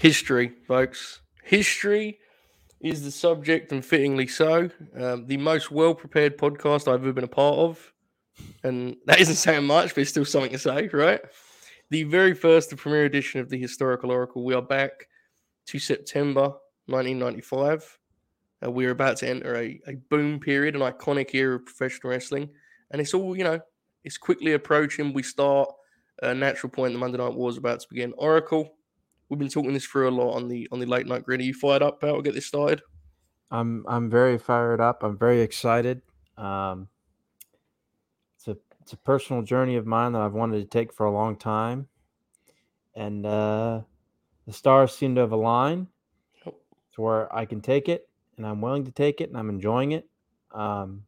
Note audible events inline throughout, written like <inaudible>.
History, folks. History is the subject, and fittingly so. Um, the most well prepared podcast I've ever been a part of. And that isn't saying much, but it's still something to say, right? The very first, the premiere edition of the Historical Oracle. We are back to September 1995. Uh, we're about to enter a, a boom period, an iconic era of professional wrestling. And it's all, you know, it's quickly approaching. We start a natural point. The Monday Night War is about to begin. Oracle, we've been talking this through a lot on the on the late night grid. Are you fired up, pal? Get this started. I'm I'm very fired up. I'm very excited. Um, it's a it's a personal journey of mine that I've wanted to take for a long time, and uh, the stars seem to have aligned to where I can take it, and I'm willing to take it, and I'm enjoying it. Um,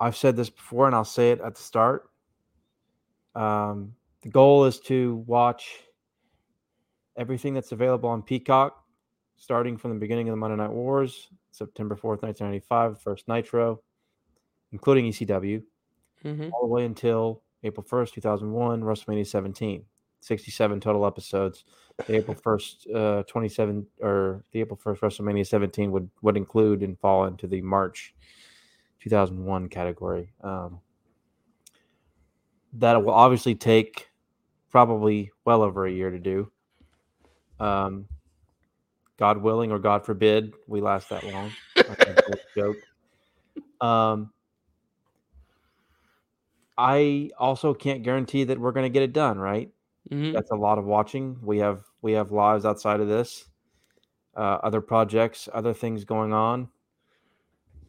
I've said this before, and I'll say it at the start. Um, the goal is to watch everything that's available on Peacock, starting from the beginning of the Monday Night Wars, September 4th, 1995, first Nitro, including ECW, Mm-hmm. all the way until April 1st, 2001, WrestleMania 17. 67 total episodes. The April 1st, uh, 27, or the April 1st WrestleMania 17 would, would include and fall into the March 2001 category. Um, that will obviously take probably well over a year to do. Um, God willing or God forbid, we last that long. <laughs> Joke. Um, I also can't guarantee that we're going to get it done. Right? Mm-hmm. That's a lot of watching. We have we have lives outside of this, uh, other projects, other things going on.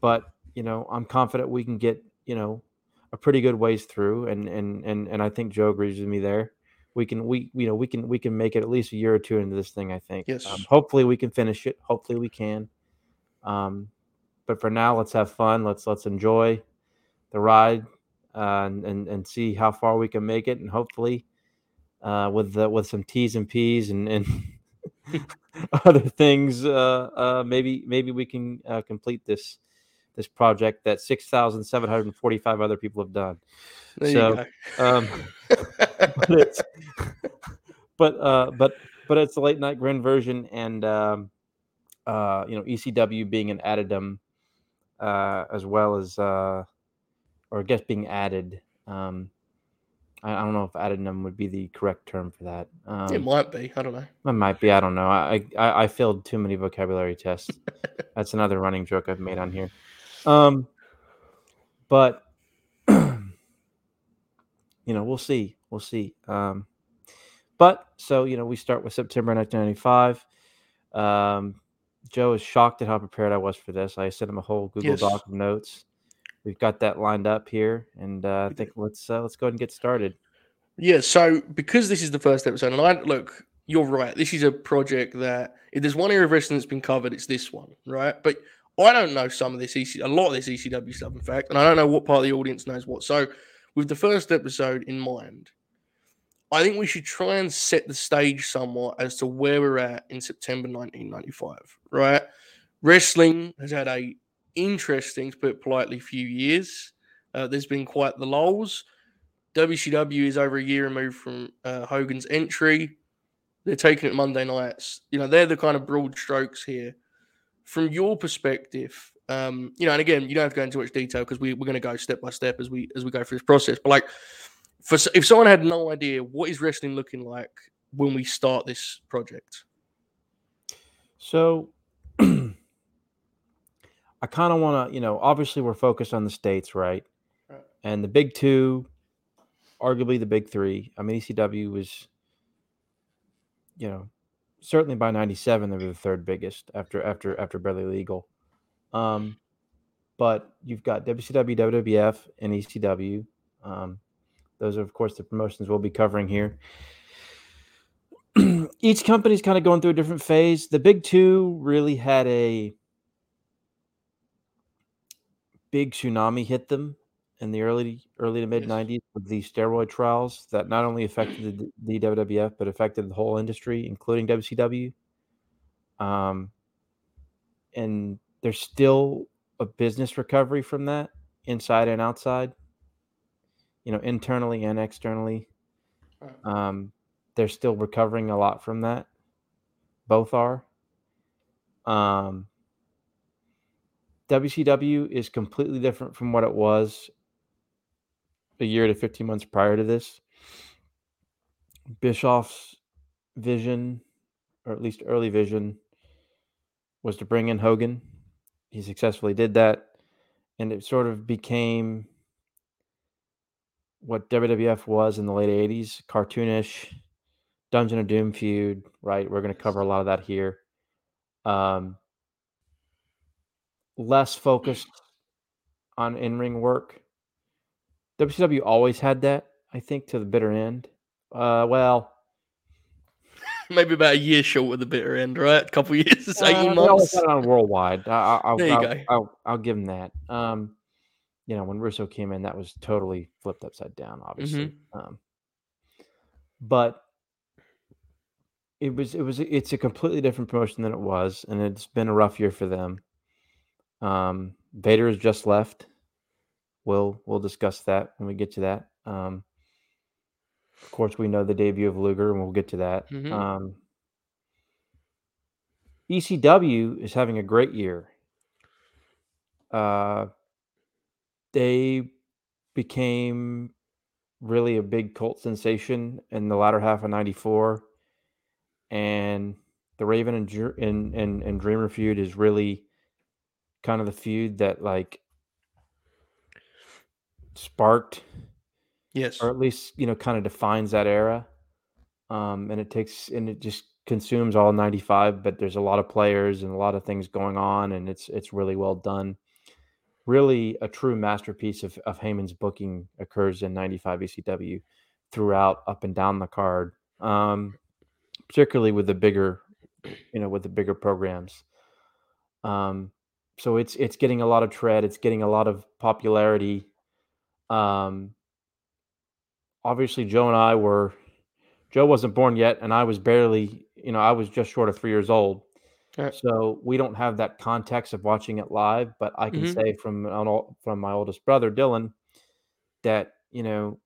But you know, I'm confident we can get you know a pretty good ways through, and and and and I think Joe agrees with me there. We can we you know we can we can make it at least a year or two into this thing. I think. Yes. Um, hopefully we can finish it. Hopefully we can. Um, but for now, let's have fun. Let's let's enjoy the ride uh, and, and and see how far we can make it, and hopefully uh, with the, with some T's and P's and and <laughs> <laughs> other things, uh, uh, maybe maybe we can uh, complete this this project that six thousand seven hundred and forty five other people have done. There So. Um, <laughs> but it's but uh, but but it's a late night grin version, and um, uh, you know ECW being an addendum uh, as well as uh, or I guess being added. Um, I, I don't know if addendum would be the correct term for that. Um, it might be. I don't know. it might be. I don't know. I I, I failed too many vocabulary tests. <laughs> That's another running joke I've made on here. Um, but <clears throat> you know, we'll see. We'll see. Um, but so you know, we start with September 1995. Um, Joe is shocked at how prepared I was for this. I sent him a whole Google Yes. Doc of notes. We've got that lined up here, and uh, I think let's uh, let's go ahead and get started. Yeah, so because this is the first episode, and I look, you're right. This is a project that if there's one area of wrestling that's been covered, it's this one, right? But I don't know some of this EC, a lot of this ECW stuff, in fact, and I don't know what part of the audience knows what. So, with the first episode in mind, I think we should try and set the stage somewhat as to where we're at in September 1995, right? Wrestling has had a interesting, to put it politely, few years. Uh, there's been quite the lulls. WCW is over a year removed from uh, Hogan's entry. They're taking it Monday nights. You know, they're the kind of broad strokes here. From your perspective, um, you know, and again, you don't have to go into much detail because we, we're going to go step by step as we as we go through this process. But like, for if someone had no idea what is wrestling looking like when we start this project, So <clears throat> I kind of want to, you know, obviously we're focused on the states, right? Right. And the big two, arguably the big three. I mean, ECW was, you know, certainly by '97 they were the third biggest after after after barely legal. Um, but you've got WCW, WWF, and ECW. Um, those are, of course, the promotions we'll be covering here. <clears throat> Each company's kind of going through a different phase. The big two really had a big tsunami hit them in the early early to mid Yes. 90s with the steroid trials that not only affected the, the WWF but affected the whole industry, including WCW. Um, and there's still a business recovery from that, inside and outside. You know, internally and externally. Um, they're still recovering a lot from that. Both are. Um, WCW is completely different from what it was a year to 15 months prior to this. Bischoff's vision, or at least early vision, was to bring in Hogan. He successfully did that. And it sort of became what WWF was in the late 80s cartoonish, Dungeon of Doom feud, right? We're going to cover a lot of that here. Um, less focused on in ring work. WCW always had that, I think, to the bitter end. Uh, well, <laughs> maybe about a year short of the bitter end, right? A couple <laughs> years, uh, eighteen months. on worldwide. I, I'll, there you go. I'll, I'll, give him that. Um, you know, when Russo came in, that was totally flipped upside down, obviously. Mm-hmm. Um, but it was, it was, it's a completely different promotion than it was, and it's been a rough year for them. Um, Vader has just left. We'll we'll discuss that when we get to that. Um, of course, we know the debut of Luger, and we'll get to that. Mhm. Um, ECW is having a great year. Uh, they became really a big cult sensation in the latter half of '94, and the Raven and, and and and Dreamer feud is really kind of the feud that like sparked Yes. or at least you know kind of defines that era. Um and it takes and it just consumes all 95 but there's a lot of players and a lot of things going on and it's it's really well done. Really a true masterpiece of, of Heyman's booking occurs in 95 ECW throughout up and down the card um particularly with the bigger you know with the bigger programs. Um so it's it's getting a lot of tread it's getting a lot of popularity um obviously Joe and I were Joe wasn't born yet and I was barely, you know, I was just short of 3 years old. Right. So we don't have that context of watching it live, but I can Mhm. say from an from my oldest brother Dylan that, you know,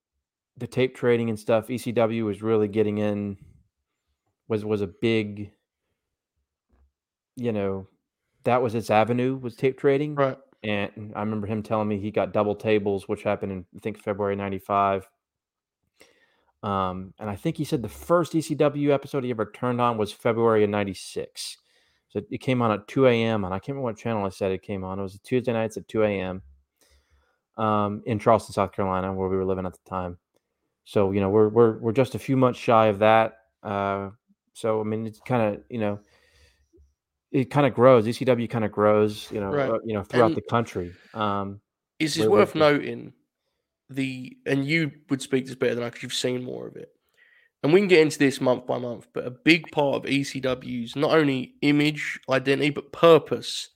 the tape trading and stuff ECW was really getting in was was a big you know, that was its avenue was tape trading Right. And I remember him telling me he got double tables, which happened in I think February '95. Um, and I think he said the first ECW episode he ever turned on was February of '96. So it came on at 2 a.m. and I can't remember what channel I said it came on. It was Tuesday nights at 2 a.m. Um, in Charleston, South Carolina, where we were living at the time. So you know we're we're we're just a few months shy of that. Uh, so I mean it's kind of you know it kind of grows. ECW kind of grows, you know, Right. uh, you know, throughout And- the country. Um, just would worth noting the, and you would speak this better than I because you've seen more of it. And we can get into this month by month, but a big part of ECW's not only image, identity, but purpose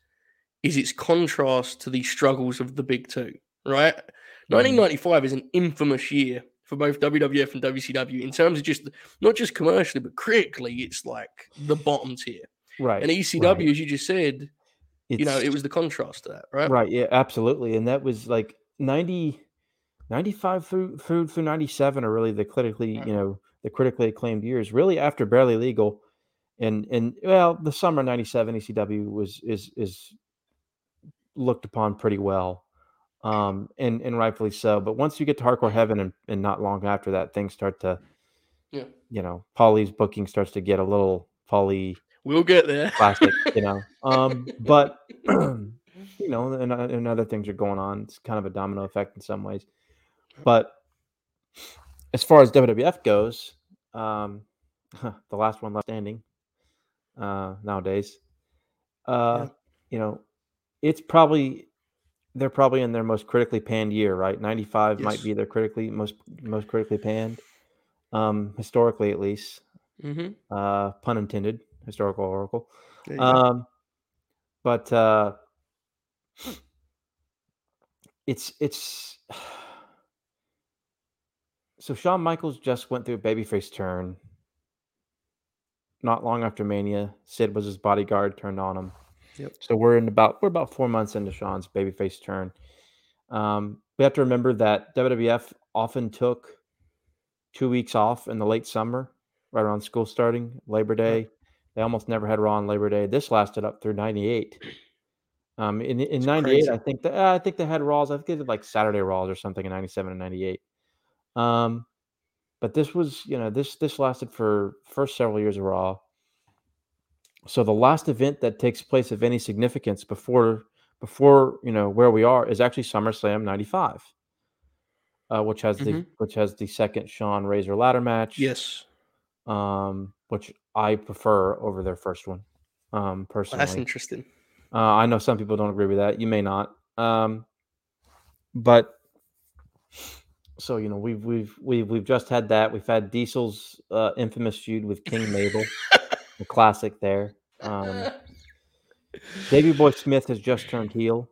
is its contrast to the struggles of the big two, right? Mhm. 1995 is an infamous year for both WWF and WCW in terms of just not just commercially, but critically, it's like the bottom tier. Right. And ECW, as you just said, you know, it was the contrast to that, right? Right. Yeah, absolutely. And that was like 90, 95 through through through 97 are really the critically, Right. you know, the critically acclaimed years. Really after Barely Legal and and well, the summer 97 ECW was is is looked upon pretty well. Um and and rightfully so. But once you get to Hardcore Heaven and, and not long after that, things start to Yeah. you know, Paulie's booking starts to get a little Polly We'll get there. <laughs> plastic, you know. Um, but <clears throat> you know, and, uh, and other things are going on. It's kind of a domino effect in some ways. But as far as WWF goes, um, <laughs> the last one left standing uh, nowadays, uh, Yeah. you know, it's probably they're probably in their most critically panned year, right? Ninety five might be their critically most most critically panned, um, historically at least. hmm Uh, pun intended, historical oracle. There you go. Um, but uh, it's it's <sighs> so Shawn Michaels just went through a babyface turn. Not long after Mania, Sid was his bodyguard, turned on him. Yep. So we're in about we're about four months into Shawn's babyface turn. Um, we have to remember that WWF often took two weeks off in the late summer, right around school starting, Labor Day. They almost never had Raw on Labor Day. This lasted up through '98. Um, in in '98, I think that uh, I think they had Raws. I think they did like Saturday Raws or something in '97 and '98. Um, but this was, you know, this this lasted for first several years of Raw. So the last event that takes place of any significance before before you know where we are is actually SummerSlam '95, uh, which has the Mhm. which has the second Shawn Razor ladder match. Yes. um, which I prefer over their first one. Um, Well, that's interesting. uh, I know some people don't agree with that. You may not, um, but so you know we've we've we've we've just had that. We've had Diesel's uh, infamous feud with King Mabel, <laughs> the classic there. Um, Davey Boy Smith has just turned heel.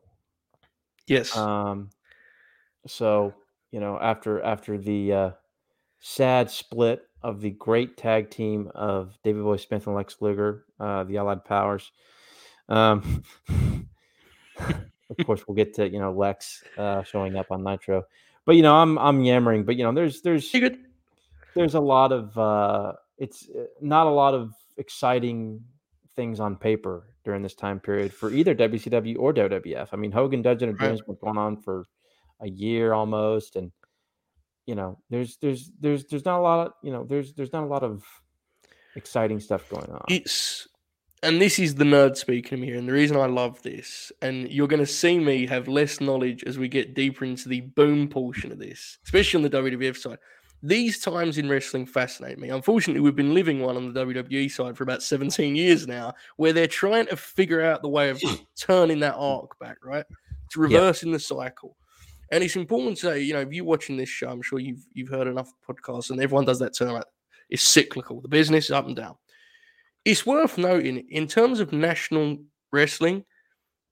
yes. Um, so you know, after after the uh, sad split of the great tag team of Davey Boy Smith and Lex Luger, uh, the Allied Powers. Um, <laughs> of course, we'll get to you know Lex uh, showing up on Nitro, but you know I'm I'm yammering, but you know there's there's there's a lot of uh, it's uh, not a lot of exciting things on paper during this time period for either WCW or WWF. I mean, Hogan Dungeon and Right. Dreams been going on for a year almost, and you know, there's there's there's there's not a lot of you know there's there's not a lot of exciting stuff going on. It's and this is the nerd speaking here, and the reason I love this, and you're going to see me have less knowledge as we get deeper into the boom portion of this, especially on the WWF side. These times in wrestling fascinate me. Unfortunately, we've been living one on the WWE side for about 17 years now, where they're trying to figure out the way of hmm. turning that arc back, right? It's reversing the cycle. And it's important to say, you know, if you're watching this show, I'm sure you've you've heard enough podcasts, and everyone does that term. It's cyclical. The business is up and down. It's worth noting in terms of national wrestling,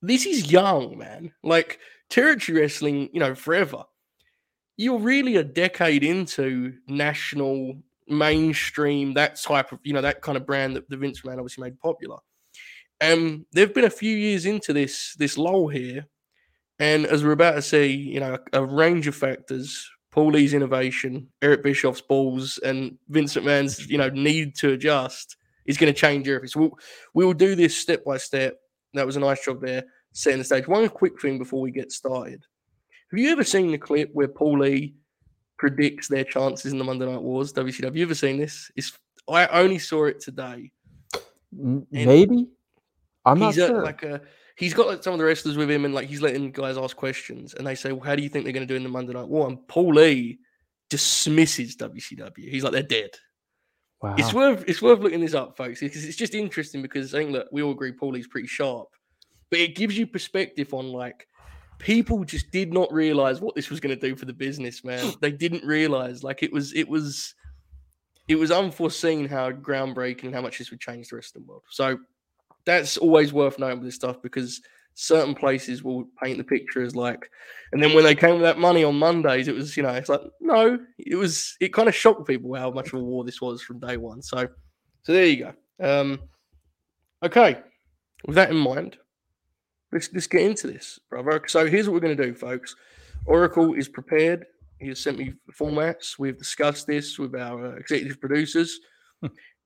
this is young, man. Like territory wrestling, you know, forever. You're really a decade into national mainstream, that type of, you know, that kind of brand that the Vince man obviously made popular. Um, they've been a few years into this this lull here, and as we're about to see, you know, a, range of factors, Paulie's innovation, Eric Bischoff's balls, and Vincent McMahon's, you know, need to adjust is going to change everything. So we'll, we will do this step by step. That was a nice job there, setting the stage. One quick thing before we get started. Have you ever seen the clip where Paulie predicts their chances in the Monday Night Wars, WCW? Have you ever seen this? It's I only saw it today. Maybe I'm not sure. like a he's got like some of the wrestlers with him, and like he's letting guys ask questions, and they say, "Well, how do you think they're going to do in the Monday Night War?" And Paulie dismisses WCW. He's like, "They're dead." wow. It's worth it's worth looking this up, folks, because it's just interesting because I think that we all agree Paulie's pretty sharp, but it gives you perspective on like people just did not realize what this was going to do for the business, man. <laughs> they didn't realize like it was it was it was unforeseen how groundbreaking and how much this would change the rest of the world. So that's always worth knowing with this stuff because certain places will paint the picture as like, and then when they came with that money on Mondays, it was you know it's like no, it was it kind of shocked people how much of a war this was from day one. So so there you go. Um, okay, with that in mind, let's let's get into this, brother. So here's what we're going to do, folks. Oracle is prepared. He has sent me formats. We've discussed this with our uh, executive producers,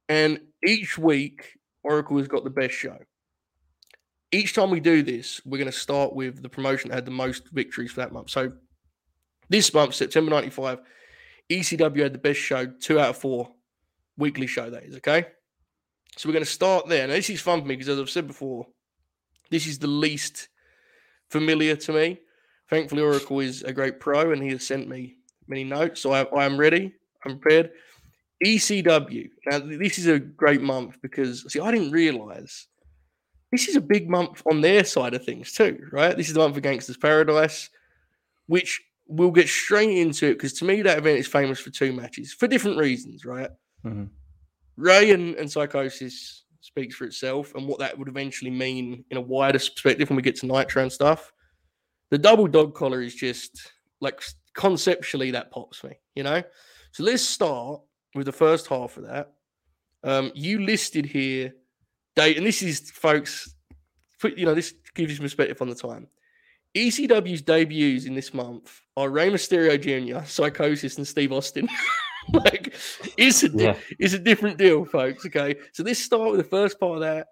and each week Oracle has got the best show. Each time we do this, we're going to start with the promotion that had the most victories for that month. So this month, September 95, ECW had the best show, two out of four weekly show, that is, okay? So we're going to start there. Now, this is fun for me because, as I've said before, this is the least familiar to me. Thankfully, Oracle is a great pro and he has sent me many notes. So I, I am ready. I'm prepared. ECW. Now, this is a great month because, see, I didn't realize this is a big month on their side of things too, right? This is the month for Gangsters Paradise, which we'll get straight into it because to me, that event is famous for two matches for different reasons, right? Mhm. Rey and, and Psychosis speaks for itself and what that would eventually mean in a wider perspective when we get to Nitro and stuff. The double dog collar is just like conceptually that pops me, you know? So let's start with the first half of that. Um, you listed here date, and this is folks, put you know, this gives you some perspective on the time. ECW's debuts in this month are Rey Mysterio Jr., Psychosis, and Steve Austin. <laughs> like it's a di- Yeah. it's a different deal, folks. Okay, so let's start with the first part of that.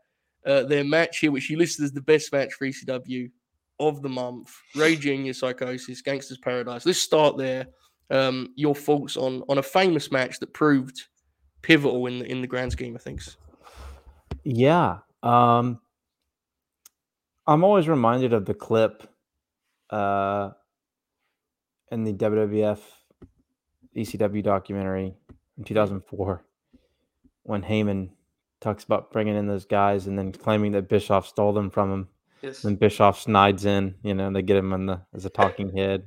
Uh, their match here, which you listed as the best match for ECW of the month, Rey Jr. Psychosis, Gangsters Paradise. Let's start there. Um, your thoughts on on a famous match that proved pivotal in the in the grand scheme of things. Yeah. Um, I'm always reminded of the clip uh, in the WWF ECW documentary in 2004 when Heyman talks about bringing in those guys and then claiming that Bischoff stole them from him. Yes. Then Bischoff snides in, you know, and they get him on the as a talking head.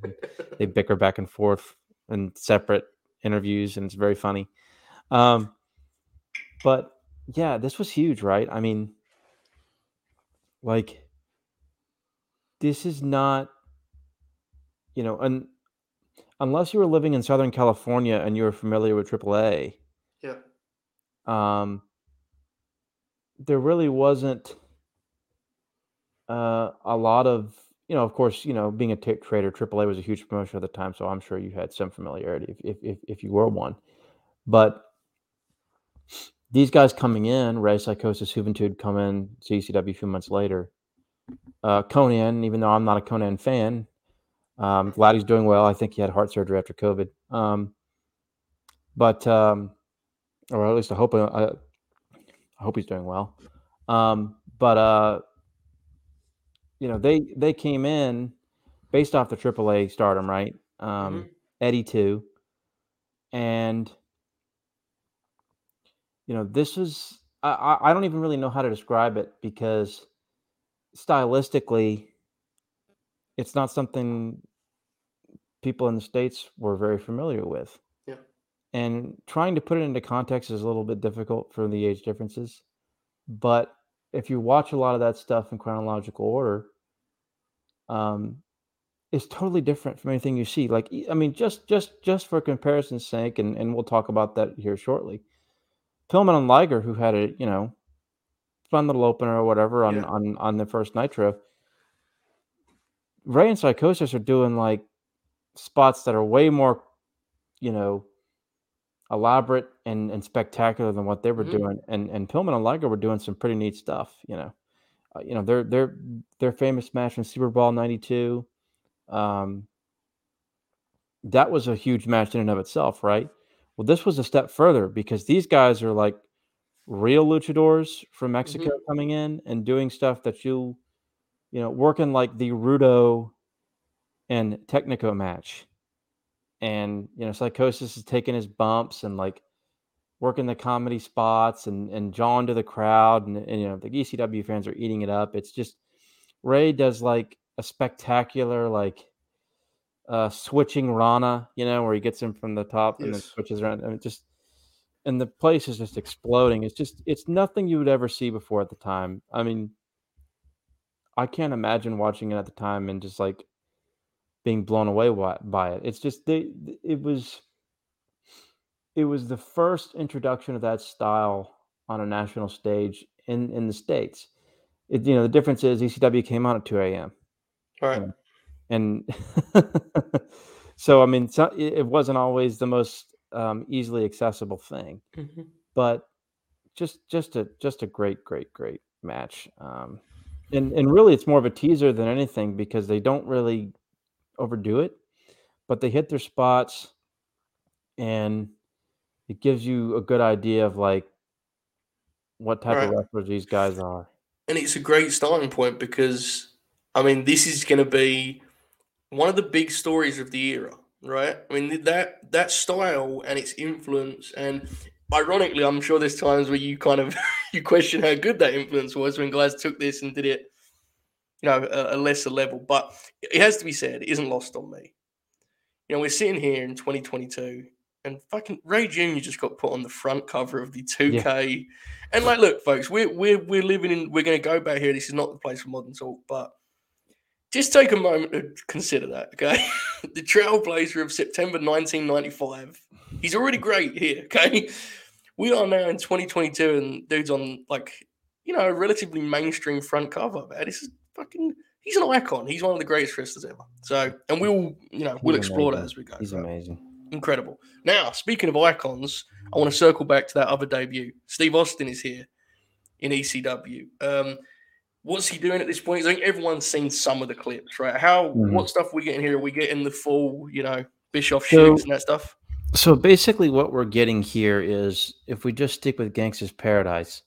They bicker back and forth in separate interviews, and it's very funny. Um, but yeah, this was huge, right? I mean, like, this is not, you know, un, unless you were living in Southern California and you were familiar with AAA, Yeah. um, there really wasn't uh, a lot of, you know, of course, you know, being a tick trader, AAA was a huge promotion at the time, so I'm sure you had some familiarity if if if, you were one, but these guys coming in, Rey Psychosis, Juventud come in ECW a few months later. Uh, Konnan, even though I'm not a Konnan fan, um, glad he's doing well. I think he had heart surgery after COVID. Um, but, um, or at least I hope, uh, I hope he's doing well. Um, but, uh, you know, they, they came in based off the AAA stardom, right? Um, Mhm. Eddie too. And, you know, this is I, I I don't even really know how to describe it because stylistically, it's not something people in the states were very familiar with. Yeah. And trying to put it into context is a little bit difficult for the age differences. But if you watch a lot of that stuff in chronological order, um, it's totally different from anything you see. Like, I mean, just just just for comparison's sake, and and we'll talk about that here shortly. Pillman and Liger, who had a you know fun little opener or whatever on Yeah. on on the first Nitro. Rey and Psychosis are doing like spots that are way more, you know, elaborate and and spectacular than what they were Mhm. doing. And and Pillman and Liger were doing some pretty neat stuff. You know, uh, you know their their their famous match in SuperBrawl '92. Um, that was a huge match in and of itself, right? Well, this was a step further because these guys are like real luchadors from Mexico coming in and doing stuff that you, you know, working like the Rudo and Technico match. And, you know, Psychosis is taking his bumps and like working the comedy spots and, and jawing to the crowd. And, and, you know, the ECW fans are eating it up. It's just, Rey does like a spectacular, like, uh, switching Rana, you know, where he gets him from the top and then switches around. And it just, and the place is just exploding. It's just, it's nothing you would ever see before at the time. I mean, I can't imagine watching it at the time and just like being blown away by, it. It's just they, it was, it was the first introduction of that style on a national stage in in the states. It, you know, the difference is ECW came on at two a.m. All right. Yeah. and <laughs> so I mean, so, it, wasn't always the most um, easily accessible thing, Mhm. but just just a just a great great great match. Um, and and really, it's more of a teaser than anything because they don't really overdo it, but they hit their spots, and it gives you a good idea of like what type of wrestlers these guys are. and it's a great starting point because I mean this is going to be one of the big stories of the era, right? I mean that that style and its influence, and ironically, I'm sure there's times where you kind of <laughs> you question how good that influence was when guys took this and did it, you know, a, a lesser level. But it has to be said, it isn't lost on me. You know, we're sitting here in 2022. And fucking Rey Jr. just got put on the front cover of the 2K. And like, look, folks, we're we're we're living in we're gonna go back here. This is not the place for modern talk, but just take a moment to consider that, okay? <laughs> the trailblazer of September 1995. He's already great here, okay? We are now in 2022 and dude's on like, you know, a relatively mainstream front cover, man. This is fucking he's an icon. He's one of the greatest wrestlers ever. So and we'll, you know, we'll He's explore that as we go. He's right? amazing. Incredible. Now, speaking of icons, I want to circle back to that other debut. Steve Austin is here in ECW. Um, what's he doing at this point? I think everyone's seen some of the clips, right? How Mhm. what stuff we getting here? Are we getting the full, you know, Bischoff So- shoots and that stuff? So basically, what we're getting here is if we just stick with Gangsters Paradise.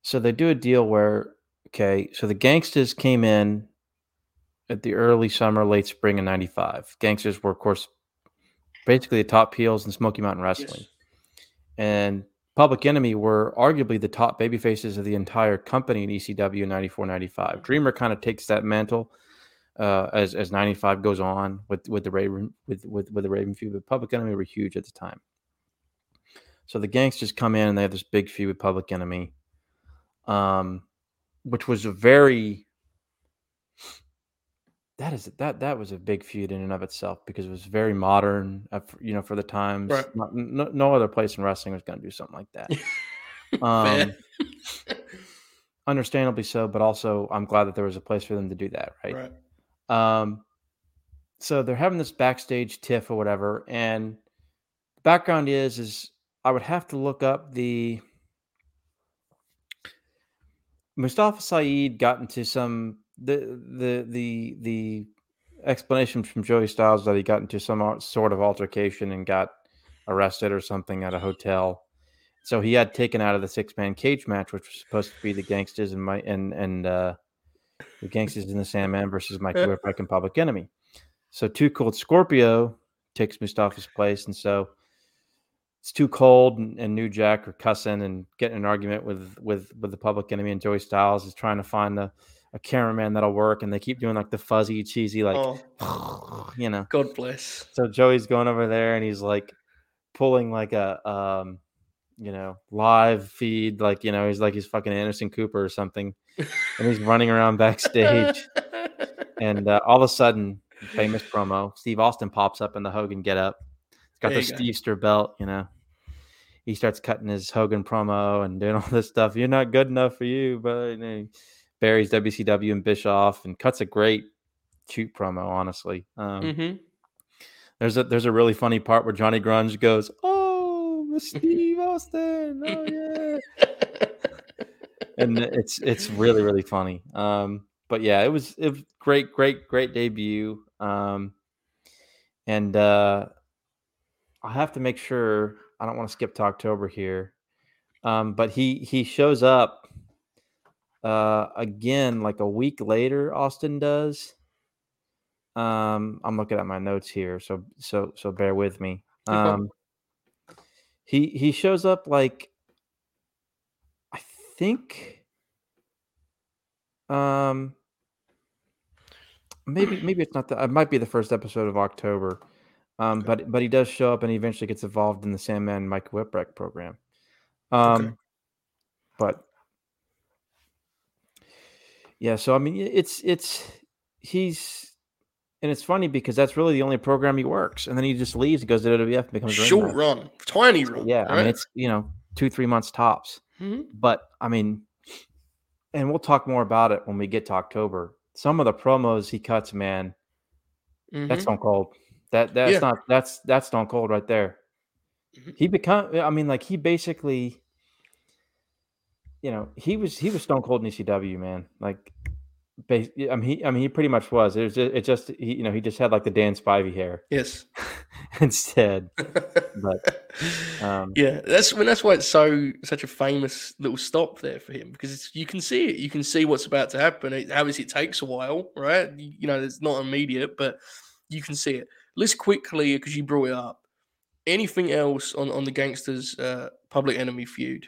So they do a deal where, okay, so the Gangsters came in at the early summer, late spring of '95. Gangsters were, of course, basically the top heels in Smoky Mountain Wrestling, and Public Enemy were arguably the top baby faces of the entire company in ECW in 94 95. Dreamer kind of takes that mantle uh, as as 95 goes on with with the Raven with with with the Raven feud. But Public Enemy were huge at the time. So the gangsters come in and they have this big feud with Public Enemy, um, which was a very that is that that was a big feud in and of itself because it was very modern, uh, you know, for the times. Right. Not- no, no other place in wrestling was going to do something like that. <laughs> Um, <laughs> understandably so, but also I'm glad that there was a place for them to do that, right? right. Um, so they're having this backstage tiff or whatever, and the background is is I would have to look up the Mustafa Saeed got into some the the the the explanation from Joey Styles that he got into some sort of altercation and got arrested or something at a hotel. So he had taken out of the six man cage match, which was supposed to be the gangsters and my and and uh, the gangsters in the Sandman versus Mike. Whipwreck and Public Enemy. So 2 Cold Scorpio takes Mustafa's place, and so it's too cold and, and New Jack are cussing and getting an argument with with with the Public Enemy and Joey Styles is trying to find a, a cameraman that'll work, and they keep doing like the fuzzy, cheesy, like oh, <laughs> you know. God bless. So Joey's going over there and he's like pulling like a um you know live feed like you know he's like he's fucking Anderson Cooper or something and he's running around backstage <laughs> and uh, all of a sudden famous promo Steve Austin pops up in the Hogan get up he's got There the. Stevester belt you know he starts cutting his Hogan promo and doing <laughs> all this stuff you're not good enough for you but you know, buries WCW and Bischoff and cuts a great shoot promo honestly um, hmm there's a there's a really funny part where Johnny Grunge goes, "Oh, Steve Austin, oh yeah," and <laughs> it's it's really really funny. Um, but yeah, it was it was great, great, great debut. Um, and uh, I have to make sure I don't want to skip to October here. Um, but he he shows up uh again like a week later. Austin does. Um, I'm looking at my notes here, so so so bear with me. Um, he he shows up like I think um maybe maybe it's not the it might be the first episode of October. Um, but but he does show up and he eventually gets involved in the Sandman Mike Whipwreck program. Um, Okay. but yeah, so I mean, it's it's he's and it's funny because that's really the only program he works, and then he just leaves, he goes to WWF, and becomes Short run, tiny run. Yeah, I mean, it's you know two three months tops. Mhm. But I mean, and we'll talk more about it when we get to October. Some of the promos he cuts, man, that's Mhm. Stone Cold. That that's Yeah. not that's that's Stone Cold right there. Mhm. He become. I mean, like he basically, you know, he was he was Stone Cold in ECW, man. Like, bas- I mean, he I mean he pretty much was. It was just, it just he you know he just had like the Dan Spivey hair yes. <laughs> instead. But <laughs> um, yeah, that's mean, that's why it's so such a famous little stop there for him because it's, you can see it, you can see what's about to happen. It, obviously, it takes a while, right? You, you know, it's not immediate, but you can see it. Let's quickly because you brought it up. Anything else on on the gangsters' uh, public enemy feud,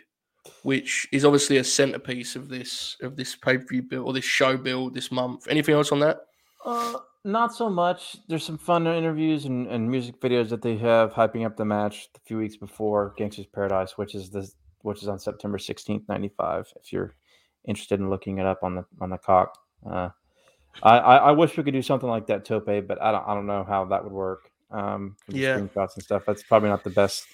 which is obviously a centerpiece of this of this pay per view build or this show build this month. Anything else on that? Uh, not so much. There's some fun interviews and, and music videos that they have hyping up the match a few weeks before Gangsters Paradise, which is the which is on September 16th, 95. If you're interested in looking it up on the on the cock. Uh, I, I, I wish we could do something like that, Tope, but I don't I don't know how that would work. Um, Yeah. screenshots and stuff. That's probably not the best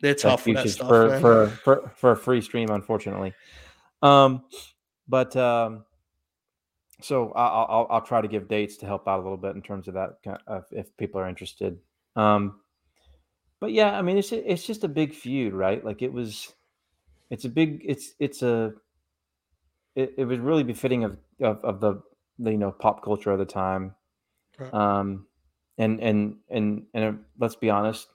They're tough that stuff, for, for for for a free stream, unfortunately. Um, but um, so I- I'll, I'll I'll try to give dates to help out a little bit in terms of that ki- if people are interested. Um, but yeah, I mean, it's it's just a big feud, right? Like it was, it's a big, it's it's a, it, it was really befitting of, of of the you know pop culture of the time, Right. um, and and and and uh, let's be honest,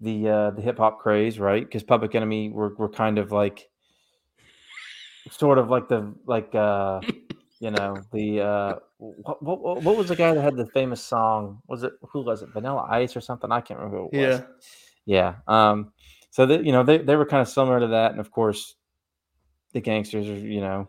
the uh, the hip hop craze, right? Because Public Enemy were were kind of like, sort of like the like uh, you know the uh, what, what what was the guy that had the famous song? Was it who was it? Vanilla Ice or something? I can't remember who it was. Yeah. Yeah. Um, so that you know they, they were kind of similar to that, and of course, the gangsters are you know,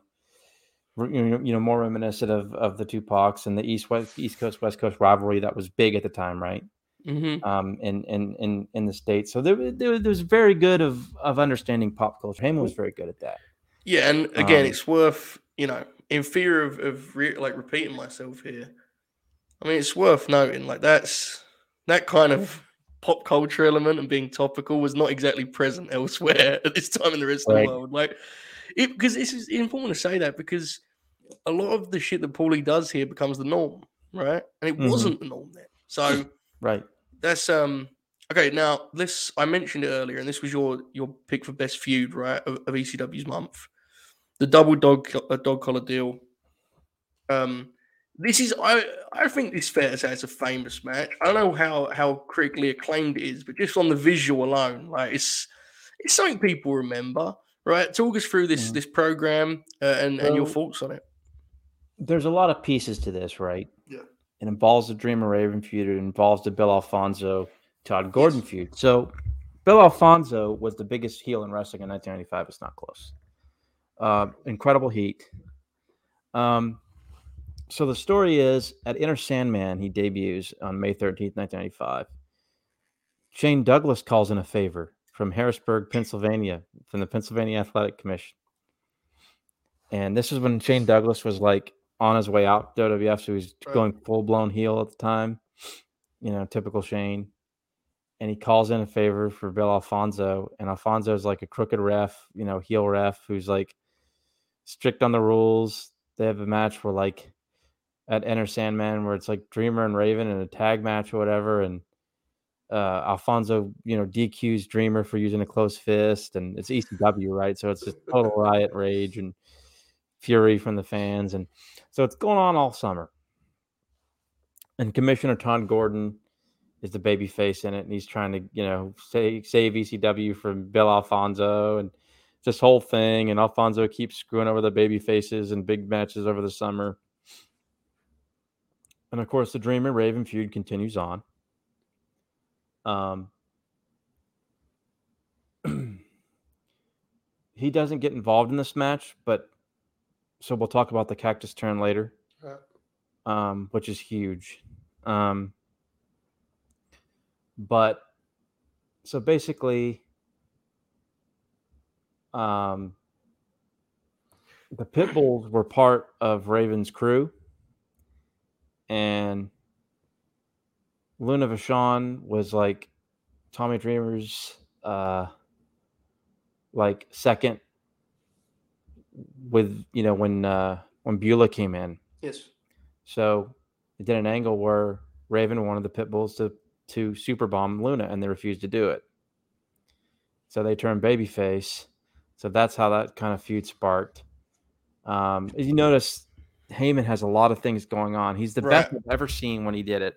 you know, more reminiscent of of the Tupacs and the East West East Coast West Coast rivalry that was big at the time, right? hmm Um, in in in in the states, so there there, was- there was very good of of understanding pop culture. Heyman was very good at that. Yeah, and again, Um, it's worth you know, in fear of of re- like repeating myself here. I mean, it's worth noting like that's that kind of pop culture element and being topical was not exactly present <laughs> elsewhere at this time in the rest of the world. Like, it because this is important to say that because a lot of the shit that Paulie does here becomes the norm, right? And it Mhm. wasn't the norm then. So <laughs> Right. that's um okay. Now this I mentioned it earlier, and this was your your pick for best feud, right? Of, of ECW's month, the double dog uh, dog collar deal. Um, this is I I think this fair to say it's a famous match. I don't know how how critically acclaimed it is, but just on the visual alone, like it's it's something people remember, right? Talk us through this Mhm. this program uh, and and your thoughts on it. There's a lot of pieces to this, right? Yeah. It involves the Dreamer Raven feud. It involves the Bill Alfonso Todd Gordon feud. So Bill Alfonso was the biggest heel in wrestling in 1995. It's not close. Uh, incredible heat. Um, so the story is at Enter Sandman, he debuts on May 13th, 1995. Shane Douglas calls in a favor from Harrisburg, Pennsylvania, from the Pennsylvania Athletic Commission. And this is when Shane Douglas was like on his way out WWF, so he's Right. going full blown heel at the time. You know, typical Shane. And he calls in a favor for Bill Alfonso, and Alfonso is like a crooked ref, you know, heel ref who's like strict on the rules. They have a match where like at Enter Sandman where it's like Dreamer and Raven in a tag match or whatever, and uh, Alfonso, you know, DQs Dreamer for using a closed fist, and it's ECW, right? So it's just total riot rage and fury from the fans, and so it's going on all summer. And Commissioner Todd Gordon is the baby face in it, and he's trying to, you know, save, save ECW from Bill Alfonso and this whole thing. And Alfonso keeps screwing over the baby faces and big matches over the summer. And of course, the Dreamer Raven feud continues on. Um, <clears throat> he doesn't get involved in this match, but so we'll talk about the cactus turn later, um, which is huge. Um, but so basically, um, the pit bulls were part of Raven's crew, and Luna Vachon was like Tommy Dreamer's uh like second with you know when uh when Beulah came in. Yes. So they did an angle where Raven wanted the pit bulls to to super bomb Luna and they refused to do it. So they turned babyface. So that's how that kind of feud sparked. Um, as you notice, Heyman has a lot of things going on. He's the best Right. I've ever seen when he did it,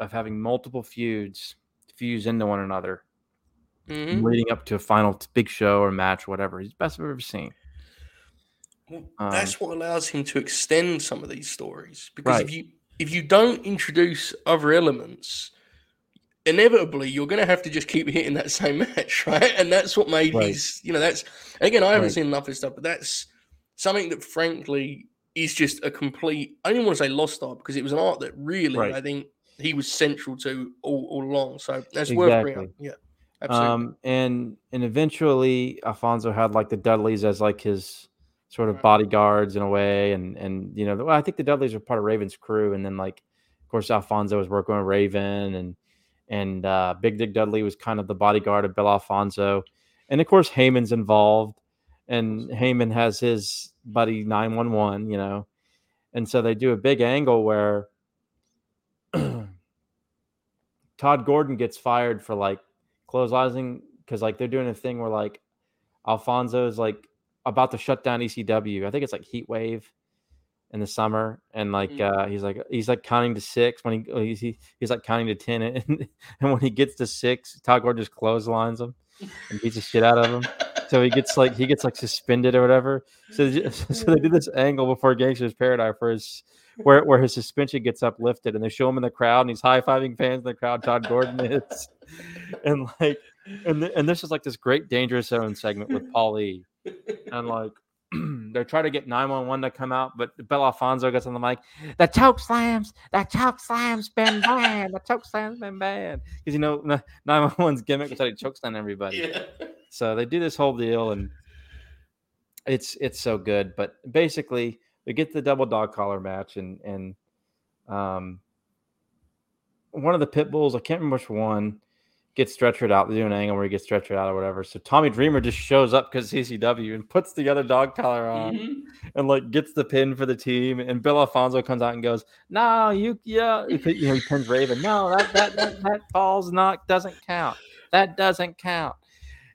of having multiple feuds fuse into one another, Mhm. leading up to a final big show or match, or whatever. He's the best I've ever seen. Well, Um, that's what allows him to extend some of these stories because if you if you don't introduce other elements inevitably you're going to have to just keep hitting that same <laughs> match right and that's what made Right. his you know that's again i haven't Right. seen enough of this stuff but that's something that frankly is just a complete i don't even want to say lost art because it was an art that really Right. i think he was central to all, all along so that's worth bringing yeah absolutely Um, and and eventually Alfonso had like the Dudleys as like his sort of bodyguards in a way, and and you know, well, I think the Dudleys are part of Raven's crew, and then like, of course, Alfonso was working with Raven, and and uh, Big Dick Dudley was kind of the bodyguard of Bill Alfonso, and of course Heyman's involved, and Heyman has his buddy nine one one, you know, and so they do a big angle where <clears throat> Todd Gordon gets fired for like clotheslining because like they're doing a thing where like Alfonso is like about to shut down ECW. I think it's like Heat Wave in the summer, and like mm. uh, he's like he's like counting to six when he he's, he, he's like counting to ten, <laughs> and, and when he gets to six, Todd Gordon just clotheslines him and beats the shit out of him. So he gets like he gets like suspended or whatever. So <laughs> so they do this angle before Gangster's Paradise for his where where his suspension gets uplifted, and they show him in the crowd, and he's high fiving fans in the crowd. Todd Gordon <laughs> is, and like and th- and this is like this great dangerous zone segment with Paulie, and like <clears throat> they try to get 911 to come out, but Bill Alfonso gets on the mic. The choke slams, the choke slams been banned. The choke slams been banned because you know 911's gimmick was how he chokes slam everybody. Yeah. So they do this whole deal, and it's it's so good. But basically, we get the double dog collar match, and and um, one of the pit bulls, I can't remember which one, gets stretchered out. They do an angle where he gets stretchered out or whatever. So Tommy Dreamer just shows up because CCW and puts the other dog collar on mm-hmm. and like gets the pin for the team. And Bill Alfonso comes out and goes, "No, you yeah," you know, he pins Raven. No, that that that, that falls not doesn't count. That doesn't count.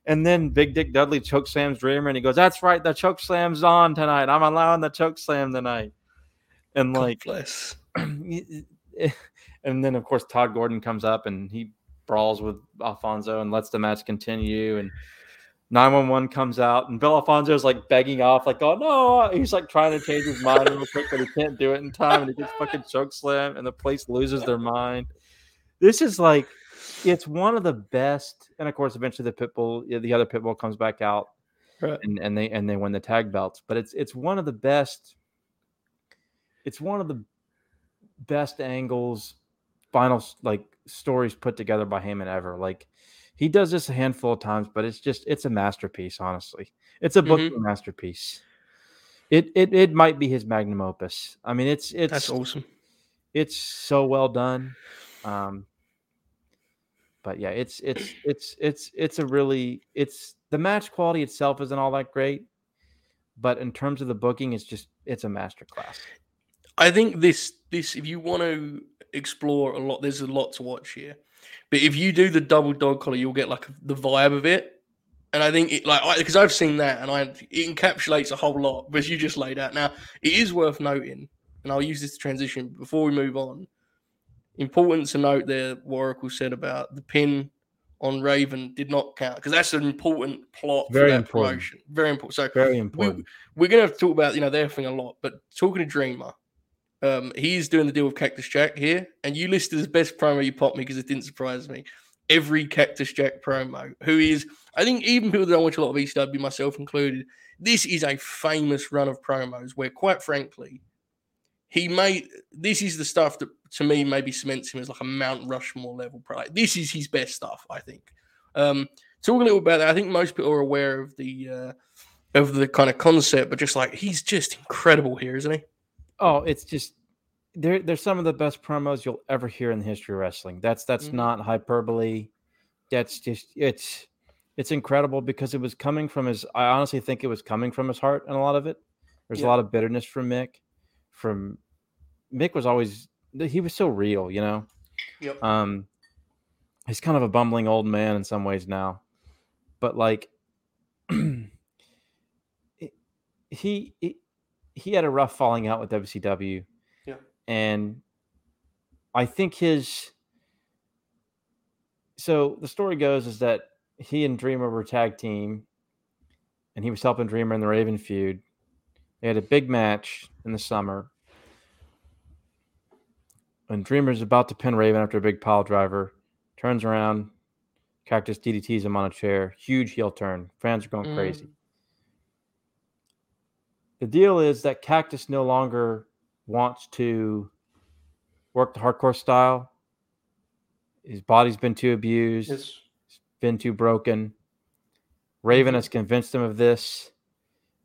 And then Big Dick Dudley choke slams Dreamer and he goes, "That's right, the choke slam's on tonight. I'm allowing the choke slam tonight." And like, <clears throat> and then of course Todd Gordon comes up and he brawls with Alfonso and lets the match continue. And 911 comes out, and Bill Alfonso is like begging off, like, oh no, he's like trying to change his mind real quick, but he can't do it in time. And he gets fucking choke slam, and the place loses their mind. This is like, it's one of the best. And of course, eventually the pitbull, the other pitbull comes back out. Right. And, and they and they win the tag belts, but it's it's one of the best. It's one of the best angles, final like stories put together by Heyman ever. Like he does this a handful of times, but it's just it's a masterpiece. Honestly, it's a book mm-hmm. masterpiece. It, it it might be his magnum opus. I mean, it's it's that's awesome. It's so well done. Um, but yeah, it's it's <clears throat> it's it's it's a really it's the match quality itself isn't all that great, but in terms of the booking, it's just it's a masterclass. I think this this if you want to explore a lot. There's a lot to watch here. But if you do the double dog collar, you'll get like the vibe of it. And I think it like because I've seen that and I it encapsulates a whole lot, but you just laid out. Now it is worth noting, and I'll use this to transition before we move on. Important to note there, what Oracle said about the pin on Raven did not count because that's an important plot Very for that important. promotion. Very important. So Very important. We, are going to have to talk about you know their thing a lot, but talking to Dreamer, um, he's doing the deal with Cactus Jack here, and you listed as best promo you popped me because it didn't surprise me. Every Cactus Jack promo, who is, I think, even people that don't watch a lot of ECW, myself included, this is a famous run of promos where, quite frankly, he made this is the stuff that to me maybe cements him as like a Mount Rushmore level pro. This is his best stuff, I think. Um, talk a little about that. I think most people are aware of the uh, of the kind of concept, but just like he's just incredible here, isn't he? Oh, it's just they're they're some of the best promos you'll ever hear in the history of wrestling. That's that's mm-hmm. not hyperbole. That's just it's it's incredible because it was coming from his I honestly think it was coming from his heart and a lot of it. There's yeah. a lot of bitterness from Mick. From Mick was always he was so real, you know. Yep. Um he's kind of a bumbling old man in some ways now. But like <clears throat> he, he he had a rough falling out with WCW. Yeah. And I think his so the story goes is that he and Dreamer were tag team and he was helping Dreamer in the Raven feud. They had a big match in the summer. And Dreamer's about to pin Raven after a big pile driver, turns around, Cactus DDTs him on a chair, huge heel turn. Fans are going mm. crazy. The deal is that Cactus no longer wants to work the hardcore style. His body's been too abused. It's been too broken. Raven has convinced him of this.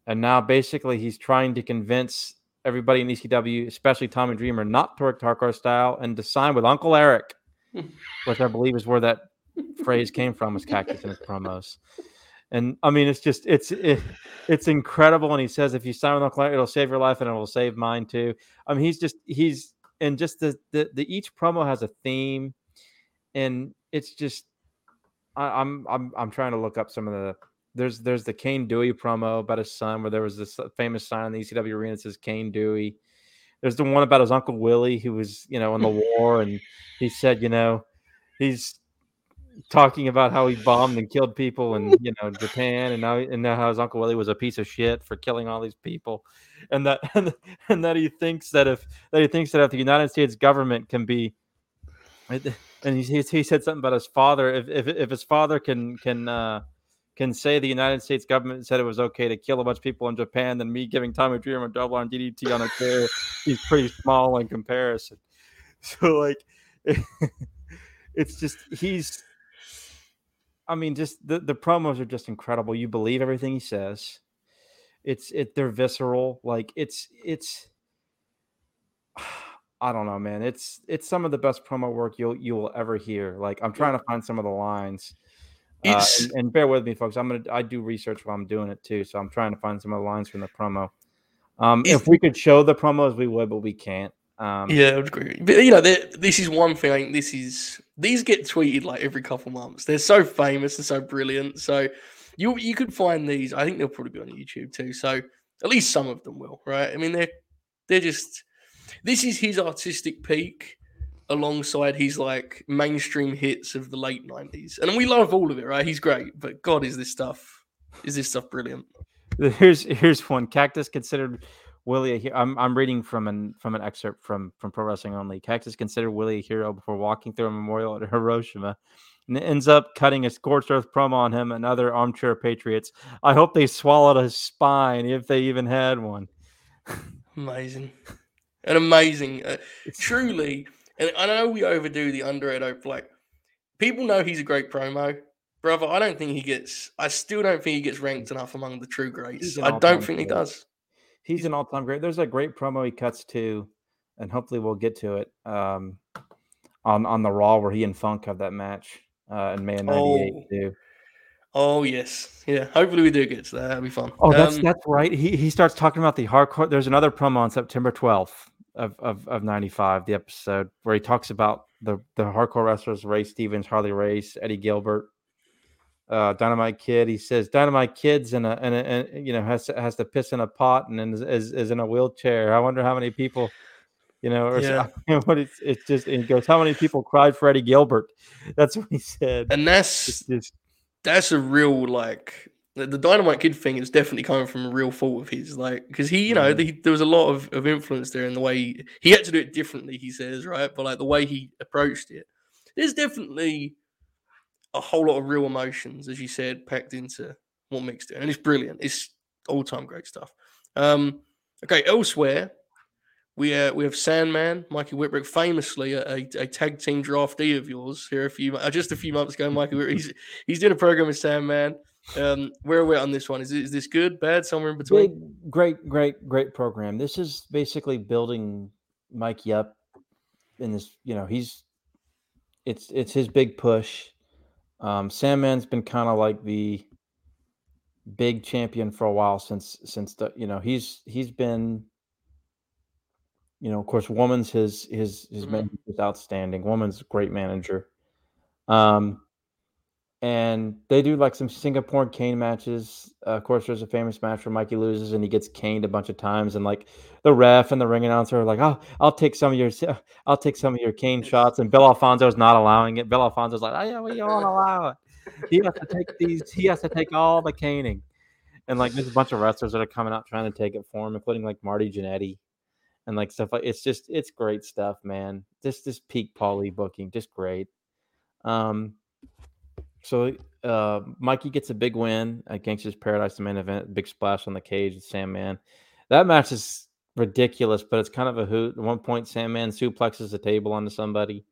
And now basically he's trying to convince everybody in ECW, especially Tommy Dreamer, not to work the hardcore style and to sign with Uncle Eric, <laughs> which I believe is where that phrase came from, was Cactus in his promos. And I mean, it's just it's it, it's incredible. And he says, if you sign with Uncle it'll save your life and it will save mine too. I mean, he's just he's and just the the, the each promo has a theme, and it's just I, I'm I'm I'm trying to look up some of the there's there's the Cane Dewey promo about his son where there was this uh, famous sign in the ECW arena that says Cane Dewey. There's the one about his uncle Willie who was you know in the <laughs> war and he said you know he's talking about how he bombed and killed people in you know Japan and now and now how his uncle Willie was a piece of shit for killing all these people and that <laughs> and, that he thinks that if that he thinks that if the United States government can be and he, he said something about his father. If, if, if his father can can uh, can say the United States government said it was okay to kill a bunch of people in Japan, then me giving Tommy Dreamer a double on DDT on a chair, he's pretty small in comparison. <laughs> So like, <laughs> it's just he's. I mean, just the the promos are just incredible. You believe everything he says. It's it they're visceral. Like it's it's <sighs> I don't know, man. It's it's some of the best promo work you'll you will ever hear. Like I'm trying to find some of the lines. Uh, and, and, bear with me, folks. I'm gonna I do research while I'm doing it too, so I'm trying to find some of the lines from the promo. Um, if we could show the promos, we would, but we can't. Um, yeah, I would agree. But you know, this is one thing. I think this is these get tweeted like every couple months. They're so famous and so brilliant. So you you could find these. I think they'll probably be on YouTube too. So at least some of them will, right? I mean, they're they're just this is his artistic peak alongside his like mainstream hits of the late 90s. And we love all of it, right? He's great, but God, is this stuff is this stuff brilliant. <laughs> Here's here's one. Cactus considered Willie a hero. I'm I'm reading from an from an excerpt from from Pro Wrestling Only. Cactus considered Willie a hero before walking through a memorial at <laughs> Hiroshima. And ends up cutting a scorched earth promo on him and other armchair patriots. I hope they swallowed his spine if they even had one. Amazing and amazing. Uh, truly, and I know we overdo the under Edo like people know he's a great promo. Brother, I don't think he gets. I still don't think he gets ranked enough among the true greats. I don't think he does. He's an all-time great. There's a great promo he cuts to, and hopefully we'll get to it um, on on the Raw where he and Funk have that match uh, in May of '98 oh. too. Oh yes, yeah. Hopefully we do get to that. That'll be fun. Oh, that's um, that's right. He he starts talking about the hardcore. There's another promo on September 12th of of, of 95, the episode where he talks about the the hardcore wrestlers: Ray Stevens, Harley Race, Eddie Gilbert, uh, Dynamite Kid. He says Dynamite Kid's in a, in a, in, you know has to, has to piss in a pot and is, is, is in a wheelchair. I wonder how many people. You know, or yeah. <laughs> what it's, it's just, he goes, How many people cried for Eddie Gilbert? <laughs> That's what he said. And that's, just, that's a real like the, the Dynamite Kid thing is definitely coming from a real fault of his, like because he, you know, the, there was a lot of, of influence there in the way he, he had to do it differently. He says, right, but like the way he approached it, there's definitely a whole lot of real emotions, as you said, packed into what mixed it, and it's brilliant. It's all time great stuff. Um, okay, elsewhere, we uh, we have Sandman, Mikey Whipwreck, famously a, a, a, tag team draftee of yours here a few uh, just a few months ago. Mikey he's he's doing a program with Sandman. Um, where are we on this one? Is is this good, bad, somewhere in between? Big, great, great, great program. This is basically building Mikey up in this. You know, he's it's it's his big push. Um, Sandman's been kind of like the big champion for a while since since the you know he's he's been you know, of course, Woman's his his his mm-hmm. manager is outstanding. Woman's great manager. Um, and they do like some Singapore cane matches. Uh, of course, there's a famous match where Mikey loses and he gets caned a bunch of times, and like the ref and the ring announcer are like, "Oh, I'll take some of your, <laughs> I'll take some of your cane shots," and Bill Alfonso's not allowing it. Bill Alfonso's like, "Oh yeah, we don't allow it. He has to take these. He has to take all the caning." And like, there's a bunch of wrestlers that are coming out trying to take it for him, including like Marty Jannetty and like stuff like it's just it's great stuff, man. Just this peak Paulie booking, just great. Um, so uh, Mikey gets a big win at Gangsta's Paradise, the main event, big splash on the cage with Sandman. That match is ridiculous, but it's kind of a hoot. At one point, Sandman suplexes a table onto somebody.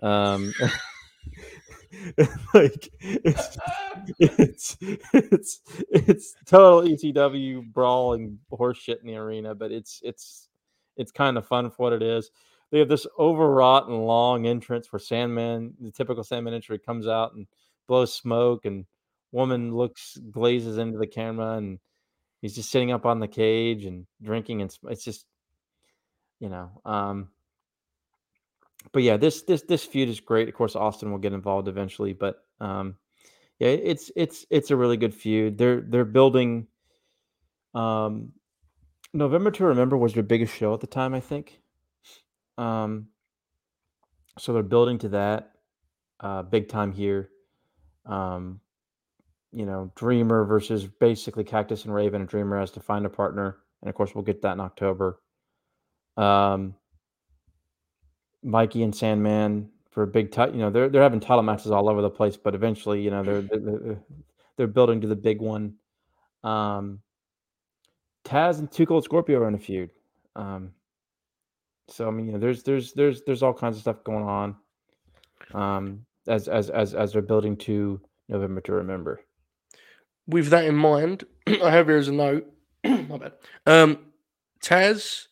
Um, <laughs> like it's, it's it's it's total ECW brawling horseshit in the arena, but it's it's it's kind of fun for what it is. They have this overwrought and long entrance where Sandman, the typical Sandman entry, comes out and blows smoke, and woman looks glazes into the camera, and he's just sitting up on the cage and drinking, and it's just, you know, um, but yeah, this this this feud is great. Of course, Austin will get involved eventually, but um, yeah, it's it's it's a really good feud. They're they're building. Um, November to Remember was their biggest show at the time, I think. Um, so they're building to that uh, big time here. Um, you know, Dreamer versus basically Cactus and Raven, and Dreamer has to find a partner, and of course we'll get that in October. Um, Mikey and Sandman for a big title. You know, they're they're having title matches all over the place, but eventually, you know, they're they're, they're building to the big one. Um, Taz and 2 Cold Scorpio are in a feud. Um, so I mean, you know, there's there's there's there's all kinds of stuff going on. Um, as as as as they're building to November to remember. With that in mind, <clears throat> I have here as a note. <clears throat> my bad. Um, Taz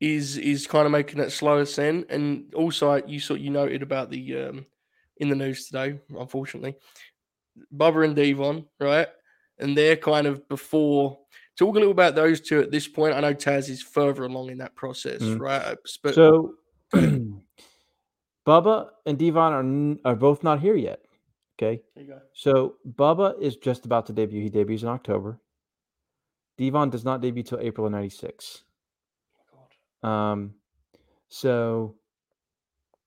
is is kind of making that slow ascent, and also you saw you noted about the um in the news today, unfortunately, Bubba and Devon, right? And they're kind of before. Talk a little about those two at this point. I know Taz is further along in that process, Mm. right? But So, <clears throat> Bubba and Devon are n- are both not here yet. Okay, There you go. so Bubba is just about to debut. He debuts in October. Devon does not debut till April of '96. Um, so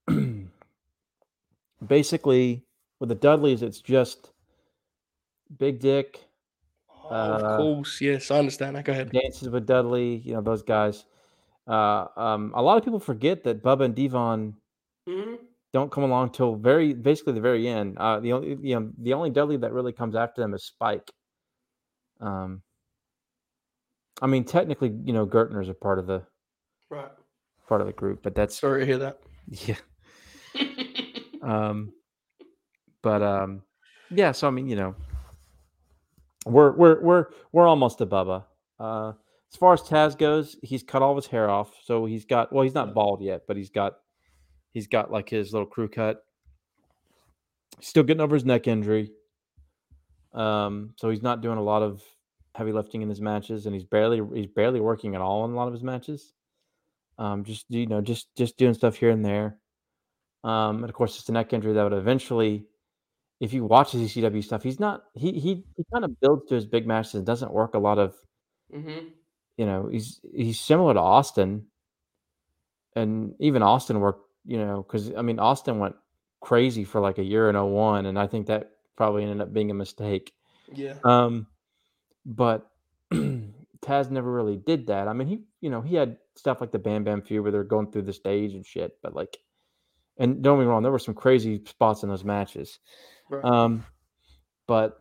<clears throat> basically, with the Dudleys, it's just Big Dick Oh, of Uh, course, yes, I understand. that. Go ahead. dances with Dudley. You know those guys. Uh, um, a lot of people forget that Bubba and Devon Mhm. don't come along till very basically the very end. Uh, the only you know the only Dudley that really comes after them is Spike. Um, I mean, technically, you know, Gertner's a part of the Right. part of the group, but that's Sorry to hear that. <laughs> yeah. <laughs> Um, but um, yeah. So I mean, you know, we're we're we're we're almost to Bubba. Uh, as far as Taz goes, he's cut all of his hair off, so he's got well, he's not bald yet, but he's got he's got like his little crew cut. Still getting over his neck injury. Um, so he's not doing a lot of heavy lifting in his matches, and he's barely he's barely working at all in a lot of his matches. Um, just you know, just just doing stuff here and there. Um, and of course, it's a neck injury that would eventually, if you watch his ECW stuff, he's not he he he kind of builds to his big matches and doesn't work a lot of hmm you know he's he's similar to Austin, and even Austin worked you know because I mean Austin went crazy for like a year in 01, and I think that probably ended up being a mistake. Yeah. Um, but <clears throat> Taz never really did that. I mean, he you know he had stuff like the Bam Bam feud where they're going through the stage and shit, but like, and don't get me wrong, there were some crazy spots in those matches. Right. Um, but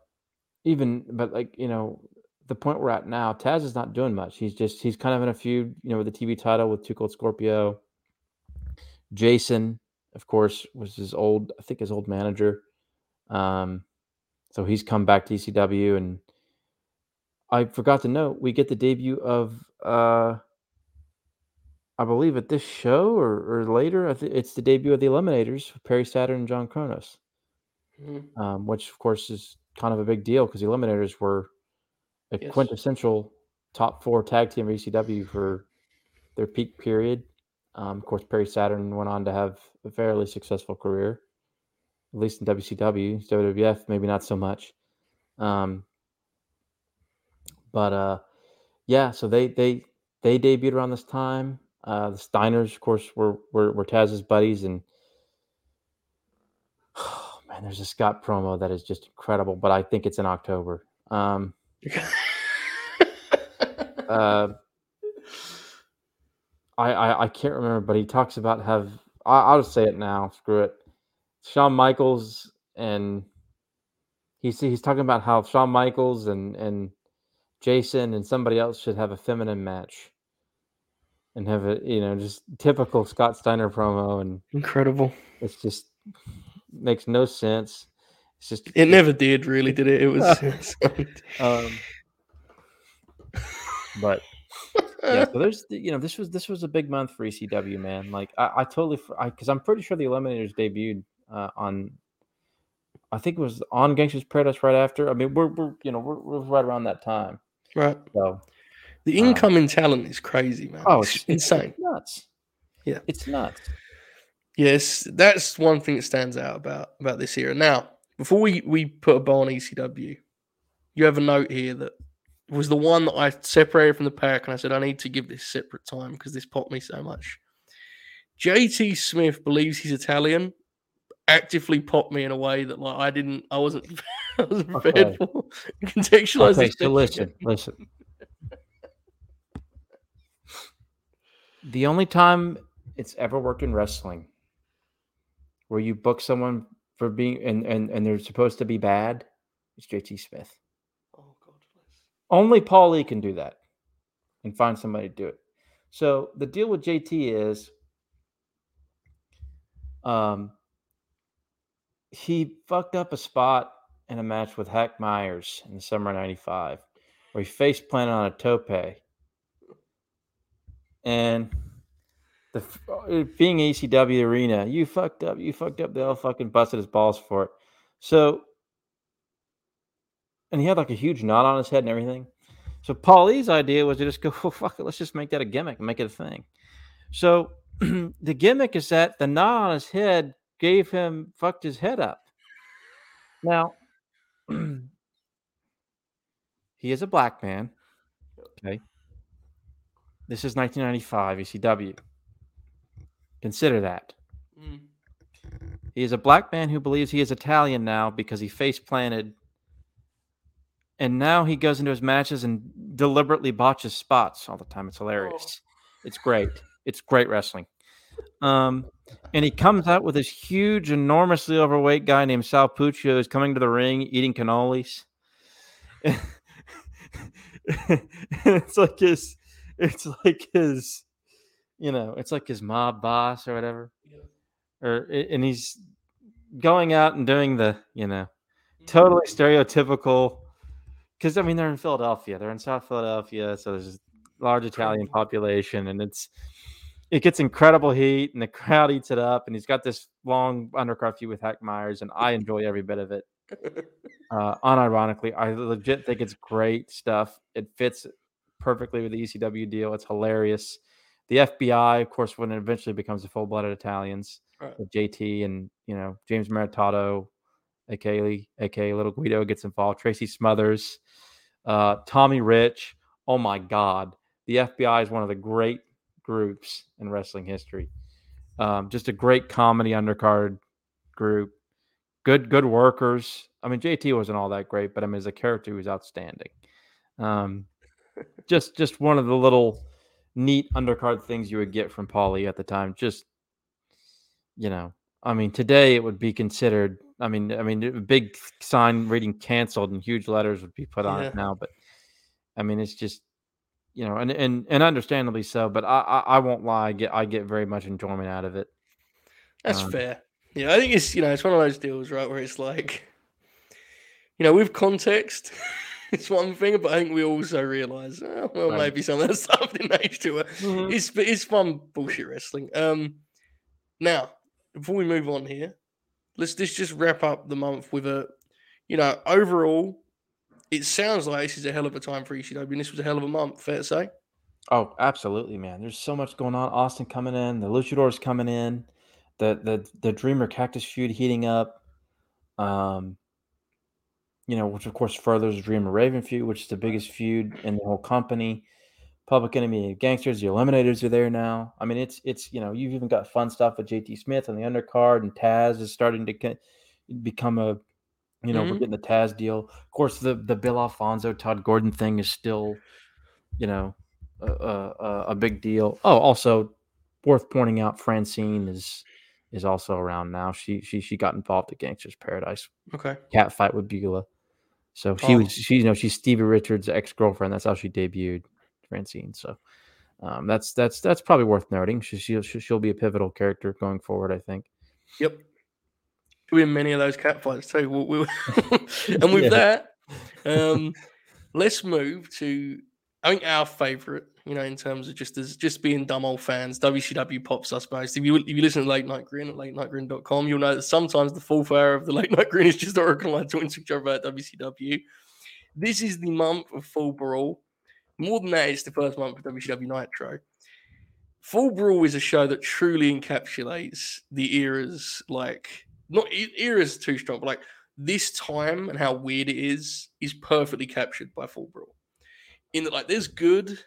even but like you know the point we're at now, Taz is not doing much. He's just he's kind of in a feud, you know, with the TV title with 2 Cold Scorpio. Jason, of course, was his old I think his old manager. Um, so he's come back to ECW, and I forgot to note we get the debut of uh, I believe at this show or, or later. I thi- it's the debut of the Eliminators, Perry Saturn and John Kronus Mhm. um, which of course is kind of a big deal because the Eliminators were a Yes. quintessential top four tag team of ECW for their peak period. Um, of course, Perry Saturn went on to have a fairly successful career, at least in WCW. WWF, maybe not so much. Um, but uh, yeah, so they they they debuted around this time. Uh, the Steiners, of course, were were, were Taz's buddies, and man, there's a Scott promo that is just incredible. But I think it's in October. Um, uh, <laughs> I, I I can't remember, but he talks about have I, I'll just say it now. Screw it. Shawn Michaels and he's he's talking about how Shawn Michaels and and Jason and somebody else should have a feminine match and have a you know just typical Scott Steiner promo, and Incredible. it's just makes no sense. It's just It never did, really, did it? It was. <laughs> um, but yeah, so there's you know this was this was a big month for ECW man. Like I, I totally because I'm pretty sure the Eliminators debuted uh, on. I think it was on Gangsters Paradise right after. I mean, we're, we're you know we're, we're right around that time. right. So The Um, incoming talent is crazy, man. oh, it's, it's, it's insane. nuts. Yeah. it's nuts. Yes, that's one thing that stands out about about this era. Now, before we we put a bow on ECW, you have a note here that was the one that I separated from the pack, and I said I need to give this separate time because this popped me so much. JT Smith believes he's Italian. Actively popped me in a way that like I didn't, I wasn't, <laughs> I wasn't prepared Okay. for. Contextualize Okay, this. so listen, listen. <laughs> The only time it's ever worked in wrestling where you book someone for being and and, and they're supposed to be bad is JT Smith. Oh God, bless. Only Paulie can do that and find somebody to do it. So the deal with JT is um he fucked up a spot in a match with Hack Meyers in the summer of 95 where he face planted on a tope. And the uh, being ECW arena, you fucked up, you fucked up. They all fucking busted his balls for it. So, and he had like a huge knot on his head and everything. So Paulie's idea was to just go, <laughs> well, fuck it, let's just make that a gimmick and make it a thing. So <clears throat> the gimmick is that the knot on his head gave him fucked his head up. Now, <clears throat> he is a black man. Okay. This is 1995 ECW. Consider that. Mm. He is a black man who believes he is Italian now because he face planted. And now he goes into his matches and deliberately botches spots all the time. It's hilarious. It's great. It's great wrestling. Um, and he comes out with this huge, enormously overweight guy named Sal Puccio who's coming to the ring eating cannolis. <laughs> it's like his, it's like his, you know, it's like his mob boss or whatever. Yeah. or and he's going out and doing the you know totally stereotypical because i mean they're in philadelphia. They're in south philadelphia so there's a large italian population and it's it gets incredible heat and the <laughs> crowd eats it up and he's got this long undercard feud with hack meyers and i enjoy every bit of it. <laughs> Uh unironically i legit think it's great stuff. It fits perfectly with the ecw deal. It's hilarious the fbi of course when it eventually becomes the full-blooded italians Right. with jt and you know james maritato aka aka little guido gets involved tracy smothers uh tommy rich oh my god the fbi is one of the great groups in wrestling history um just a great comedy undercard group good good workers. I mean, JT wasn't all that great, but I mean, as a character, he was outstanding. Um, <laughs> just just one of the little neat undercard things you would get from Paulie at the time. Just you know, I mean, today it would be considered. I mean, I mean, a big sign reading canceled and huge letters would be put on it now. But I mean, it's just you know, and and and understandably so. But I I, I won't lie, I get I get very much enjoyment out of it. That's Um, fair. Yeah, I think it's you know it's one of those deals, right, where it's like, you know, with context, <laughs> it's one thing, but I think we also realize, oh, well, Right. maybe some of that <laughs> stuff didn't age too well. Mhm. It's it's fun bullshit wrestling. Um, now before we move on here, let's let's just wrap up the month with a, you know, overall, it sounds like this is a hell of a time for ECW, and this was a hell of a month. Fair to say. Oh, absolutely, man. There's so much going on. Austin coming in, the Luchadors coming in, the the the Dreamer Cactus feud heating up. Um, you know, which of course furthers the Dreamer Raven feud, which is the biggest feud in the whole company. Public Enemy Gangsters, the Eliminators are there now. I mean, it's it's you know you've even got fun stuff with JT Smith on the undercard, and Taz is starting to become a you know we're Mhm. getting the Taz deal. Of course, the the Bill Alfonso Todd Gordon thing is still you know a, a, a- a big deal. Oh, also worth pointing out, Francine is is also around now. She she she got involved at Gangsters Paradise Okay. cat fight with Beulah. So she Oh. was she you know she's Stevie Richards' ex girlfriend. That's how she debuted, Francine. So um, that's that's that's probably worth noting. She, she'll she'll she'll be a pivotal character going forward. I think. Yep. We're in many of those cat fights too. We'll, we'll <laughs> <laughs> and with Yeah. that, <laughs> um, let's move to I think our favorite, you know, in terms of just as just being dumb old fans, WCW pops us most. If you if you listen to Late Night Grin at latenightgrin.com, you'll know that sometimes the full hour of the Late Night Grin is just Oracle and I talking to each about WCW. This is the month of Fall Brawl. More than that, it's the first month of WCW Nitro. Fall Brawl is a show that truly encapsulates the eras, like not eras too strong, but like this time and how weird it is is perfectly captured by Fall Brawl. In that, like, there's good,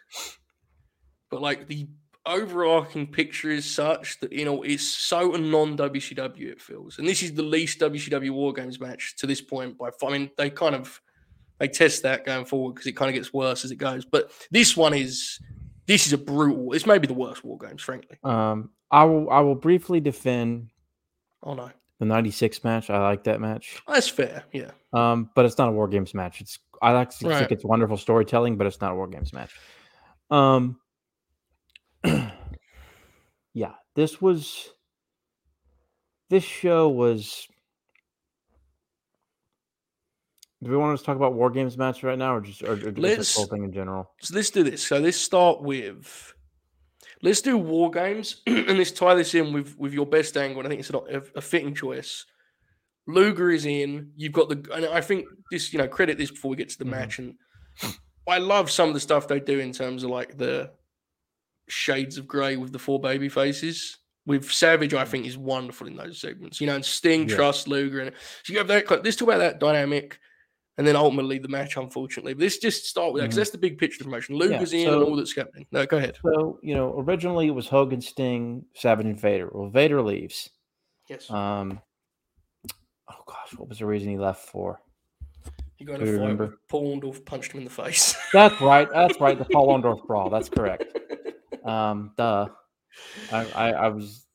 but like the overarching picture is such that you know it's so a non WCW it feels, and this is the least WCW War Games match to this point. By. I mean, they kind of they test that going forward because it kind of gets worse as it goes. But this one is this is a brutal. It's maybe the worst War Games, frankly. Um, I will I will briefly defend Oh no, the '96 match. I like that match. that's fair. Yeah, Um, but it's not a war games match. It's I like to Right. think it's wonderful storytelling, but it's not a war games match. Um, <clears throat> yeah, this was this show was. Do we want to talk about war games match right now, or just or, or just this whole thing in general? so let's do this. So let's start with let's do War Games <clears throat> and let's tie this in with with your best angle. And I think it's a, a fitting choice. Luger is in. You've got the, and I think this, you know, credit this before we get to the Mhm. match. And I love some of the stuff they do in terms of like the shades of grey with the four baby faces. With Savage, I think is wonderful in those segments. You know, and Sting Yeah. trusts Luger, and so you have that. Let's talk about that dynamic, and then ultimately the match. Unfortunately, but let's just start with that because Mhm. that's the big picture of the promotion. Luger's in, so- and all that's happening. No, go ahead. So you know, originally it was Hogan, Sting, Savage, and Vader. Well, Vader leaves. Yes, Um, oh gosh, what was the reason he left for? you got do you fight. remember? Paul Orndorff punched him in the face. <laughs> That's right. That's right. The Paul <laughs> Orndorff brawl. That's correct. Um, duh. I, I, I was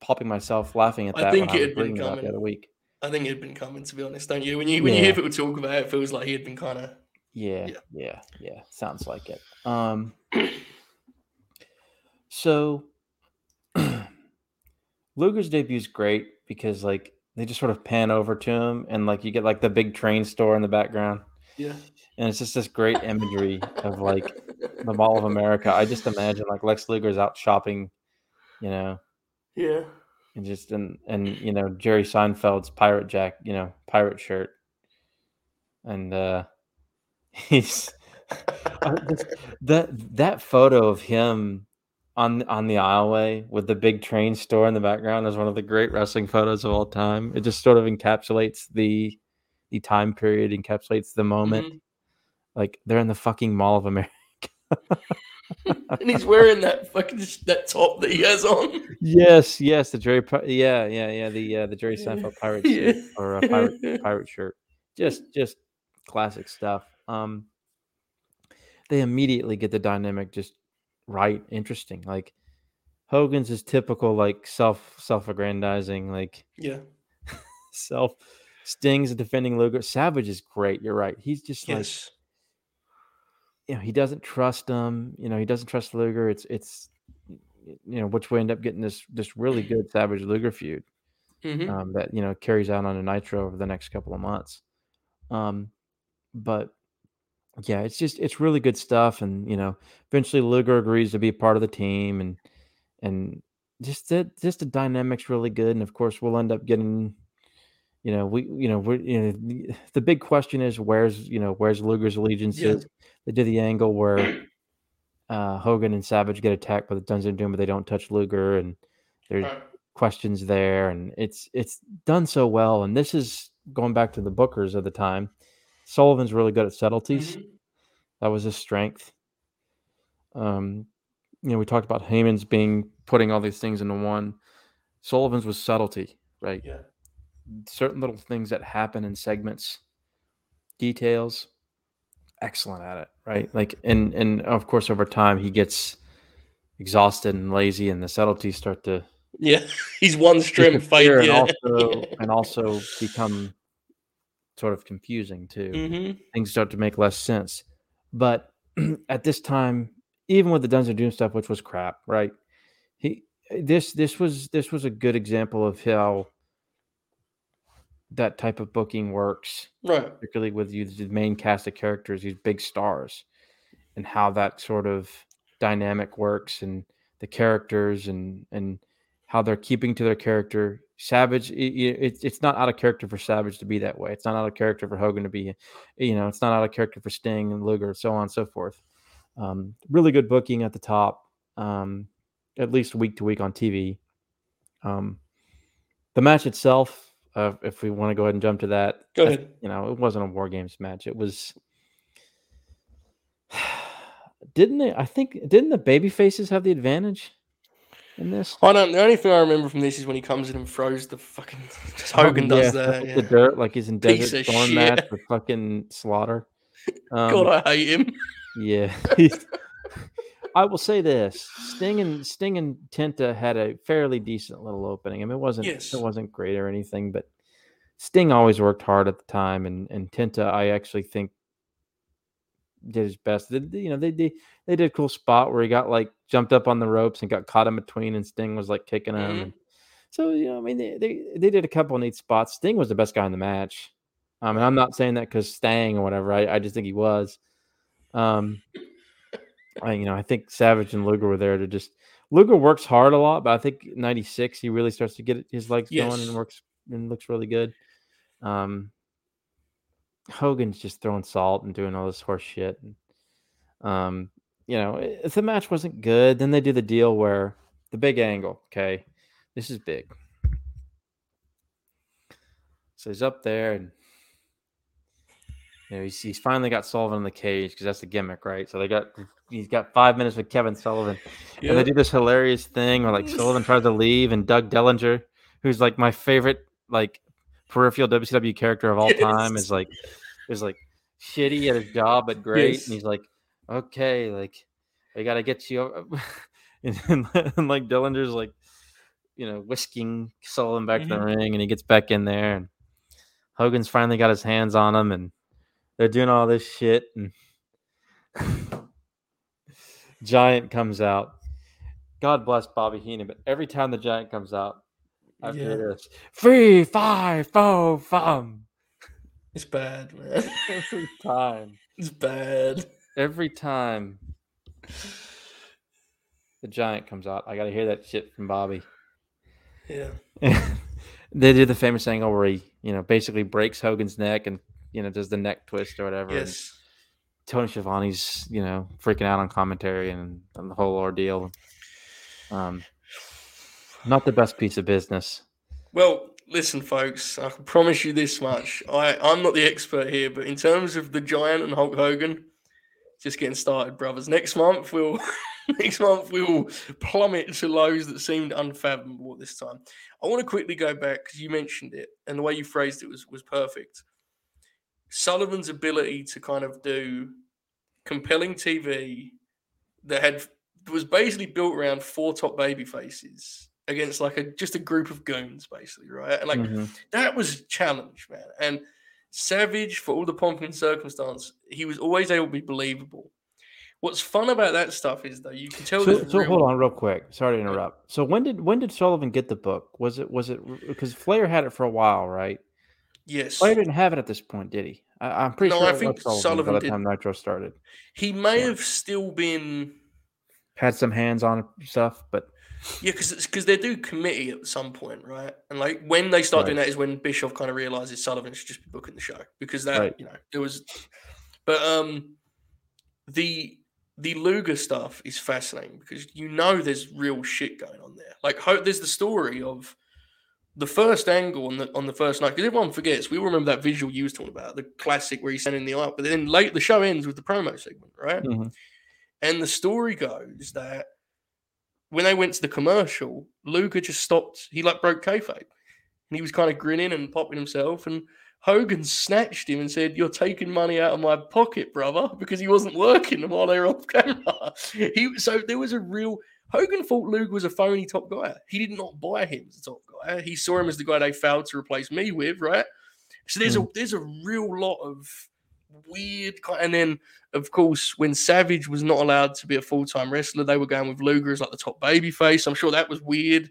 popping myself laughing at that. I think it I had been reading about it coming. the other week. I think it had been coming, to be honest, don't you? When you when you hear people talk about it, it feels like he had been kind of Yeah, Yeah. yeah, yeah, Sounds like it. Um, so <clears throat> Luger's debut is great because like they just sort of pan over to him and like you get like the big train store in the background yeah. and it's just this great imagery of like <laughs> the Mall of America. I just imagine like Lex Luger's out shopping, you know, yeah. and just and and you know Jerry Seinfeld's pirate jack, you know, pirate shirt, and uh <laughs> he's <laughs> just- that that photo of him on on the aisleway with the big train store in the background is one of the great wrestling photos of all time. It just sort of encapsulates the the time period, encapsulates the moment. Mhm. Like they're in the fucking Mall of America. <laughs> and he's wearing that fucking that top that he has on. Yes, yes, the Jerry, yeah, yeah, yeah, the uh, the Jerry <laughs> Seinfeld pirate Yeah. suit or a pirate <laughs> pirate shirt. Just just classic stuff. Um they immediately get the dynamic just right, interesting. Like Hogan's is typical like self self-aggrandizing, like Yeah. <laughs> self Sting's defending Luger. Savage is great, you're right. He's just like Yes. you know, he doesn't trust him. You know, he doesn't trust Luger. It's it's you know, which we end up getting this this really good Savage Luger feud Mhm. um, that you know carries out on a Nitro over the next couple of months. Um, but yeah, it's just it's really good stuff, and you know, eventually Luger agrees to be part of the team, and and just that just the dynamics really good, and of course we'll end up getting. You know, we you know we you know the- the big question is where's you know where's Luger's allegiances? They did the angle where uh, Hogan and Savage get attacked by the Dungeon Doom, but they don't touch Luger, and there's Right. questions there, and it's it's done so well. And this is going back to the bookers of the time. Sullivan's really good at subtleties. Mhm. That was his strength. Um, you know, we talked about Heyman's being putting all these things into one. Sullivan's was subtlety, right? Yeah. Certain little things that happen in segments, details. Excellent at it, right? Like, and and of course, over time, he gets exhausted and lazy, and the subtleties start to Yeah. <laughs> He's one strength <laughs> fight. disappear and Yeah. also <laughs> and also become sort of confusing too. hmm Things start to make less sense. But <clears throat> at this time, even with the Dungeons Dungeon Doom stuff, which was crap, right? He this this was this was a good example of how that type of booking works, Right. particularly with you the main cast of characters, these big stars, and how that sort of dynamic works and the characters and and how they're keeping to their character. Savage, i- i- it's it's not out of character for Savage to be that way. It's not out of character for Hogan to be, you know, it's not out of character for Sting and Luger, so on and so forth. Um, really good booking at the top. Um, at least week to week on TV. Um, the match itself, uh, if we want to go ahead and jump to that, Go ahead. you know, it wasn't a War Games match. It was. <sighs> Didn't they? I think didn't the baby faces have the advantage in this? I don't. The only thing I remember from this is when he comes in and throws the fucking. <laughs> Hogan does Yeah, that. Yeah. The dirt, like he's in Piece Desert of Storm match with fucking Slaughter. Um, God, I hate him. <laughs> Yeah. <laughs> I will say this: Sting and Sting and Tenta had a fairly decent little opening. I mean, it wasn't Yes. it wasn't great or anything, but Sting always worked hard at the time, and and Tenta, I actually think did his best. They, they- you know, they did they did a cool spot where he got like jumped up on the ropes and got caught in between, and Sting was like kicking him. Mhm. So you know, I mean, they, they they did a couple neat spots. Sting was the best guy in the match. Um, and I'm not saying that because Stang or whatever. I, I just think he was. Um, I, you know, I think Savage and Luger were there to just. Luger works hard a lot, but I think '96 he really starts to get his legs going and works and looks really good. Um, Hogan's just throwing salt and doing all this horse shit. And, um, you know, if the match wasn't good, then they do the deal where the big angle. Okay, this is big. So he's up there and you know, he's, he's finally got Sullivan in the cage because that's the gimmick, right? So they got he's got five minutes with Kevin Sullivan, and they do this hilarious thing where like Sullivan tries to leave, and Doug Dellinger, who's like my favorite like peripheral WCW character of all <laughs> time, is like is like shitty at his job but great, Yes. and he's like, okay, like I gotta get you, over. <laughs> and, and, <laughs> and like Dellinger's like, you know, whisking Sullivan back to the mm-hmm. ring, and he gets back in there, and Hogan's finally got his hands on him, and they're doing all this shit, and <laughs> Giant comes out. God bless Bobby Heenan, but every time the Giant comes out, I Yeah. hear this three, five, four, fum. It's bad, man. <laughs> Every time, <laughs> It's bad. every time the Giant comes out, I got to hear that shit from Bobby. Yeah. <laughs> they do the famous angle where he, you know, basically breaks Hogan's neck and you know does the neck twist or whatever. Yes. Tony Schiavone's, you know, freaking out on commentary and, and the whole ordeal. Um, not the best piece of business. Well, listen, folks. I can promise you this much. I I'm not the expert here, but in terms of the Giant and Hulk Hogan, just getting started, brothers. Next month we'll <laughs> next month we will plummet to lows that seemed unfathomable at this time. I want to quickly go back because you mentioned it and the way you phrased it was was perfect. Sullivan's ability to kind of do compelling TV that had was basically built around four top baby faces against like a just a group of goons, basically, right? And like Mhm. that was a challenge, man. And Savage, for all the pomp and circumstance, he was always able to be believable. What's fun about that stuff is though you can tell. So, so real- hold on, real quick. Sorry to interrupt. So when did when did Sullivan get the book? Was it was it because Flair had it for a while, right? Yes, Flair didn't have it at this point, did he? I, I'm pretty No, sure I think Sullivan, Sullivan by the did. time Nitro started. he may Yeah. have still been. Had some hands on stuff, but Yeah, because because they do committee at some point, right? And like when they start doing that is when Bischoff kind of realizes Sullivan should just be booking the show because that Right. you know it was. But um, the the Luger stuff is fascinating because you know there's real shit going on there. Like ho- there's the story of the first angle on the on the first night because everyone forgets. We all remember that visual you was talking about, the classic where he's sending the eye, but then late the show ends with the promo segment, right? Mhm. And the story goes that when they went to the commercial, Luger just stopped. He like broke kayfabe, and he was kind of grinning and popping himself. And Hogan snatched him and said, "You're taking money out of my pocket, brother," <laughs> because he wasn't working while they were off camera. <laughs> He so there was a real Hogan thought Luger was a phony top guy. He did not buy him as a top guy. He saw him as the guy they failed to replace me with, right? So there's hmm. a there's a real lot of weird and then of course when Savage was not allowed to be a full-time wrestler, they were going with Luger as like the top baby face. I'm sure that was weird.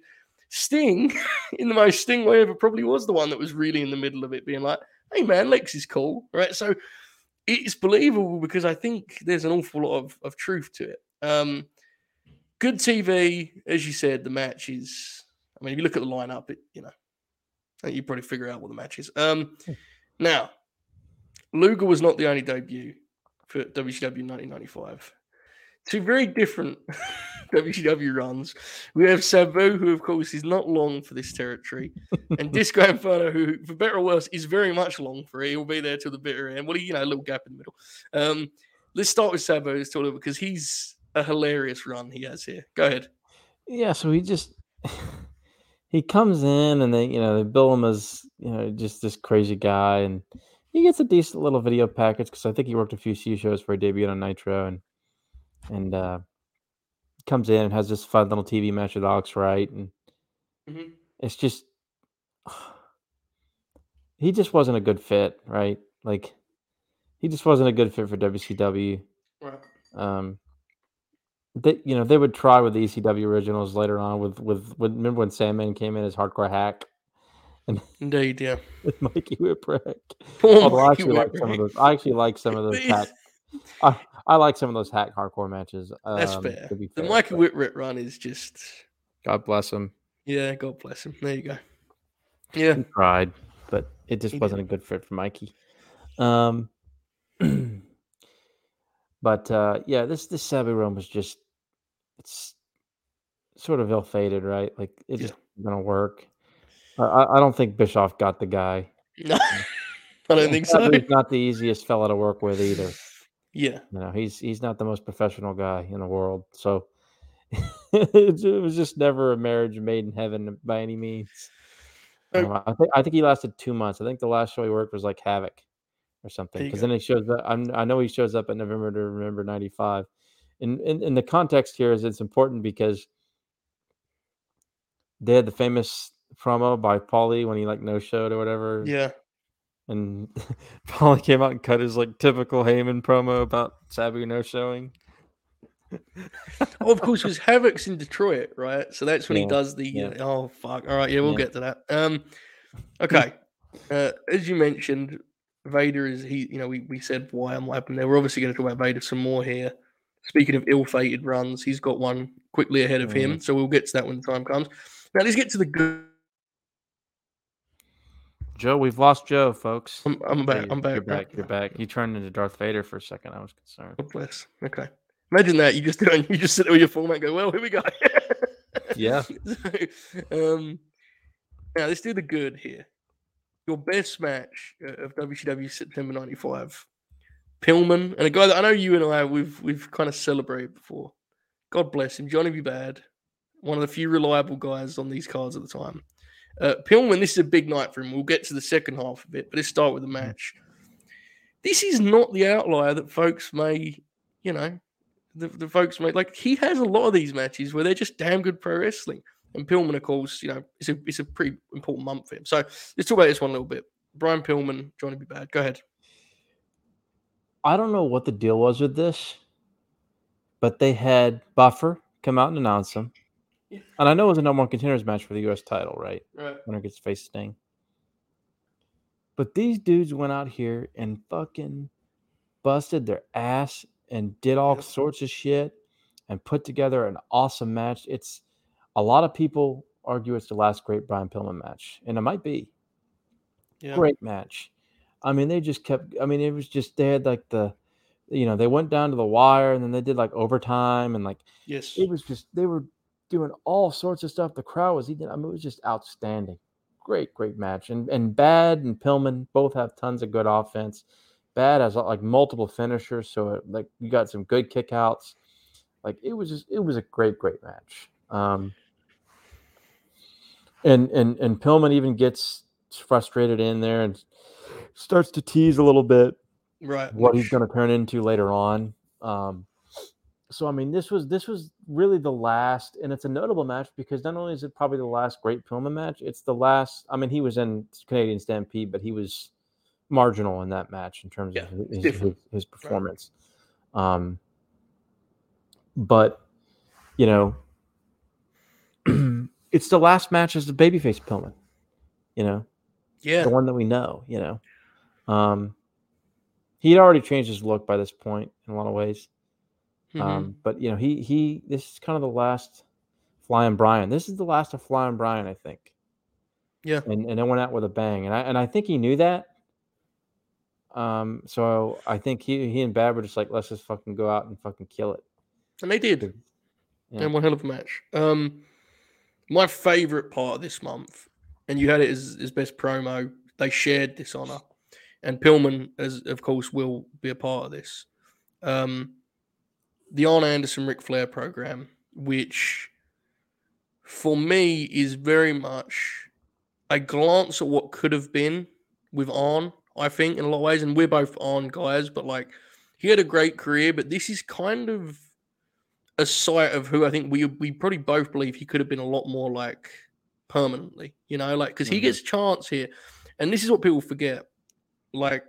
Sting, <laughs> in the most Sting way ever, probably was the one that was really in the middle of it, being like, hey man, Lex is cool. Right. So it's believable because I think there's an awful lot of, of truth to it. Um good TV, as you said, the match is I mean, if you look at the lineup, it you know, you probably figure out what the match is. Um now Luger was not the only debut for WCW in 1995. Two very different, <laughs> WCW runs. We have Sabu, who of course is not long for this territory, and <laughs> Disco Inferno, who for better or worse is very much long for it. He'll be there till the bitter end. Well, you know, a little gap in the middle. Um, let's start with Sabu. Let's talk because he's a hilarious run he has here. Go ahead. Yeah, so he just <laughs> he comes in and they you know they bill him as you know just this crazy guy and he gets a decent little video package because I think he worked a few C shows for a debut on Nitro and and uh comes in and has this fun little TV match with Alex Wright and Mhm. it's just <sighs> he just wasn't a good fit, right? Like he just wasn't a good fit for WCW. Right. Um, they, you know, they would try with the ECW originals later on. With with, with remember when Sandman came in as hardcore hack <laughs> Indeed, yeah. with Mikey Whipwreck. <laughs> Poor Although I Mikey actually like some of those. I actually like some of those <laughs> hack. I, I like some of those hack hardcore matches. That's um, fair. to be The fair, Mikey but Whipwreck run is just, God bless him. yeah, God bless him. There you go. Yeah. He tried, but it just He wasn't a good fit for Mikey. Um, <clears throat> but uh, yeah, this this Sabu run was just it's sort of ill fated, right? Like it Yeah. just isn't gonna work. I, I don't think Bischoff got the guy. No, <laughs> I don't think so. Sabu's not the easiest fella to work with either. <laughs> Yeah. You know, he's he's not the most professional guy in the world. So <laughs> it was just never a marriage made in heaven by any means. Um, I think I think he lasted two months. I think the last show he worked was like Havoc or something. Because then he shows up. I'm, I know he shows up in November to remember '95. And in, in the context here is it's important because they had the famous promo by Paulie when he like no showed or whatever. Yeah. And <laughs> Paulie came out and cut his like typical Heyman promo about Sabu no showing. Oh, of course, because <laughs> Havoc's in Detroit, right? So that's when he does the. yeah. Uh, oh fuck! All right, yeah, we'll Yeah. get to that. Um, <laughs> okay. uh, as you mentioned, Vader is he. You know, we, we said why I'm happened there. We're obviously going to talk about Vader some more here. Speaking of ill-fated runs, he's got one quickly ahead of him, so we'll get to that when the time comes. Now let's get to the good. Joe, we've lost Joe, folks. I'm, I'm back. you're- I'm back. You're right? back. You're back. You turned into Darth Vader for a second. I was concerned. God bless. Okay. Imagine that you just you just sit there with your format and go, well, here we go. <laughs> Yeah. <laughs> So, um, now let's do the good here. Your best match uh, of WCW September '95, Pillman and a guy that I know you and I we've we've kind of celebrated before. God bless him, Johnny B. Bad, one of the few reliable guys on these cards at the time. Uh, Pillman, this is a big night for him. We'll get to the second half of it, but let's start with the match. This is not the outlier that folks may, you know, the, the folks may like. He has a lot of these matches where they're just damn good pro wrestling. And Pillman, of course, you know, it's a it's a pretty important month for him. So let's talk about this one a little bit. Brian Pillman, Johnny B. Bad. Go ahead. I don't know what the deal was with this, but they had Buffer come out and announce him. Yeah. <laughs> And I know it was a number one contenders match for the U.S. title, right? Right. Winner gets to face Sting. But these dudes went out here and fucking busted their ass and did all Yep. sorts of shit and put together an awesome match. It's a lot of people argue it's the last great Brian Pillman match, and it might be Yeah. great match. I mean, they just kept. I mean, it was just they had like the, you know, they went down to the wire and then they did like overtime and like Yes. it was just they were doing all sorts of stuff. The crowd was eating. I mean, it was just outstanding. Great, great match. And and Bad and Pillman both have tons of good offense. Bad has like multiple finishers, so it, like you got some good kickouts. Like it was just it was a great, great match. Um, and and and Pillman even gets frustrated in there and starts to tease a little bit Right. what he's going to turn into later on. Um, so I mean, this was this was really the last, and it's a notable match because not only is it probably the last great Pillman match, it's the last. I mean, he was in Canadian Stampede, but he was marginal in that match in terms Yeah, of his, his, his performance. Um, but you know, <clears throat> it's the last match as the babyface Pillman. You know, Yeah. the one that we know, you know. Um, he'd already changed his look by this point in a lot of ways. Mhm. Um, but you know, he he this is kind of the last Flying Brian. This is the last of Flying Brian, I think. Yeah. And and it went out with a bang. And I and I think he knew that. Um, so I think he he and Bad were just like, let's just fucking go out and fucking kill it. and they did. Yeah. And one hell of a match. Um, my favorite part of this month, and you had it as, as best promo. They shared this honor, and Pillman, as of course, will be a part of this. Um, the Arn Anderson Ric Flair program, which for me is very much a glance at what could have been with Arn, I think, in a lot of ways. And we're both Arn guys, but like he had a great career, but this is kind of a sight of who I think we we probably both believe he could have been a lot more like permanently, you know, like because mm-hmm. he gets a chance here. And this is what people forget. Like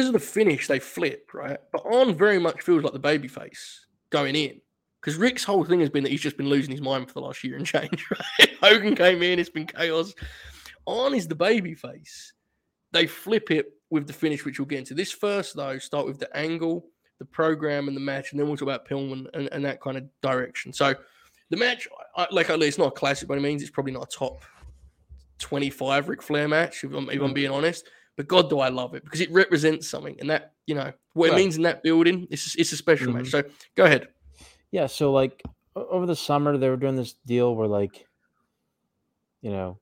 because of the finish, they flipped, right? But Arn very much feels like the babyface going in. Because Rick's whole thing has been that he's just been losing his mind for the last year and change, <laughs> right? Hogan came in, it's been chaos. Arn is the babyface. They flip it with the finish, which we'll get into. This first, though, start with the angle, the program, and the match, and then we'll talk about Pillman and, and that kind of direction. So the match, I, like I it's not a classic by any means. It's probably not a top 25 Ric Flair match, if I'm, if I'm mm. being honest. But God, do I love it because it represents something, and that you know what right. it means in that building. It's it's a special mm-hmm. match. So go ahead. Yeah. So like over the summer, they were doing this deal where like, you know,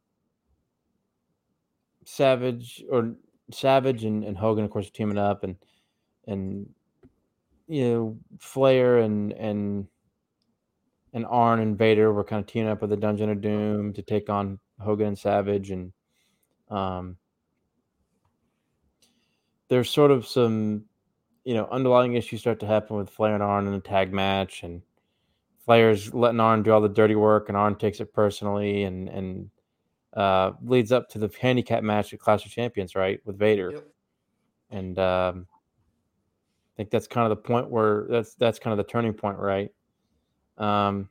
Savage or Savage and, and Hogan, of course, are teaming up, and and you know Flair and and and Arn and Vader were kind of teaming up with the Dungeon of Doom to take on Hogan and Savage, and um, there's sort of some, you know, underlying issues start to happen with Flair and Arn in a tag match, and Flair's letting Arn do all the dirty work, and Arn takes it personally, and and uh, leads up to the handicap match at Clash of Champions, right, with Vader, yep. and um, I think that's kind of the point where that's that's kind of the turning point, right? Um,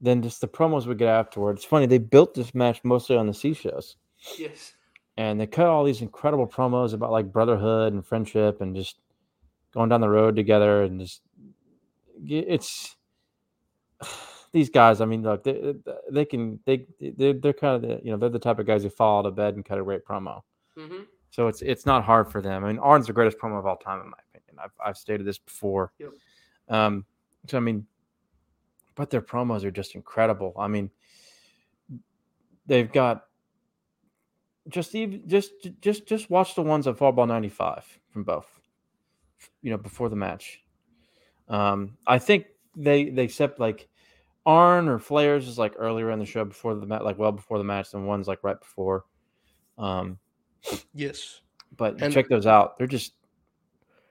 then just the promos we get afterwards. It's funny they built this match mostly on the C shows. Yes and they cut all these incredible promos about like brotherhood and friendship and just going down the road together and just it's <sighs> these guys i mean look they, they can they they're, they're kind of the you know they're the type of guys who fall out of bed and cut a great promo. Mm-hmm. so it's it's not hard for them. I mean arn's the greatest promo of all time in my opinion. I've, I've stated this before. Yep. um so i mean but their promos are just incredible. I mean they've got just even just just just watch the ones at Fall Brawl 95 from both. You know, before the match. Um, I think they they accept like Arn or Flair's is like earlier in the show before the match, like well before the match, and one's like right before. Um, yes, but and check those out. They're just,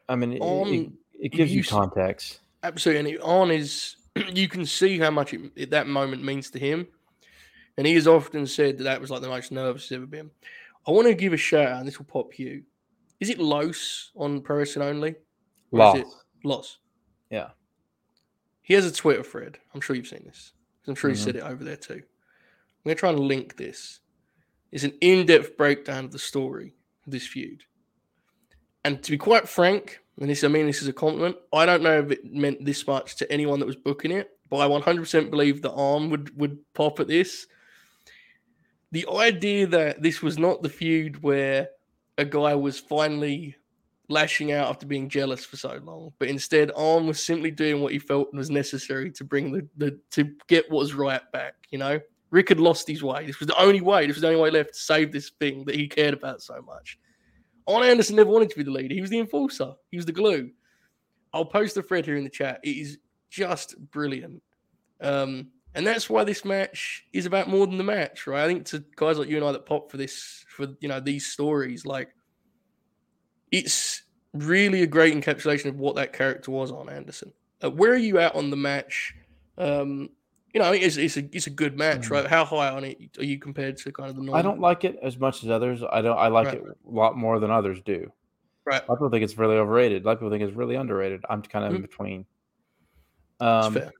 I mean, it, it, it gives you, you context. Absolutely, and on is <clears throat> you can see how much it, that moment means to him and he has often said that that was like the most nervous he's ever been. I want to give a shout out, and this will pop you. Is it Los on Pro Wrestling Only? Los. Los. Yeah. He has a Twitter thread. I'm sure you've seen this. I'm sure mm-hmm. he said it over there too. I'm going to try and link this. It's an in depth breakdown of the story of this feud. And to be quite frank, and this I mean this is a compliment, I don't know if it meant this much to anyone that was booking it, but I 100% believe the arm would would pop at this the idea that this was not the feud where a guy was finally lashing out after being jealous for so long, but instead Arn was simply doing what he felt was necessary to bring the, the to get what was right back. You know, Ric had lost his way. This was the only way. This was the only way left to save this thing that he cared about so much. Arn Anderson never wanted to be the leader. He was the enforcer. He was the glue. I'll post the thread here in the chat. It is just brilliant. Um, and that's why this match is about more than the match, right? I think to guys like you and I that pop for this, for you know these stories, like it's really a great encapsulation of what that character was Arn Anderson. Uh, where are you at on the match? Um, you know, it's, it's a it's a good match, mm. right? How high on it are you compared to kind of the normal? I don't like it as much as others. I don't. I like right. it a lot more than others do. Right. A lot of people think it's really overrated. A lot of people think it's really underrated. I'm kind of mm. in between. Um, fair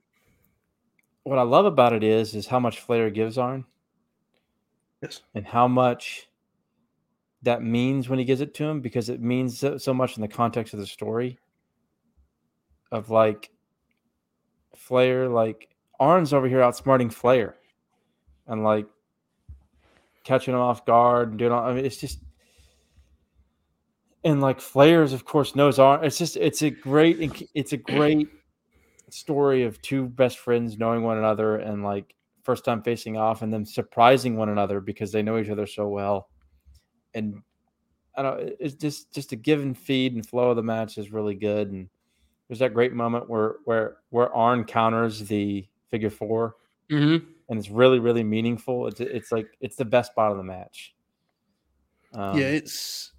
what I love about it is is how much Flair gives Arn. Yes. And how much that means when he gives it to him because it means so, so much in the context of the story. Of like Flair, like Arn's over here outsmarting Flair and like catching him off guard and doing all I mean it's just and like Flair's of course knows Arn. It's just it's a great it's a great story of two best friends knowing one another and like first time facing off and then surprising one another because they know each other so well. And I don't it's just just a give and feed and flow of the match is really good. And there's that great moment where where where Arn counters the figure 4 Mm-hmm. and it's really really meaningful. It's it's like it's the best spot of the match. Um, yeah, it's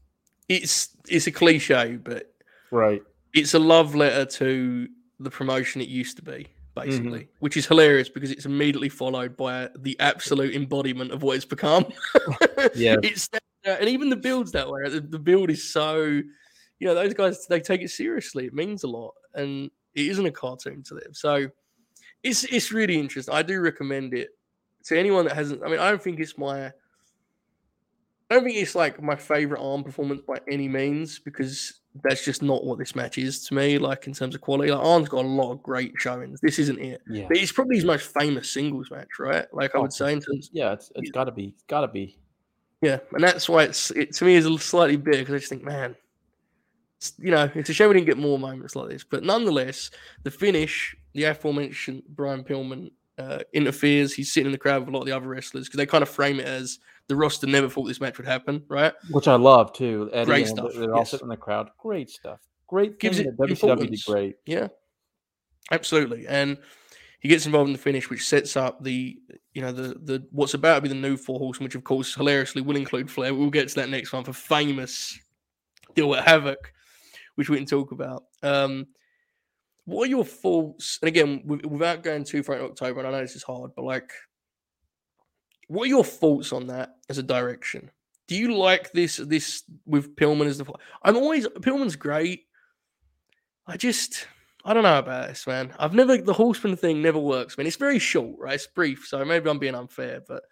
it's it's a cliche, but right. it's a love letter to the promotion it used to be, basically, Mm-hmm. which is hilarious because it's immediately followed by the absolute embodiment of what it's become. <laughs> Yeah. <laughs> it's and even the build's that way. The, the build is so, you know, those guys they take it seriously. It means a lot, and it isn't a cartoon to them. So it's it's really interesting. I do recommend it to anyone that hasn't. I mean, I don't think it's my. I don't think it's like my favorite Arn performance by any means because that's just not what this match is to me. Like in terms of quality, like Arn's got a lot of great showings. This isn't it, Yeah. but it's probably his most famous singles match, right? Like I would say in terms, Yeah, it's it's got to be got to be. yeah, and that's why it's it to me is a slightly big because I just think, man, it's, you know, it's a shame we didn't get more moments like this. But nonetheless, the finish, the aforementioned Brian Pillman uh, interferes. He's sitting in the crowd with a lot of the other wrestlers because they kind of frame it as the roster never thought this match would happen, right? Which I love too. Eddie Great and stuff, They're all sitting in the crowd. Great stuff. Great Gives thing it WCW great. Yeah, absolutely. And he gets involved in the finish, which sets up the you know the the what's about to be the new four horsemen, which of course hilariously will include Flair. We'll get to that next one for famous deal at Havoc, which we can talk about. Um, what are your thoughts? And again, without going too far in October, and I know this is hard, but like, what are your thoughts on that as a direction? Do you like this this with Pillman as the? I'm always Pillman's great. I just I don't know about this, man. I've never the horseman thing never works, man. It's very short, right? It's brief, so maybe I'm being unfair, but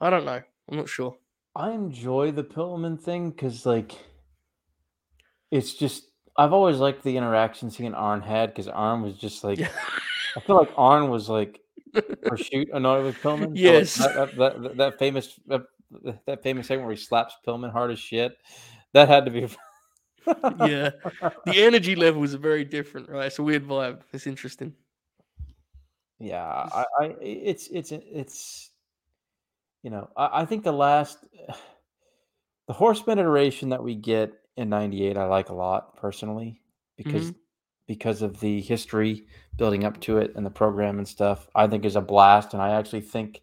I don't know. I'm not sure. I enjoy the Pillman thing because like it's just I've always liked the interactions he and Arn had because Arn was just like I feel like Arn was like <laughs> shoot annoyed with Pillman. So, like, Yes. that, that, that, that famous that, that famous segment where he slaps Pillman hard as shit. That had to be yeah. The energy levels are very different, right? It's a weird vibe. It's interesting. Yeah, I, I it's it's it's you know, I, I think the last <sighs> the horseman iteration that we get in 98 I like a lot personally because because of the history building up to it and the program and stuff. I think is a blast and I actually think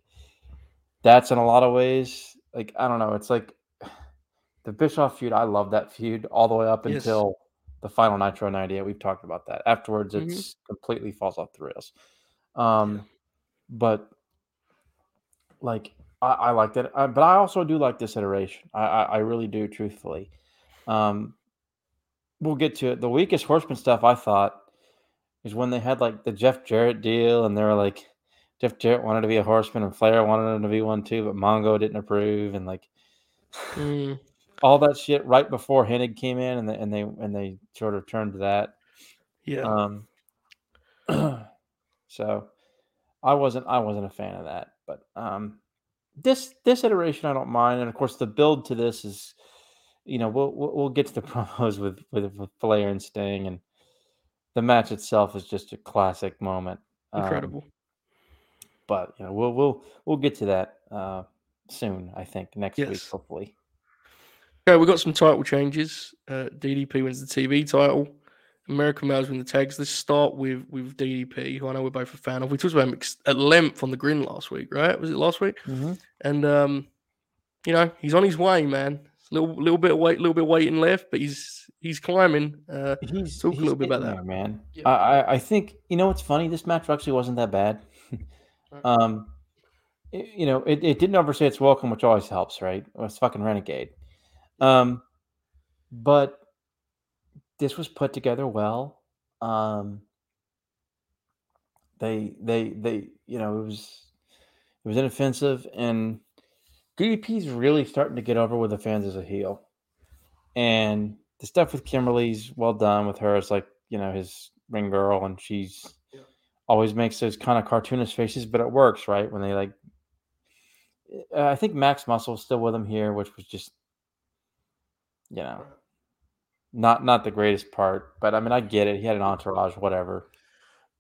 that's in a lot of ways like I don't know, it's like <sighs> the Bischoff feud, I love that feud all the way up Yes. until the final Nitro 98. We've talked about that. Afterwards, Mhm. it's completely falls off the rails. Um, but like I, I liked it, uh, but I also do like this iteration. I, I, I really do, truthfully. Um, we'll get to it. The weakest Horseman stuff I thought is when they had like the Jeff Jarrett deal, and they were like, Jeff Jarrett wanted to be a Horseman, and Flair wanted him to be one too, but Mongo didn't approve, and like Mm, <sighs> all that shit right before Hennig came in, and they, and they and they sort of turned to that. yeah. Um, <clears throat> so I wasn't I wasn't a fan of that, but um, this this iteration I don't mind, and of course the build to this is, you know, we'll we'll, get to the <laughs> promos with, with with Flair and Sting, and the match itself is just a classic moment. Um, Incredible. but you know, we'll we'll we'll get to that uh, soon. I think next week, hopefully. Okay, we got some title changes. Uh, DDP wins the TV title. American Males win the tags. Let's start with with DDP, who I know we're both a fan of. We talked about him at length on the Grin last week, right? Was it last week? And um, you know, he's on his way, man. It's a little little bit of weight, little bit of waiting left, but he's he's climbing. Uh, He's Talk a little bit about getting that. man. Yeah. I, I I think you know what's funny. This match actually wasn't that bad. <laughs> Um, it- you know, it, it didn't overstay its welcome, which always helps, right? It was fucking renegade. Um, but this was put together well. Um, they they they you know it was it was inoffensive and DDP's really starting to get over with the fans as a heel. And the stuff with Kimberly's well done with her. It's like, you know, his ring girl and she's Yeah. always makes those kind of cartoonish faces, but it works, right? When they like uh, I think Max Muscle's still with him here, which was just you know not not the greatest part. But I mean I get it. He had an entourage, whatever.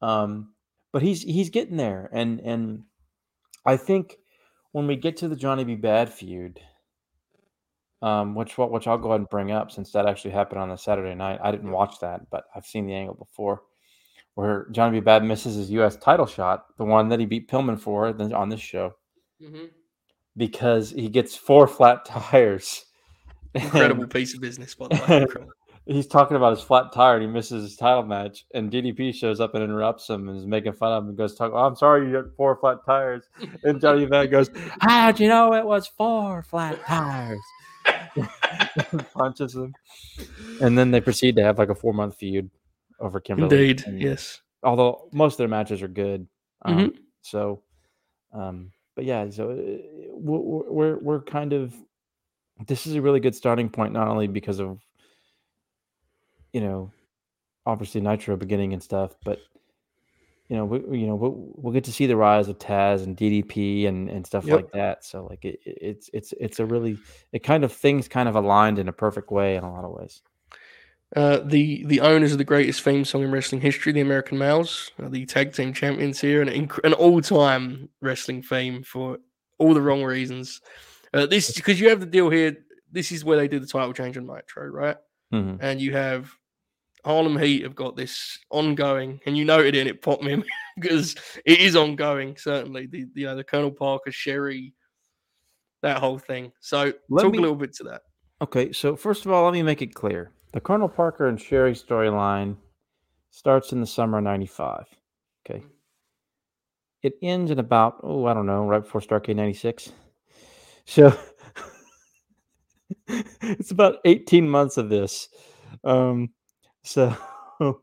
Um, but he's he's getting there, and and I think when we get to the Johnny B. Bad feud, um, which which I'll go ahead and bring up since that actually happened on the Saturday night. I didn't watch that, but I've seen the angle before, where Johnny B. Bad misses his U.S. title shot, the one that he beat Pillman for on this show, mm-hmm. because he gets four flat <laughs> tires. Incredible piece of business, by the way. <laughs> he's talking about his flat tire and he misses his title match, and DDP shows up and interrupts him and is making fun of him and goes, "Talk, oh, I'm sorry, you got four flat tires." And Johnny Bad goes, "How'd you know it was four flat tires?" <laughs> punches him, and then they proceed to have like a four month feud over Kimberly. Indeed, and, yes. Although most of their matches are good, um, mm-hmm. so, um, but yeah, so uh, we're, we're we're kind of this is a really good starting point, not only because of you know, obviously Nitro beginning and stuff, but you know, we, you know, we'll, we'll get to see the rise of Taz and DDP and, and stuff yep. like that. So like it, it's it's it's a really it kind of things kind of aligned in a perfect way in a lot of ways. Uh, the the owners of the greatest theme song in wrestling history, the American Males, uh, the tag team champions here, and an, an all time wrestling theme for all the wrong reasons. Uh, this because you have the deal here. This is where they did the title change on Nitro, right? Mm-hmm. And you have Harlem Heat have got this ongoing, and you noted it, and it popped me because <laughs> it is ongoing. Certainly, the you know the Colonel Parker, Sherry, that whole thing. So let talk me, a little bit to that. Okay, so first of all, let me make it clear: the Colonel Parker and Sherry storyline starts in the summer of '95. Okay, it ends in about oh I don't know right before Starcade '96. So <laughs> it's about 18 months of this. Um, so <laughs>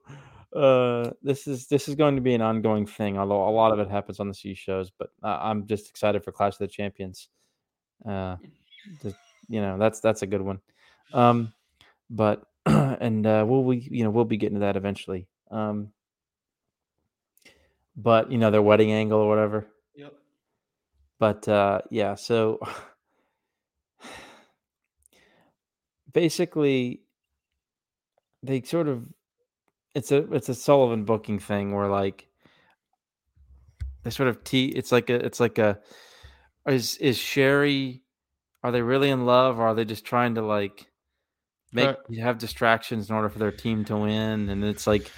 uh, this is this is going to be an ongoing thing. Although a lot of it happens on the C shows, but I'm just excited for Clash of the Champions. Uh, just, you know that's that's a good one. Um, but <clears throat> and uh, we'll we you know we'll be getting to that eventually. Um, but you know their wedding angle or whatever. Yep. But uh, yeah, so <sighs> basically they sort of it's a it's a Sullivan booking thing where like they sort of t it's like a it's like a is is Sherry are they really in love or are they just trying to like make uh, have distractions in order for their team to win and it's like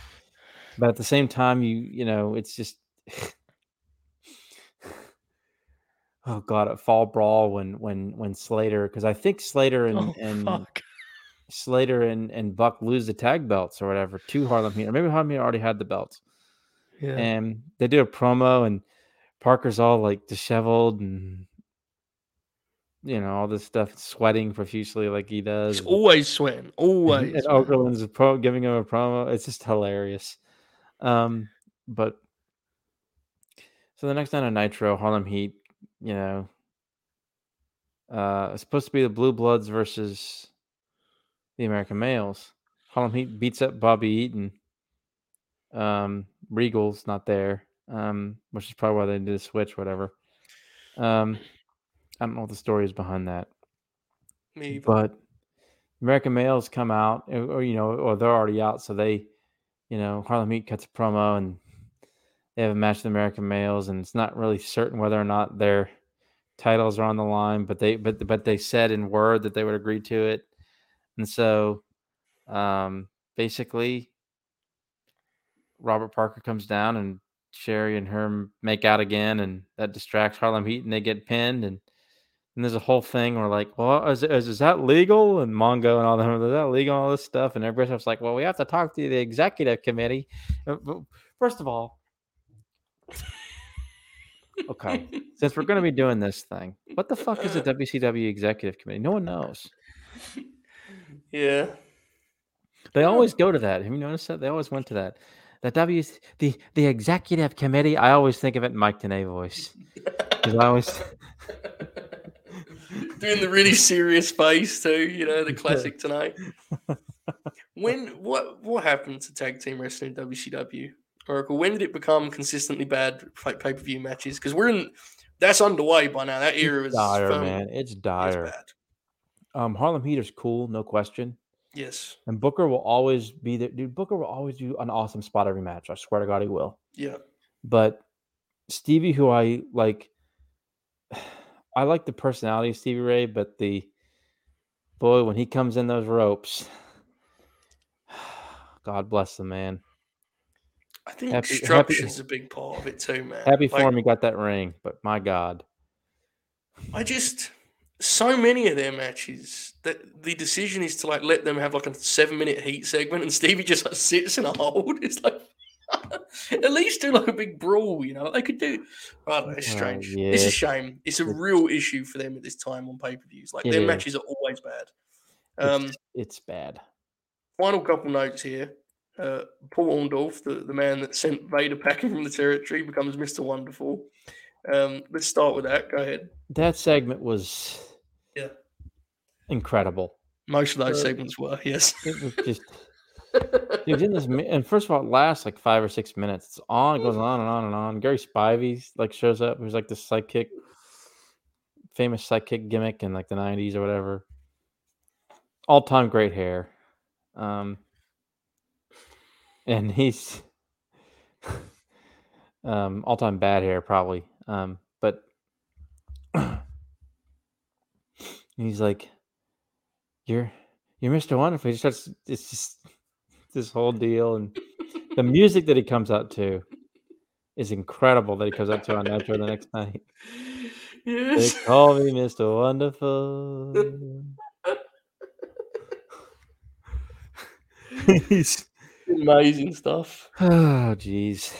but at the same time you you know it's just <sighs> oh god at fall brawl when when when slater because i think slater and <laughs> oh, and fuck. Slater and, and Buck lose the tag belts or whatever to Harlem Heat, or maybe Harlem Heat already had the belts. Yeah. And they do a promo, and Parker's all like disheveled and you know all this stuff, sweating profusely like he does. He's always sweating, <laughs> always. And, Okerlund's pro giving him a promo. It's just hilarious. Um, but so the next night on Nitro, Harlem Heat, you know, uh, it's supposed to be the Blue Bloods versus the American males. Harlem Heat beats up Bobby Eaton. Um, Regal's not there, um, which is probably why they did a switch, whatever. Um, I don't know what the story is behind that. Maybe. But American males come out, or, or, you know, or they're already out, so they, you know, Harlem Heat cuts a promo and they have a match with American males, and it's not really certain whether or not their titles are on the line, but they but but they said in word that they would agree to it. And so um, basically, Robert Parker comes down and Sherry and her make out again, and that distracts Harlem Heat, and they get pinned. And, and there's a whole thing where, like, well, is, is, is that legal? And Mongo and all them, is that legal? All this stuff. And everybody's like, well, we have to talk to the executive committee. Uh, first of all, okay, since we're going to be doing this thing, what the fuck is the WCW executive committee? No one knows. Yeah. They always go to that. Have you noticed that? They always went to that. The W the the executive committee. I always think of it in Mike Tenay voice. <laughs> Because I always doing the really serious face too. You know the <laughs> classic tonight. <laughs> when what what happened to tag team wrestling in WCW? Oracle. When did it become consistently bad like pay per view matches? Because we're in that's underway by now. That era is dire, man. It's dire. It's bad. Um, Harlem Heat is cool, no question. Yes. And Booker will always be there. Dude, Booker will always do an awesome spot every match. I swear to God, he will. Yeah. But Stevie, who I like, <sighs> I like the personality of Stevie Ray, but the boy, when he comes in those ropes, <sighs> God bless the man. I think Happy- structure's happy- a big part of it too, man. Happy Like, for him he got that ring, but my God. I just so many of their matches that the decision is to like let them have like a seven minute heat segment and <laughs> Stevie just like sits in a <laughs> hold. It's like <laughs> at least do like a big brawl, you know. They could do I don't know, it's Well, strange. yeah. It's a shame. It's a It's- real issue for them at this time on pay-per-views. Like It their is. matches are always bad. It's, Um it's bad. final couple notes here. Uh, Paul Orndorff, the, the man that sent Vader packing from the territory, becomes Mr. Wonderful. Um, let's start with that. Go ahead. That segment was Yeah. incredible. Most of those Uh, segments were, yes. It was <laughs> just Dude, in this, and first of all, it lasts like five or six minutes. It's on, it goes on and on and on. Gary Spivey like shows up, who's like the sidekick, famous sidekick gimmick in like the '90s or whatever. All time great hair, um, and he's <laughs> um, all time bad hair probably, um, but <clears throat> he's like, "You're you're Mr. Wonderful." He starts. It's just <laughs> this whole deal, and the music that he comes out to is incredible. That he comes out to on Nitro the next night. They <laughs> call me Mr. Wonderful. He's <laughs> Amazing stuff. oh jeez.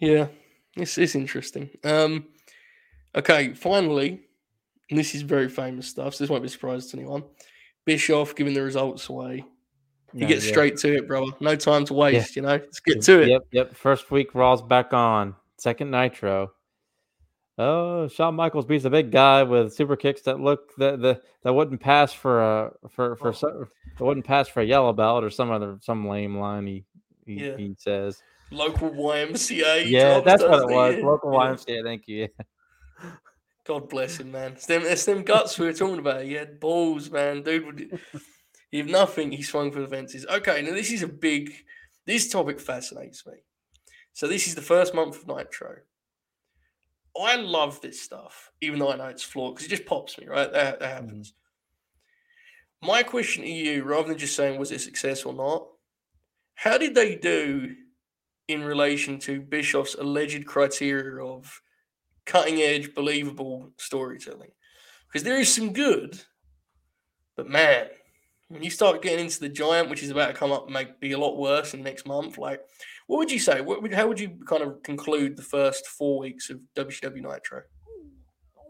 Yeah, it's, is interesting. Um, okay, finally, and this is very famous stuff, so this won't be a surprise to anyone. Bischoff giving the results away. He No, gets yeah. straight to it, brother. No time to waste, you know? Let's get to it. Yep, yep. First week Raw's back on. Second Nitro. Oh, Shawn Michaels beats a big guy with super kicks that look that the that wouldn't pass for a for for Oh. so, that wouldn't pass for a yellow belt or some other some lame line he he, Yeah. he says. Local YMCA. Yeah, that's what it was. Local. YMCA. Thank you. God bless him, man. It's them, it's them guts we were talking about. He had balls, man. Dude would <laughs> he have nothing, he swung for the fences. Okay, now this is a big this topic fascinates me. So this is the first month of Nitro. I love this stuff, even though I know it's flawed, because it just pops me, right? That, that mm-hmm. happens. My question to you, rather than just saying was it a success or not, how did they do in relation to Bischoff's alleged criteria of cutting edge, believable storytelling? Because there is some good, but man, when you start getting into the giant, which is about to come up and make be a lot worse in next month, like what would you say? What would, how would you kind of conclude the first four weeks of WCW Nitro?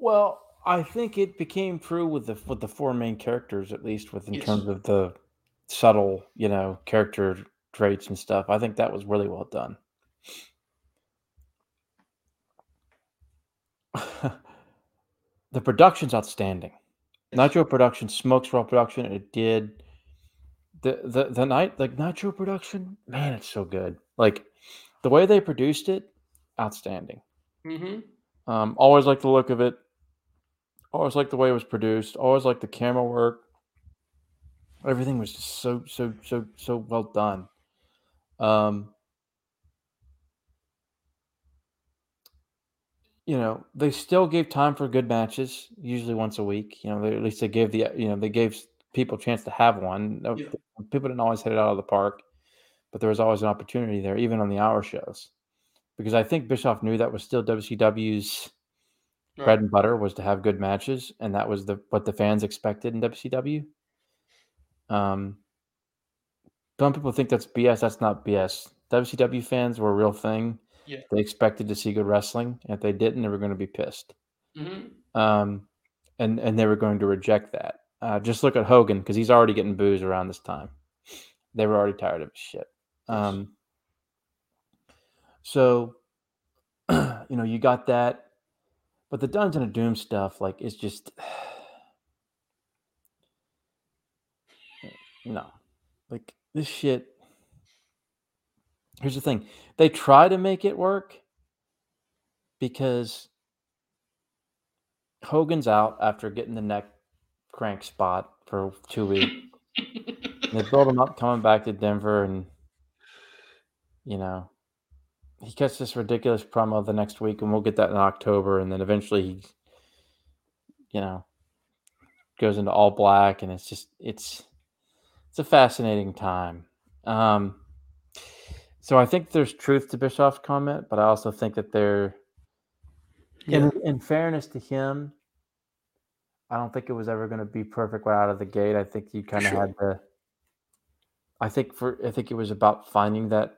Well, I think it became true with the with the four main characters, at least with in Yes. terms of the subtle, you know, character traits and stuff. I think that was really well done. <laughs> the production's outstanding. Nitro production, Smokes Raw production, it did the the the night like Nitro production, man, it's so good. Like the way they produced it, outstanding. Mm-hmm. Um, always like the look of it. Always like the way it was produced. Always like the camera work. Everything was just so so so so well done. Um, you know, they still gave time for good matches, usually once a week. You know, they, at least they gave the you know they gave people a chance to have one. Yeah. People didn't always hit it out of the park, but there was always an opportunity there, even on the hour shows, because I think Bischoff knew that was still WCW's bread and butter was to have good matches, and that was the what the fans expected in WCW. Um, some people think that's BS. That's not BS. WCW fans were a real thing. Yeah. They expected to see good wrestling. and If they didn't, they were going to be pissed. Mm-hmm. Um, and and they were going to reject that. Uh, just look at Hogan because he's already getting boos around this time. They were already tired of his shit. Um, so, <clears throat> you know, you got that, but the Dungeon of Doom stuff, like, is just <sighs> no, like this shit. Here's the thing: they try to make it work because Hogan's out after getting the neck crank spot for two weeks. they build him up coming back to Denver, and you know, he gets this ridiculous promo the next week, and we'll get that in October, and then eventually he, you know, goes into all black, and it's just it's it's a fascinating time. Um, so I think there's truth to Bischoff's comment, but I also think that there, Yeah. in, in fairness to him, I don't think it was ever going to be perfect right out of the gate. I think you kind of Sure. had to. I think for I think it was about finding that,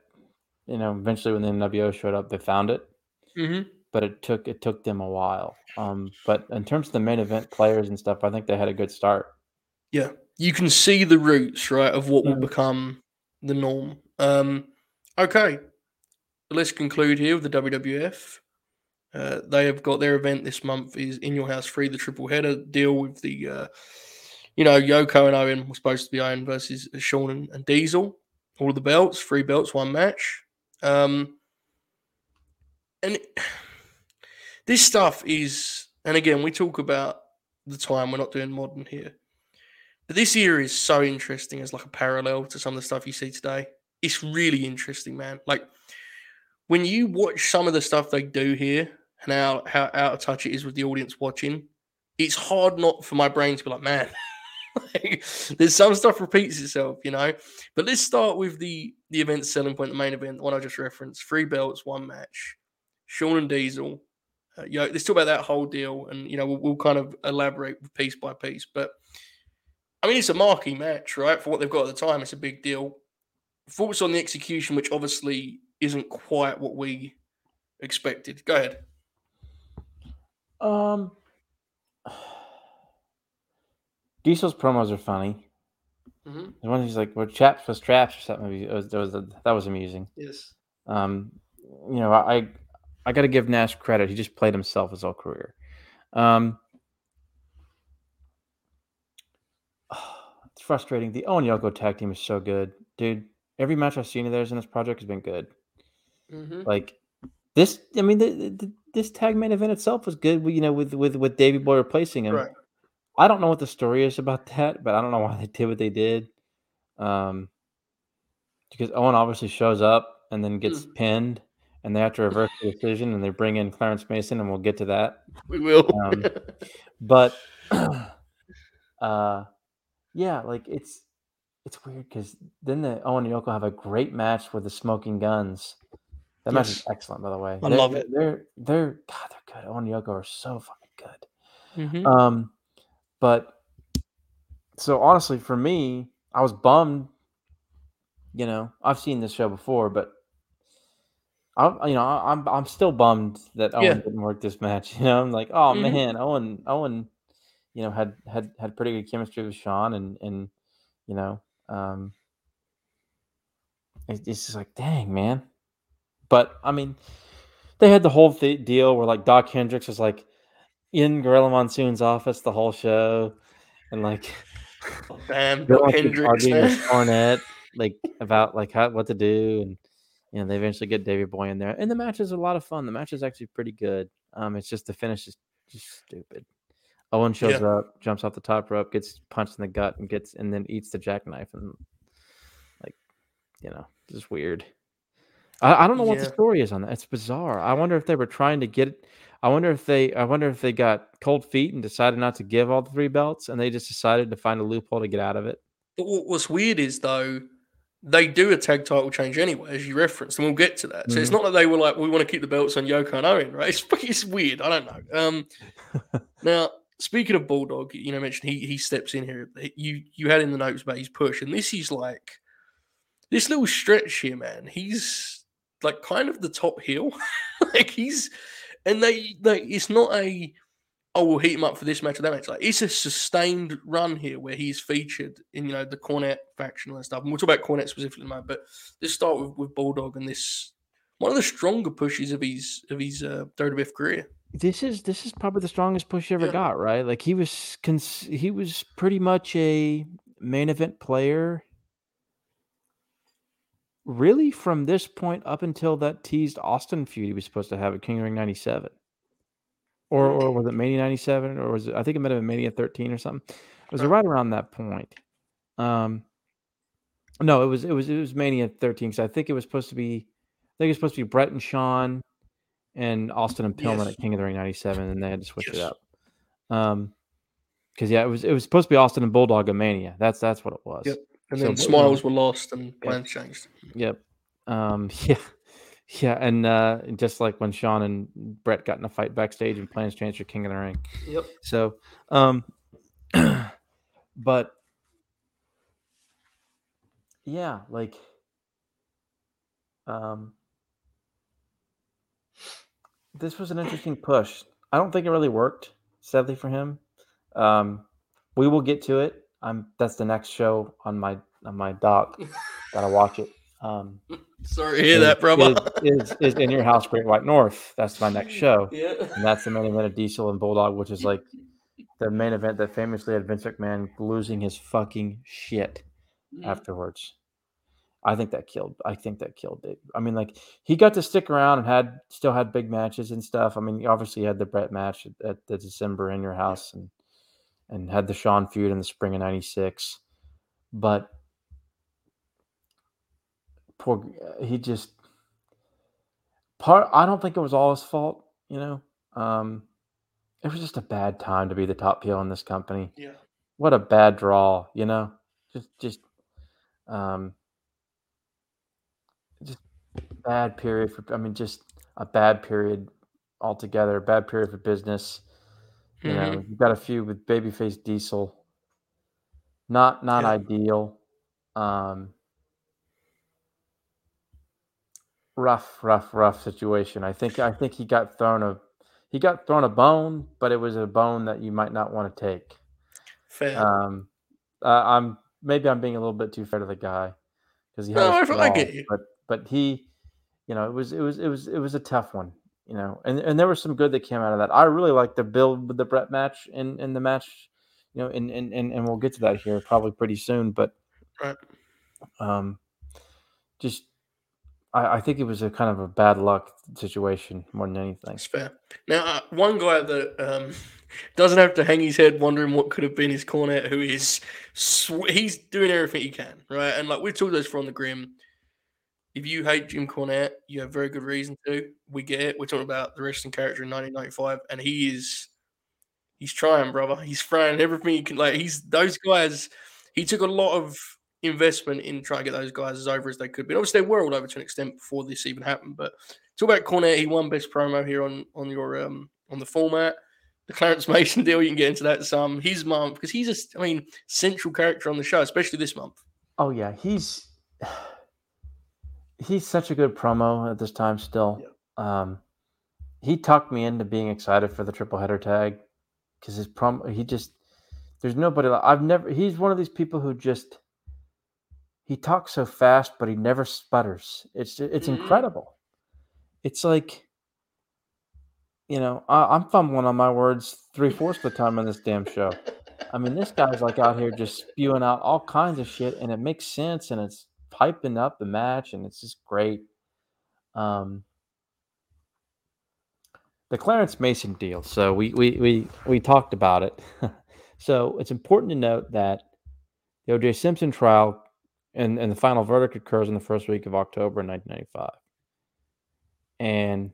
you know, eventually when the NWO showed up, they found it, hmm but it took it took them a while. Um, but in terms of the main event players and stuff, I think they had a good start. Yeah, you can see the roots, right, of what will Mm. become the norm. Um, okay, let's conclude here with the WWF. Uh, they have got their event this month is in your house free, the triple header deal with the, uh, you know, Yoko and Owen were supposed to be Owen versus Shawn and, and Diesel. All the belts, three belts, one match. Um, and <sighs> this stuff is, and again, we talk about the time. We're not doing modern here. This year is so interesting as like a parallel to some of the stuff you see today. It's really interesting, man. Like when you watch some of the stuff they do here and how, how out of touch it is with the audience watching, it's hard not for my brain to be like, man, <laughs> like, there's some stuff repeats itself, you know. But let's start with the the event selling point, the main event, the one I just referenced: three belts, one match. Shawn and Diesel. Uh, you know, let's talk about that whole deal, and you know, we'll, we'll kind of elaborate piece by piece. But I mean, it's a marquee match, right? For what they've got at the time, it's a big deal. Thoughts on the execution, which obviously isn't quite what we expected. Go ahead. Um, Diesel's promos are funny. Mhm. The one he's like, "We're chaps was traps" or something. It was, that was that was amusing. Yes. Um, you know, I I got to give Nash credit. He just played himself his whole career. Um, it's frustrating. The Owen Yoko tag team is so good, dude. Every match I've seen of theirs in this project has been good. hmm Like this, I mean, the, the, this tag main event itself was good. You know, with with with Davey Boy replacing him. Right. I don't know what the story is about <laughs> that, but I don't know why they did what they did. Um, because Owen obviously shows up and then gets pinned, and they have to reverse the decision, and they bring in Clarence Mason, and we'll get to that. We will. Um, <laughs> But, <clears throat> uh, yeah, like it's it's weird because then the Owen and Yoko have a great match with the Smoking Guns. That match is excellent, by the way. I They're- love it. They're they're God, they're good. Owen and Yoko are so fucking good. Mhm. Um, but so honestly, for me, I was bummed. You know, I've seen this show before, but I, you know, I- I'm I'm still bummed that Owen Yeah. didn't work this match. <laughs> You know, I'm like, oh Mhm. man, Owen, Owen, you know, had had had pretty good chemistry with Shawn, and and you know, um, it's just like, dang, man. But I mean, they had the whole th- deal where like Dok Hendrix was like in Gorilla Monsoon's office the whole show, and like <laughs> Damn, Dok Hendrix. Cornette, like about like how what to do, and you know they eventually get Davey Boy in there, and the match is a lot of fun. The match is actually pretty good. Um, it's just the finish is just stupid. Owen shows up, jumps off the top rope, gets punched in the gut, and gets and then eats the jackknife, and like you know, just weird. I, I don't know what the story is on that. It's bizarre. I wonder if they were trying to get. I wonder if they. I wonder if they got cold feet and decided not to give all the three belts, and they just decided to find a loophole to get out of it. But what's weird is though, they do a tag title change anyway, as you referenced, and we'll get to that. So it's Mhm. not that they were like, we want to keep the belts on Yoko and Owen, right? <laughs> It's, it's weird. I don't know. Um, <laughs> now speaking of Bulldog, you know, mentioned he he steps in here. You you had in the notes about his push, and this is like this little stretch here, man. He's like kind of the top heel. <laughs> like he's and they they it's not a oh we'll heat him up for this match or that match. Like it's a sustained run here where he's featured in you know the Cornette faction and stuff. And we'll talk about Cornette specifically in a moment, but let's start with, with Bulldog and this one of the stronger pushes of his of his uh, WWF career. This is this is probably the strongest push he ever Yeah. got, right? Like he was cons- he was pretty much a main event player really from this point up until that teased Austin feud he was supposed to have at King of Ring 97. Or or was it Mania 97 or was it I think it might have been Mania 13 or something. It was right around that point. Um, no, it was it was it was Mania 13 because I think it was supposed to be, think it was supposed to be Bret and Shawn, and Austin and Pillman Yes. at King of the Ring '97, and they had to switch it up. Um, because yeah, it was it was supposed to be Austin and Bulldog at Mania. That's that's what it was. Yep. And So, then but, smiles were lost and Yeah. plans changed. Yep. Um, <laughs> yeah. Yeah, and uh, just like when Shawn and Bret got in a fight backstage and plans changed for King of the Ring. Yep. So, um, <clears throat> but yeah, like, um, this was an interesting push. I don't think it really worked, sadly for him. Um, we will get to it. I'm that's the next show on my on my doc. <laughs> Gotta watch it. Um, Sorry to hear that, brother. Is, is, is in your house, Great White North. That's my next show <laughs> yeah. and that's the main event of Diesel and Bulldog, which is like the main event that famously had Vince McMahon losing his fucking shit afterwards. I think that killed. I think that killed it. I mean, like he got to stick around and had still had big matches and stuff. I mean, he obviously had the Bret match at, at the December in your house and and had the Shawn feud in the spring of '96, but poor he just part. I don't think it was all his fault. You know, um, it was just a bad time to be the top heel in this company Yeah. what a bad draw, you know. Just just um just bad period for I mean just a bad period altogether, a bad period for business. You know, Mhm. you've got a few with babyface diesel. Not not Yeah. ideal. Um rough, rough, rough situation. I think I think he got thrown a he got thrown a bone, but it was a bone that you might not want to take. Fair. Um, uh, I'm maybe I'm being a little bit too fair to the guy because he No, I- I get you. but but he, you know, it was it was it was it was a tough one, you know, and and there was some good that came out of that. I really liked the build with the Bret match and and the match, you know, and and and, and we'll get to that here probably pretty soon, but Right. um, just. I, I think it was a kind of a bad luck situation more than anything. That's fair. Now, uh, one guy that um, doesn't have to hang his head wondering what could have been his Cornette, who is sw- he's doing everything he can, right? And like we've talked this from the grim. If you hate Jim Cornette, you have very good reason to. We get it. We're talking about the wrestling character in 1995, and he is he's trying, brother. He's trying everything he can. Like he's those guys. He took a lot of investment in trying to get those guys as over as they could be. Obviously, they were all over to an extent before this even happened. But talk about Cornette. He won best promo here on on your um on the format. The Clarence <laughs> Mason deal, you can get into that some. His month because he's a, I mean, central character on the show, especially this month. Oh yeah, he's <sighs> he's such a good promo at this time still. Um he talked me into being excited for the triple header tag because his promo he just there's nobody like I've never he's one of these people who just he talks so fast but he never sputters. It's it's Mhm. incredible. It's like you know, I, I'm fumbling on my words three fourths of the time on this damn show. I mean, this guy's like out here just spewing out all kinds of shit, and it makes sense, and it's piping up the match, and it's just great. Um, the Clarence Mason deal. So we we we we talked about it. <laughs> so it's important to note that the O.J. Simpson trial and and the final verdict occurs in the first week of October, 1995, and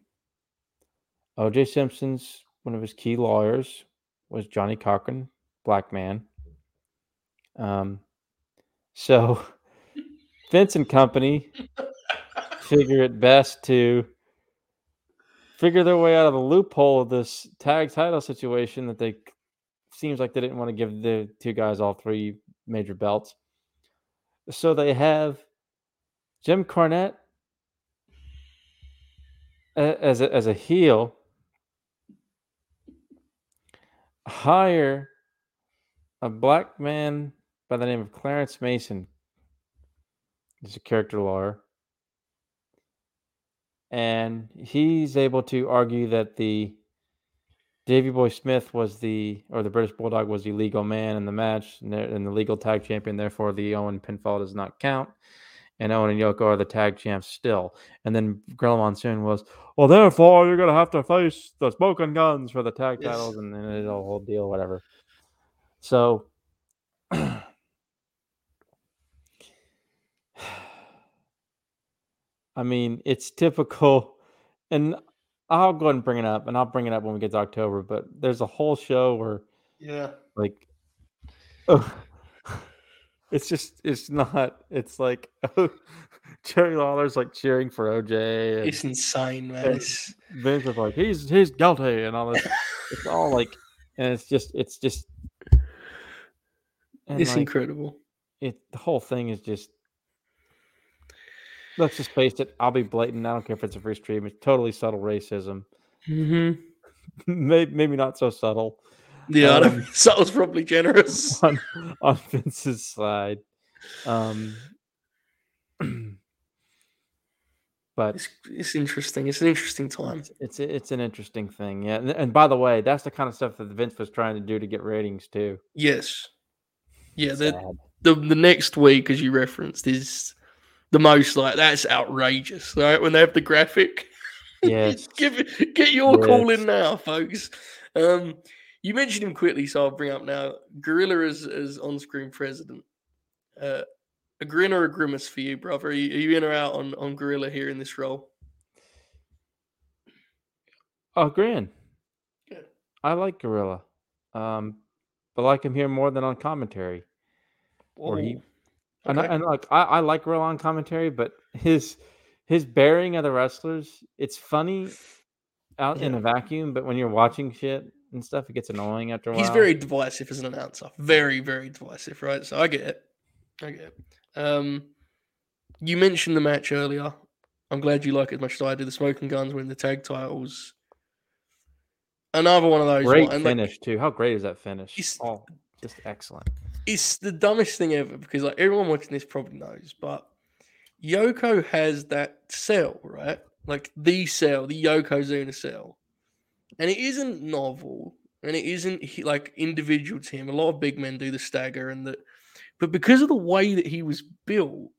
O.J. Simpson's one of his key lawyers was Johnnie Cochran, black man. Um, so <laughs> Vince and company figure it best to figure their way out of the loophole of this tag title situation that they seems like they didn't want to give the two guys all three major belts. So they have Jim Cornette as a, as a heel hire a black man by the name of Clarence Mason. He's a character lawyer. And he's able to argue that the Davey Boy Smith was the, or the British Bulldog was the legal man in the match and, the- and the legal tag champion. Therefore, the Owen pinfall does not count. And Owen and Yoko are the tag champs still. And then Gorilla Monsoon was, well, therefore, you're going to have to face the Smoking Guns for the tag Yes. titles. And then it's a whole deal, whatever. So <clears throat> I mean, it's typical, and I'll go ahead and bring it up, and I'll bring it up when we get to October. But there's a whole show where, Yeah. like, oh, it's just, it's not. It's like oh, <laughs> Jerry Lawler's like cheering for OJ, and It's insane, man. It's, Vince is like, he's he's guilty, and all this. It's all <laughs> like, and it's just, it's just, it's like, incredible. it. The whole thing is just. Let's just face it. I'll be blatant. I don't care if it's a free stream. It's totally subtle racism. <laughs> hmm maybe, maybe not so subtle Yeah, I Um, know. that was probably generous. <laughs> on, on Vince's side. Um, <clears throat> but It's, it's interesting. It's an interesting time. it's, it's it's an interesting thing, yeah. And, and by the way, that's the kind of stuff that Vince was trying to do to get ratings too. Yes. Yeah, the, Sad. the the next week, as you referenced, is the most like that's outrageous, right? When they have the graphic. Yes. <laughs> Give it, get your call in now, folks. Um, you mentioned him quickly, so I'll bring up now. Gorilla is, is on screen president. Uh, a grin or a grimace for you, brother? Are you, are you in or out on on Gorilla here in this role? Oh, grin. Good. I like Gorilla, um, but I like him here more than on commentary. Or he- Whoa. And, and like I, I like on commentary, but his his bearing of the wrestlers, it's funny out in a vacuum, but when you're watching shit and stuff, it gets annoying after a while. He's very divisive as an announcer. Very, very divisive, right? So I get it. I get it. Um, you mentioned the match earlier. I'm glad you like it as much as I do. The Smoking Guns win the tag titles. Another one of those. great and, like, finish too. How great is that finish? Oh, just excellent. It's the dumbest thing ever because like everyone watching this probably knows, but Yoko has that sell, right? Like the sell, the Yokozuna sell, and it isn't novel and it isn't like individual to him. A lot of big men do the stagger and the, but because of the way that he was built,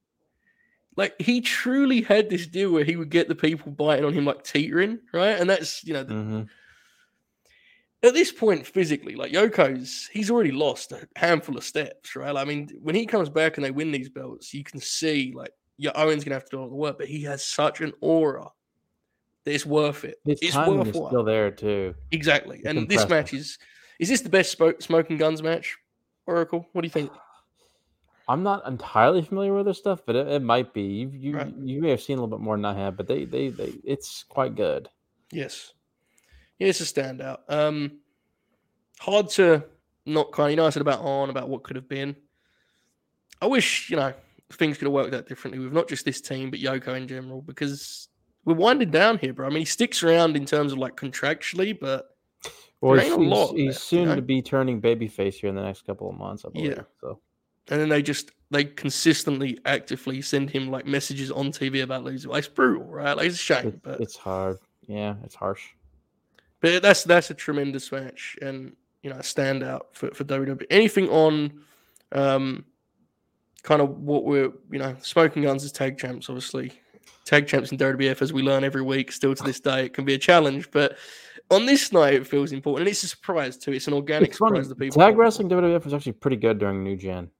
like he truly had this deal where he would get the people biting on him like teetering, right? And that's you know the, hmm at this point physically, like Yoko's, he's already lost a handful of steps, right? I mean, when he comes back and they win these belts, you can see like yeah, Owen's gonna have to do all the work, but he has such an aura that it's worth it. His it's timing is still there too. Exactly. It's and this match is is this the best smoke, smoking guns match? Oracle, what do you think? <sighs> I'm not entirely familiar with their stuff, but it, it might be. You you, Right. you may have seen a little bit more than I have, but they they, they it's quite good. Yes. Yeah, it's a standout. Um hard to not kind of you know I said about on about what could have been. I wish, you know, things could have worked out differently with not just this team, but Yoko in general, because we're winding down here, bro. I mean, he sticks around in terms of like contractually, but Well, There he's, he's- he's left, you soon know? to be turning babyface here in the next couple of months, I believe. Yeah. So and then they just they consistently actively send him like messages on TV about losing. Like, it's brutal, right? Like it's a shame, it's, but it's hard. Yeah, it's harsh. But that's that's a tremendous match and you know a standout for, for WWE. Anything on um kind of what we're you know smoking guns as tag champs, obviously. Tag champs in WWF, as we learn every week, still to this day, it can be a challenge. But on this night, it feels important, and it's a surprise too. It's an organic It's funny. surprise to people. Tag wrestling WWF was actually pretty good during New Gen.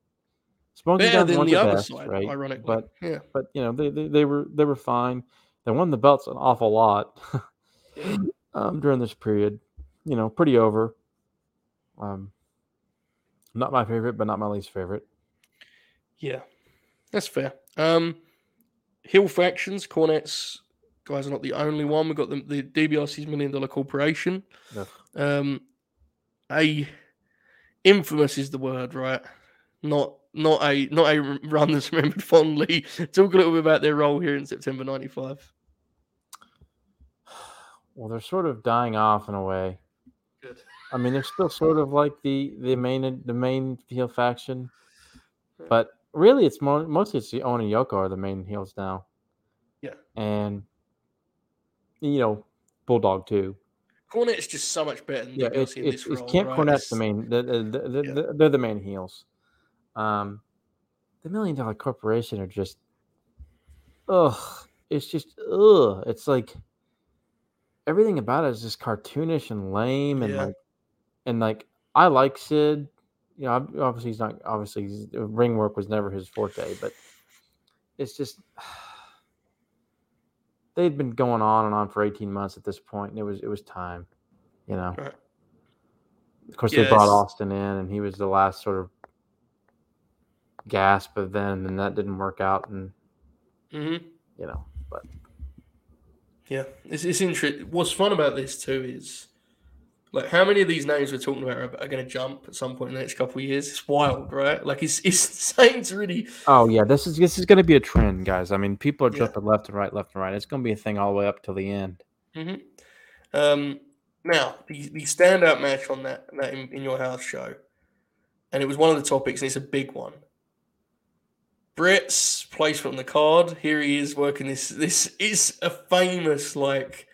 Smoking better than the other best, side, right? ironically. But yeah, but you know they, they they were they were fine. They won the belts an awful lot <laughs> um, during this period. You know, pretty over. Um, not my favorite, but not my least favorite. yeah, that's fair. Um, Hill factions, Cornette's guys are not the only one. We've got the, the DiBiase's Million Dollar Corporation. Um a infamous is the word right not not a not a run that's remembered fondly <laughs> talk a little bit about their role here in september 95 Well, they're sort of dying off in a way. good I mean, they're still sort of like the the main the main heel faction, but really, it's mo- mostly it's the Owen and Yoko are the main heels now. Yeah. and you know, Bulldog too. Cornette's just so much better than Yeah, it's it's, this it's role, Camp right? Cornette's the main. The, the, the, the, Yeah. they're the main heels. Um, the Million Dollar Corporation are just, ugh. It's just ugh. It's like everything about it is just cartoonish and lame and Yeah. like and like I like Sid. You know, obviously he's not. Obviously, he's, ring work was never his forte, but it's just <sighs> they'd been going on and on for 18 months at this point, and it was it was time, you know. Right. Of course, they brought Austin in, and he was the last sort of gasp of them, and that didn't work out, and hmm you know, but Yeah, it's, it's interesting. What's fun about this too is like how many of these names we're talking about are, are going to jump at some point in the next couple of years. It's wild, right? Like it's it's <laughs> insane to really. oh yeah, this is this is going to be a trend, guys. I mean, people are Yeah. jumping left and right, left and right. It's going to be a thing all the way up till the end. hmm Um, now the, the standout match on that that in, in your house show, and it was one of the topics, and it's a big one. Bret's placement on the card. Here he is working this. This is a famous like.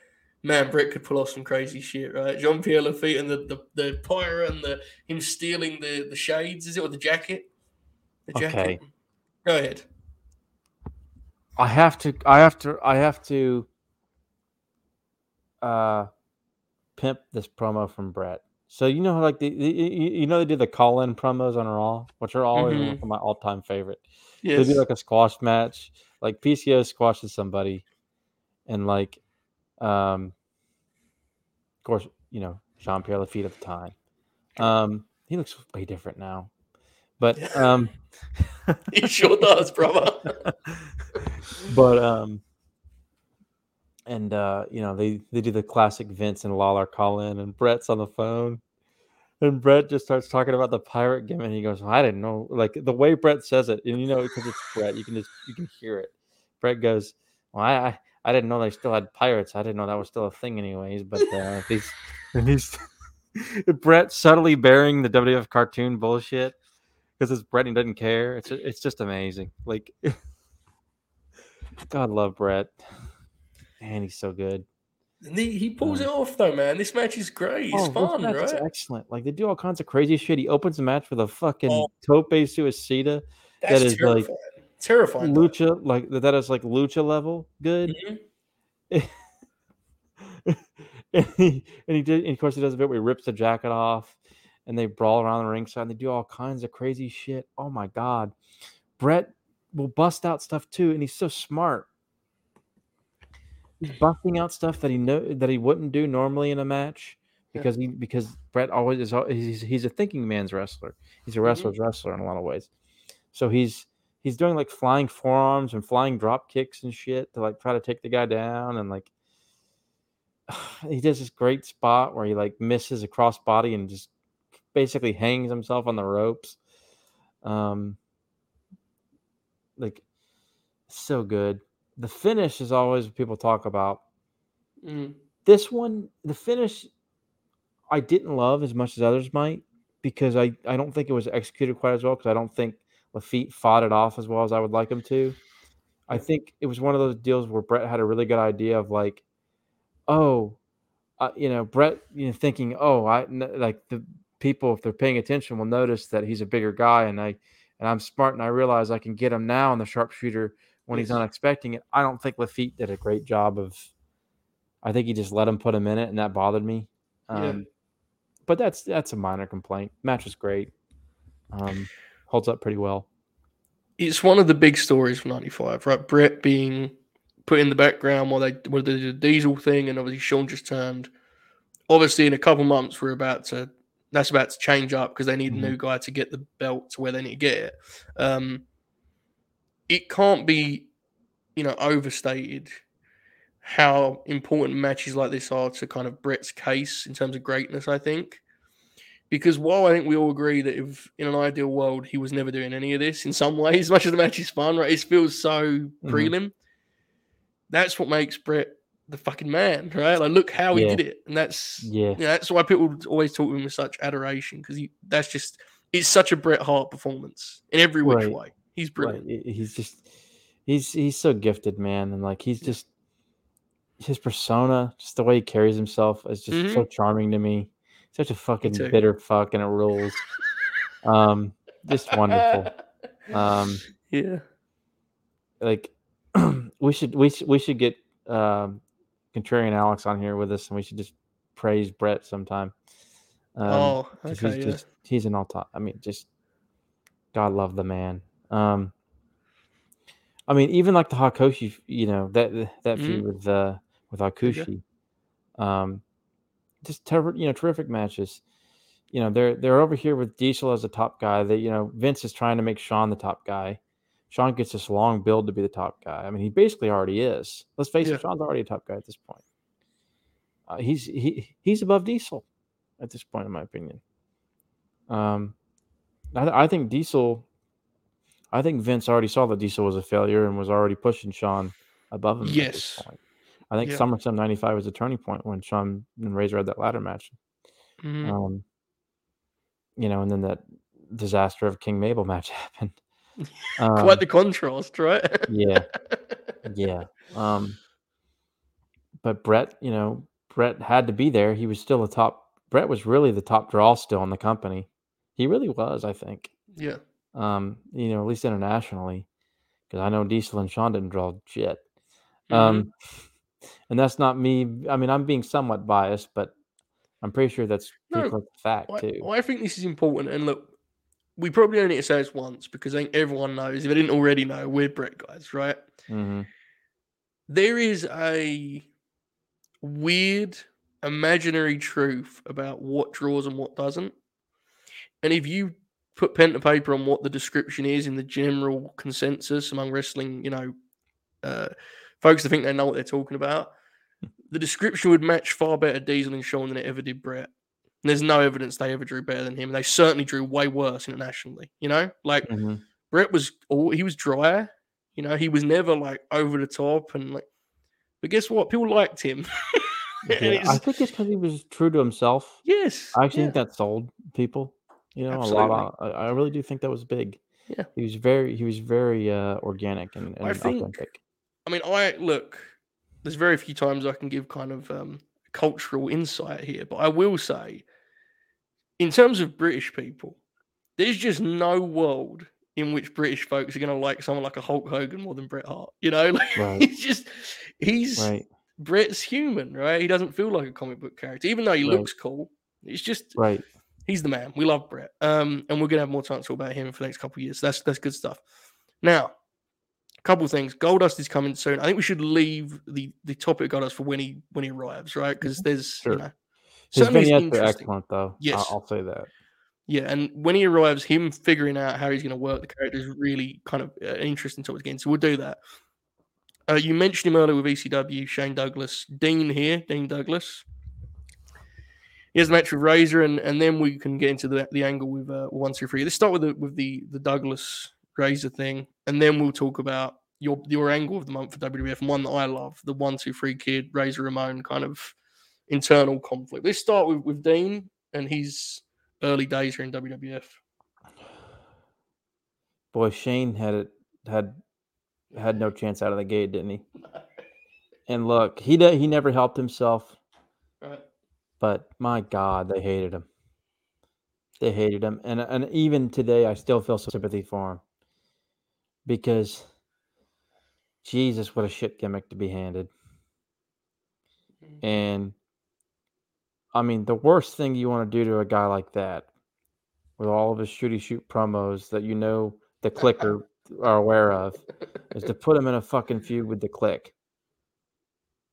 Man, Bret could pull off some crazy shit, right? Jean Pierre Lafitte and the, the, the pirate and the him stealing the, the shades, is it, or the jacket? The Okay. Go ahead. I have to, I have to, I have to, uh, pimp this promo from Bret. So you know, like the, the you, know, they did the call-in promos on Raw, which are always one Mhm. of my all-time favorite. Yes. They be like a squash match, like PCO squashes somebody, and like, um, of course, you know Jean Pierre Lafitte at the time. Um, he looks way different now, but um, <laughs> he sure does, brother. <laughs> but um, and uh, you know they they do the classic Vince and Lawler call in, and Bret's on the phone. And Bret just starts talking about the pirate gimmick. He goes, well, "I didn't know." Like the way Bret says it, and you know, because it's Bret, you can just you can hear it. Bret goes, "Well, I I, I didn't know they still had pirates. I didn't know that was still a thing, anyways." But uh, <laughs> he's and he's <laughs> Bret subtly bearing the WF cartoon bullshit because it's Bret and he doesn't care. It's it's just amazing. Like, <laughs> God love Bret. Man, he's so good. And he, he pulls it off though, man. This match is great. It's Oh, fun, match is right? excellent. Like they do all kinds of crazy shit. He opens the match with a fucking Oh. tope suicida, That's is, like, terrifying. terrifying. though. lucha like that is like lucha level good. Mhm. <laughs> and he and he did and of course he does a bit where he rips the jacket off and they brawl around the ringside and they do all kinds of crazy shit. Oh my god. Bret will bust out stuff too, and he's so smart. He's busting out stuff that he know that he wouldn't do normally in a match because he because Bret always is he's, he's a thinking man's wrestler. He's a wrestler's wrestler in a lot of ways. So he's he's doing like flying forearms and flying drop kicks and shit to like try to take the guy down and like <sighs> he does this great spot where he like misses a cross body and just basically hangs himself on the ropes. Um like so good. The finish is always what people talk about. Mhm. This one, the finish I didn't love as much as others might because I, I don't think it was executed quite as well because I don't think Lafitte fought it off as well as I would like him to. I think it was one of those deals where Bret had a really good idea of like, oh, uh, you know, Bret, you know, thinking, oh, I n- like the people if they're paying attention will notice that he's a bigger guy and I and I'm smart and I realize I can get him now on the sharpshooter when he's not expecting it. I don't think Lafitte did a great job of. I think he just let him put him in it, and that bothered me. Um, Yeah. But that's that's a minor complaint. Match was great. Um, holds up pretty well. It's one of the big stories from '95, right? Bret being put in the background while they while they did the diesel thing, and obviously Shawn just turned. Obviously, in a couple months, we're about to. That's about to change up because they need Mhm. a new guy to get the belt to where they need to get it. Um, it can't be, you know, overstated how important matches like this are to kind of Bret's case in terms of greatness. I think because while I think we all agree that if in an ideal world he was never doing any of this, in some <laughs> ways, as much as the match is fun, right? It feels so mm-hmm. prelim. That's what makes Bret the fucking man, <laughs> right? Like, look how he Yeah. did it, and that's Yeah, yeah, that's why people always talk to him with such adoration because that's just it's such a Bret Hart performance in every which Right. way. He's brilliant. he- He's just he's he's so gifted, man, and like he's just his persona, just the way he carries himself, is just so charming to me. Such a fucking bitter fuck, and it rules. Um, just wonderful. Um, <laughs> yeah, like <clears throat> we should we should we should get um contrarian alex on here with us and we should just praise bret sometime um oh, okay, he's yeah. just he's an all time i mean just god love the man um I mean, even like the Hakushi, you know, that that feud with uh with Hakushi, um, just ter- you know, terrific matches. You know, they're they're over here with Diesel as the top guy. That you know, Vince is trying to make Shawn the top guy. Shawn gets this long build to be the top guy. I mean, he basically already is. Let's face Yeah. it, Shawn's already a top guy at this point. Uh, he's he he's above Diesel at this point, in my opinion. Um, I, I think Diesel. I think Vince already saw that Diesel was a failure and was already pushing Shawn above him Yes. I think. SummerSlam '95 was a turning point when Shawn and Razor had that ladder match. Mhm. Um, you know, and then that disaster of King Mabel <laughs> match happened. <laughs> Um, Quite the contrast, right? yeah, <laughs> yeah. Um, but Bret, you know, Bret had to be there. He was still a top. Bret was really the top draw still in the company. He really was, I think. yeah. Um, you know, at least internationally, because I know Diesel and Shawn didn't draw shit. Mhm. Um, and that's not me. I mean, I'm being somewhat biased, but I'm pretty sure that's No, close to fact I, too. I think this is important. And look, we probably only need to say this once because I think everyone knows. If they didn't already know, we're Bret guys, right? hmm There is a weird imaginary truth about what draws and what doesn't. And if you put pen to paper on what the description is in the general consensus among wrestling, you know, uh, folks that think they know what they're talking about, the description would match far better Diesel and Shawn than it ever did Bret. And there's no evidence they ever drew better than him. They certainly drew way worse internationally. You know, like hmm Bret was, all he was drier. You know, he was never like over the top and like. But guess what? People liked him. <laughs> Yeah, I think it's because he was true to himself. yes, I actually yeah. think that sold people. You know, a lot. Of, I, I really do think that was big. Yeah. he was very, he was very uh, organic and, and I think- authentic. I mean, I look. There's very few times I can give kind of um, cultural insight here, but I will say, in terms of British people, there's just no world in which British folks are going to like someone like a Hulk Hogan more than Bret Hart. You know, <laughs> like Right. he's just he's Right, Bret's human, right? He doesn't feel like a comic book character, even though he Right. looks cool. It's just right. He's the man. We love Bret. Um, and we're gonna have more time to talk about him for the next couple of years. That's that's good stuff. Now, a couple of things. Goldust is coming soon. I think we should leave the the topic of Goldust for when he when he arrives, right? Because there's Sure. you know His vignettes are excellent, though. Yes. I'll, I'll say that. Yeah, and when he arrives, him figuring out how he's going to work the character is really kind of uh, an interesting topic again. So we'll do that. Uh, you mentioned him earlier with ECW, Shane Douglas, Dean here, Dean Douglas. He has a match with Razor, and, and then we can get into the, the angle with uh, one, two, three. Let's start with the with the the Douglas Razor thing, and then we'll talk about your your angle of the month for WWF, and one that I love, the one, two, three kid Razor Ramon kind of internal conflict. Let's start with with Dean and his early days here in WWF. Boy, Shane had it had had no chance out of the gate, didn't he? <laughs> And look, he did, he never helped himself. Right. But my God, they hated him. They hated him, and and even today, I still feel some sympathy for him because Jesus, what a shit gimmick to be handed. Mhm. And I mean, the worst thing you want to do to a guy like that, with all of his shooty shoot promos that you know the clicker <laughs> are aware of, is to put him in a fucking feud with the Kliq.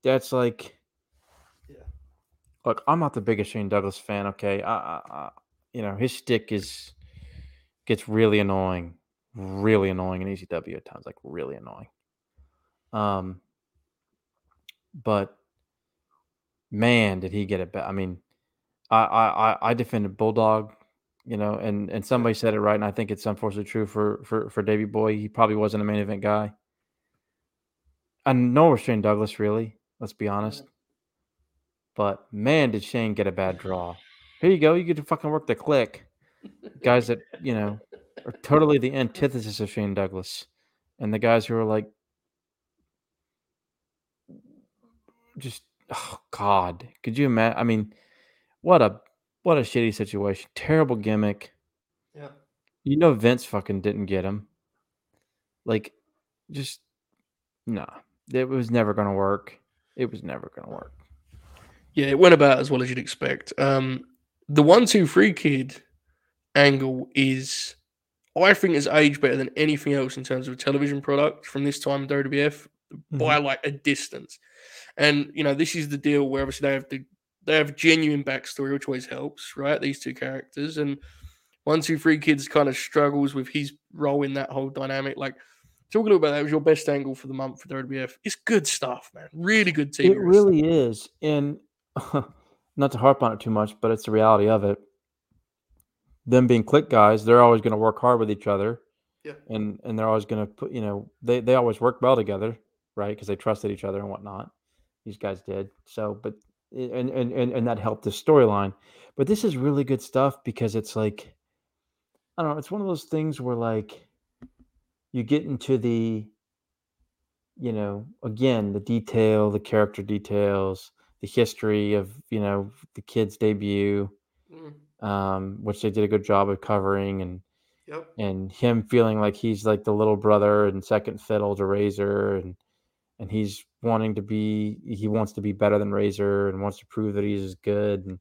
That's like. Look, I'm not the biggest Shane Douglas fan. Okay, I, I, I you know, his stick is gets really annoying, really annoying in ECW at times, like really annoying. Um, but man, did he get it back? I mean, I, I, I- I defended Bulldog, you know, and and somebody said it right, and I think it's unfortunately true for for for Davey Boy. He probably wasn't a main event guy. And nor was Shane Douglas really. Let's be honest. But man, did Shane get a bad draw. Here you go. You get to fucking work the Kliq. Guys that, you know, are totally the antithesis of Shane Douglas. And the guys who are like, just, oh God. Could you imagine? I mean, what a, what a shitty situation. Terrible gimmick. Yeah. You know, Vince fucking didn't get him. Like, just, nah. It was never going to work. It was never going to work. Yeah, it went about as well as you'd expect. Um, the one, two, three kid angle is I think has aged better than anything else in terms of a television product from this time in WWF mm-hmm. by like a distance. And you know, this is the deal where obviously they have the they have genuine backstory, which always helps, right? These two characters and one, two, three kids kind of struggles with his role in that whole dynamic. Like, talk a little about that. was your best angle for the month for WWF. It's good stuff, man. Really good TV. It really stuff. is, and <laughs> not to harp on it too much, but it's the reality of it. Them being Kliq guys, they're always going to work hard with each other. Yeah. And and they're always going to put, you know, they they always work well together, right? Because they trusted each other and whatnot. These guys did. So, but and and and, and that helped the storyline. But this is really good stuff because it's like I don't know, it's one of those things where like you get into the you know, again, the detail, the character details, the history of, you know, the kid's debut, mm. um, which they did a good job of covering and yep. and him feeling like he's like the little brother and second fiddle to Razor and and he's wanting to be he wants to be better than Razor and wants to prove that he's as good and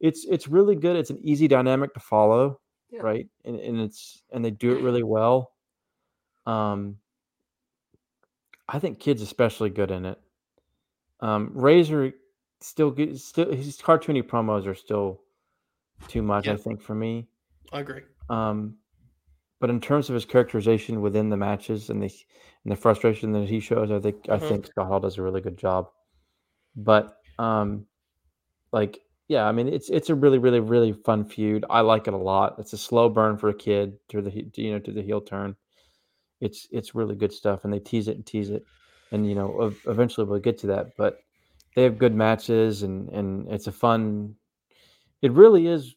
it's it's really good. It's an easy dynamic to follow yeah. right? And and it's and they do it <clears throat> really well. Um, I think kids especially good in it. Um, Razor still get still his cartoony promos are still too much. Yeah. I think for me. I agree. Um, but in terms of his characterization within the matches and the and the frustration that he shows, I think mm-hmm. I think Scott Hall does a really good job. But um, like yeah, I mean it's it's a really really really fun feud. I like it a lot. It's a slow burn for a kid to the you know to the heel turn. It's it's really good stuff, and they tease it and tease it, and you know eventually we'll get to that. But they have good matches, and and it's a fun. It really is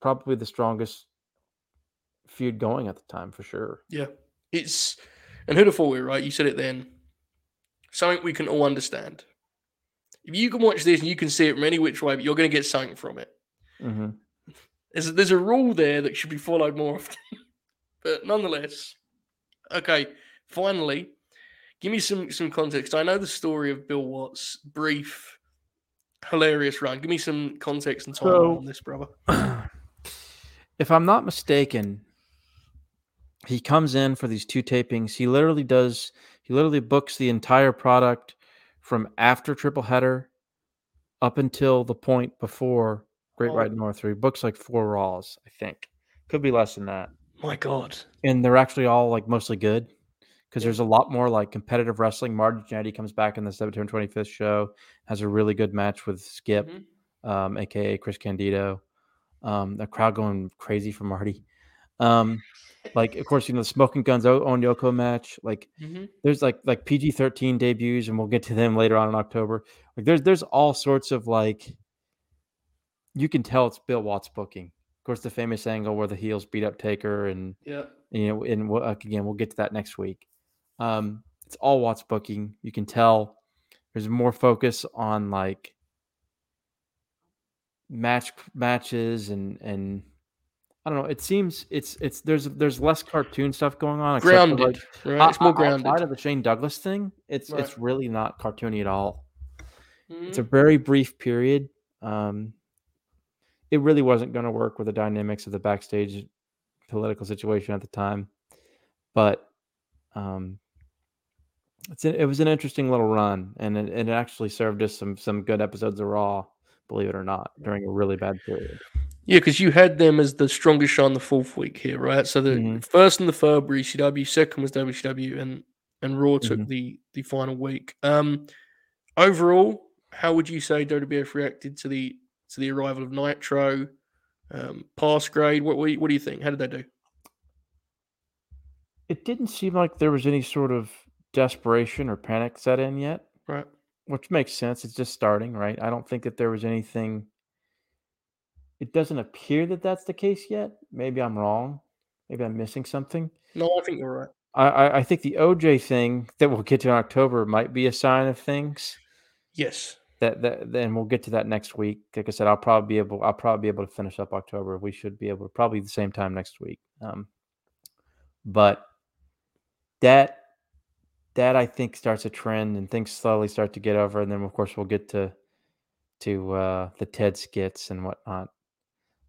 probably the strongest feud going at the time for sure. Yeah, it's and have thought it, right? You said it then. Something we can all understand if you can watch this and you can see it from any which way, but you're going to get something from it. Mm-hmm. There's, there's a rule there that should be followed more often. <laughs> but nonetheless, okay, finally, give me some, some context. I know the story of Bill Watts, brief, hilarious run. Give me some context and time so, on this, brother. <clears throat> if I'm not mistaken, he comes in for these two tapings. He literally does, he literally books the entire product from after triple header up until the point before Great oh. White North three books like four Raws, I think. Could be less than that. My God. And they're actually all like mostly good because yeah. there's a lot more like competitive wrestling. Marty Jannetty comes back in the September 25th show, has a really good match with Skip, mm-hmm. um, aka Chris Candido. Um, the crowd going crazy for Marty. Um, like of course you know the Smoking Guns Owen Yoko match. Like mm-hmm. there's like like PG thirteen debuts, and we'll get to them later on in October. Like there's there's all sorts of like you can tell it's Bill Watts booking. Of course, the famous angle where the heels beat up Taker, and yeah, you know, and we'll, again we'll get to that next week. Um, it's all Watts booking. You can tell there's more focus on like match matches and and I don't know. It seems it's it's there's there's less cartoon stuff going on. Grounded, like, right? It's more grounded. Outside of the Shane Douglas thing, it's right. it's really not cartoony at all. Mm-hmm. It's a very brief period. Um, it really wasn't going to work with the dynamics of the backstage political situation at the time, but um, it's it was an interesting little run, and it, it actually served us some some good episodes of Raw, believe it or not, during a really bad period. Yeah, because you had them as the strongest show on the fourth week here, right? So the mm-hmm. first and the third were ECW, second was WCW, and and Raw took mm-hmm. the the final week. Um, overall, how would you say WWF reacted to the to the arrival of Nitro? Um, pass grade. What what what do you think? How did they do? It didn't seem like there was any sort of desperation or panic set in yet, right? Which makes sense. It's just starting, right? I don't think that there was anything it doesn't appear that that's the case yet. Maybe I'm wrong. Maybe I'm missing something. No, I think you're right. I, I, I think the OJ thing that we'll get to in October might be a sign of things. Yes. That that then we'll get to that next week. Like I said, I'll probably be able I'll probably be able to finish up October. We should be able to probably the same time next week. Um, but that that I think starts a trend and things slowly start to get over, and then of course we'll get to to uh, the TED skits and whatnot.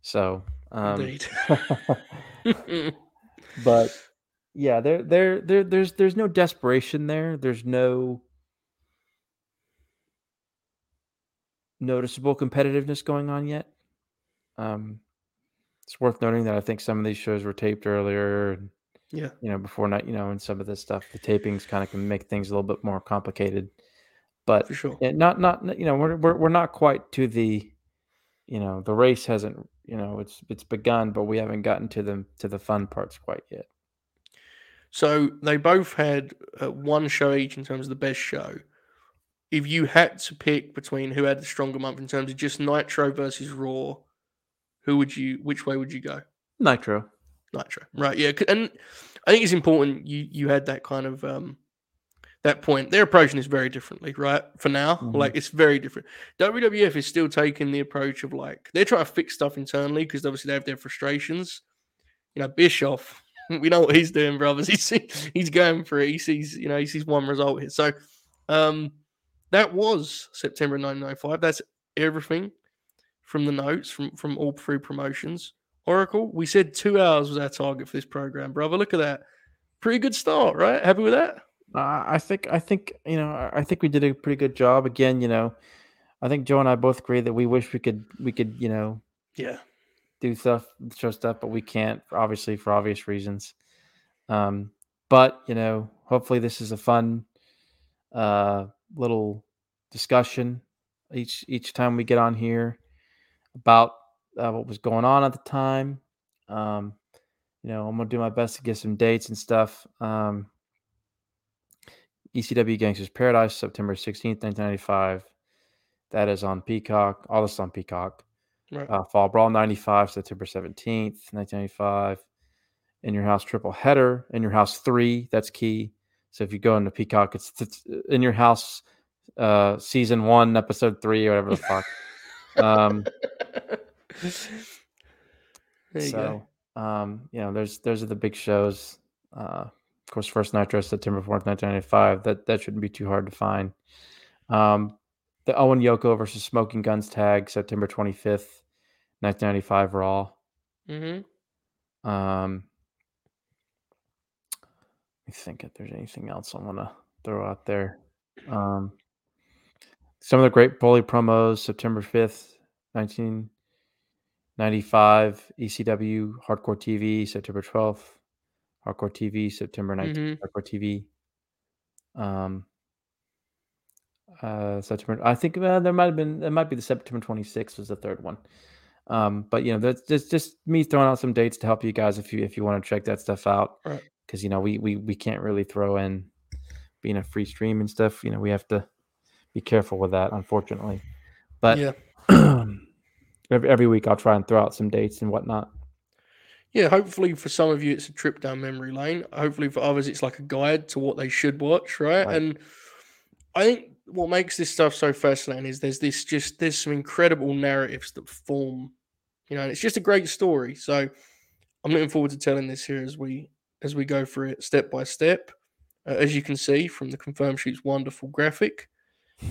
So, um, <laughs> but <laughs> yeah, there, there, there, there's, there's no desperation there. There's no noticeable competitiveness going on yet. Um, it's worth noting that I think some of these shows were taped earlier. And, Yeah. you know, before night, you know, and some of this stuff, the tapings kind of can make things a little bit more complicated. But For sure. yeah, not, not, you know, we're, we're, we're not quite to the, you know, the race hasn't, you know, it's, it's begun, but we haven't gotten to the, to the fun parts quite yet. So they both had uh, one show each in terms of the best show. If you had to pick between who had the stronger month in terms of just Nitro versus Raw, who would you? Which way would you go? Nitro. Nitro, right? Yeah, and I think it's important you you had that kind of um that point. They're approaching this very differently, right? For now, Mhm. like it's very different. WWF is still taking the approach of like they're trying to fix stuff internally because obviously they have their frustrations. You know, Bischoff, <laughs> we know what he's doing, brothers. <laughs> He's he's going for it. He sees, you know, he sees one result here. So, um, that was September 1995. That's everything from the notes from from all three promotions. Oracle, we said two hours was our target for this program, brother. Look at that. Pretty good start, right? Happy with that? Uh, I think I think you know I I think we did a pretty good job. Again, you know, I think Joe and I both agree that we wish we could we could you know Yeah. do stuff show stuff, but we can't obviously for obvious reasons. Um, but you know, hopefully this is a fun uh, little discussion each each time we get on here about uh, what was going on at the time. Um, you know, I'm gonna do my best to get some dates and stuff. Um, ECW Gangstas Paradise, September 16th, 1995. That is on Peacock. All this on Peacock. Right. Uh, Fall Brawl 95, September 17th, 1995. In Your House Triple Header. In Your House 3, that's key. So if you go into Peacock, it's, it's In Your House uh, Season 1, Episode 3, or whatever the fuck. <laughs> Um, there you go. so, um, you know, there's those are the big shows. Uh, of course, First Nitro, September 4th, 1995. That, that shouldn't be too hard to find. Um, the Owen Yoko versus Smoking Guns tag, September 25th, 1995 Raw. Mm-hmm. Um, let me think if there's anything else I want to throw out there. Um, some of the great bully promos, September 5th, 1995, ECW, Hardcore TV, September 12th, Hardcore TV, September 19th, Mhm. Hardcore TV. Um, uh, September, I think uh, there might have been, it might be the September 26th was the third one. Um, but you know, that's just just me throwing out some dates to help you guys if you if you want to check that stuff out. Right. Because you know, we we we can't really throw in being a free stream and stuff. You know, we have to be careful with that, unfortunately. But yeah. <clears throat> every every week I'll try and throw out some dates and whatnot. Yeah, hopefully for some of you it's a trip down memory lane. Hopefully for others it's like a guide to what they should watch, right? Right. And I think what makes this stuff so fascinating is there's this just there's some incredible narratives that form, you know, and it's just a great story. So I'm looking forward to telling this here as we as we go through it step by step. Uh, as you can see from the confirm sheet's wonderful graphic,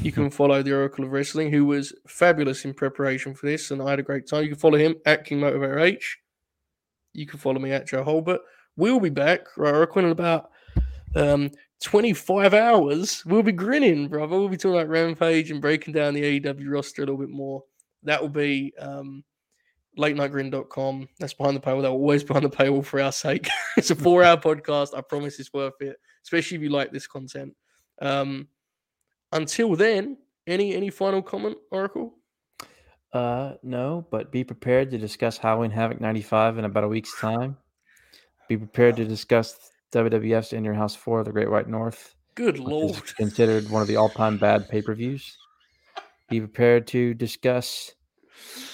you can follow the Oracle of Wrestling, who was fabulous in preparation for this, and I had a great time. You can follow him at King Motivator H. You can follow me at Joe Hulbert. We'll be back, right, Oracle, in about um, 25 hours. We'll be grinning, brother. We'll be talking about Rampage and breaking down the AEW roster a little bit more. That will be um, latenightgrin.com. That's behind the paywall. Will always be behind the paywall for our sake. <laughs> it's a four hour <laughs> podcast. I promise it's worth it, especially if you like this content. Um, until then, any any final comment, Oracle? Uh, no, but be prepared to discuss Halloween Havoc 95 in about a week's time. Be prepared to discuss WWF's In Your House 4, The Great White North, Good lord. considered one of the all time bad pay per views. Be prepared to discuss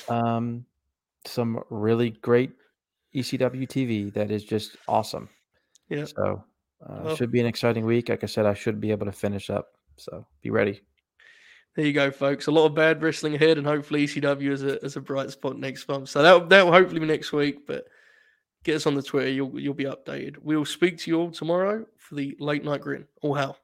um, some really great ECW TV that is just awesome. Yeah. So, uh, Well- should be an exciting week. Like I said, I should be able to finish up. So, be ready. There you go, folks. A lot of bad wrestling ahead, and hopefully ECW is a, is a bright spot next month. So that that will hopefully be next week. But get us on the Twitter; you'll you'll be updated. We'll speak to you all tomorrow for the late night grin. All hell.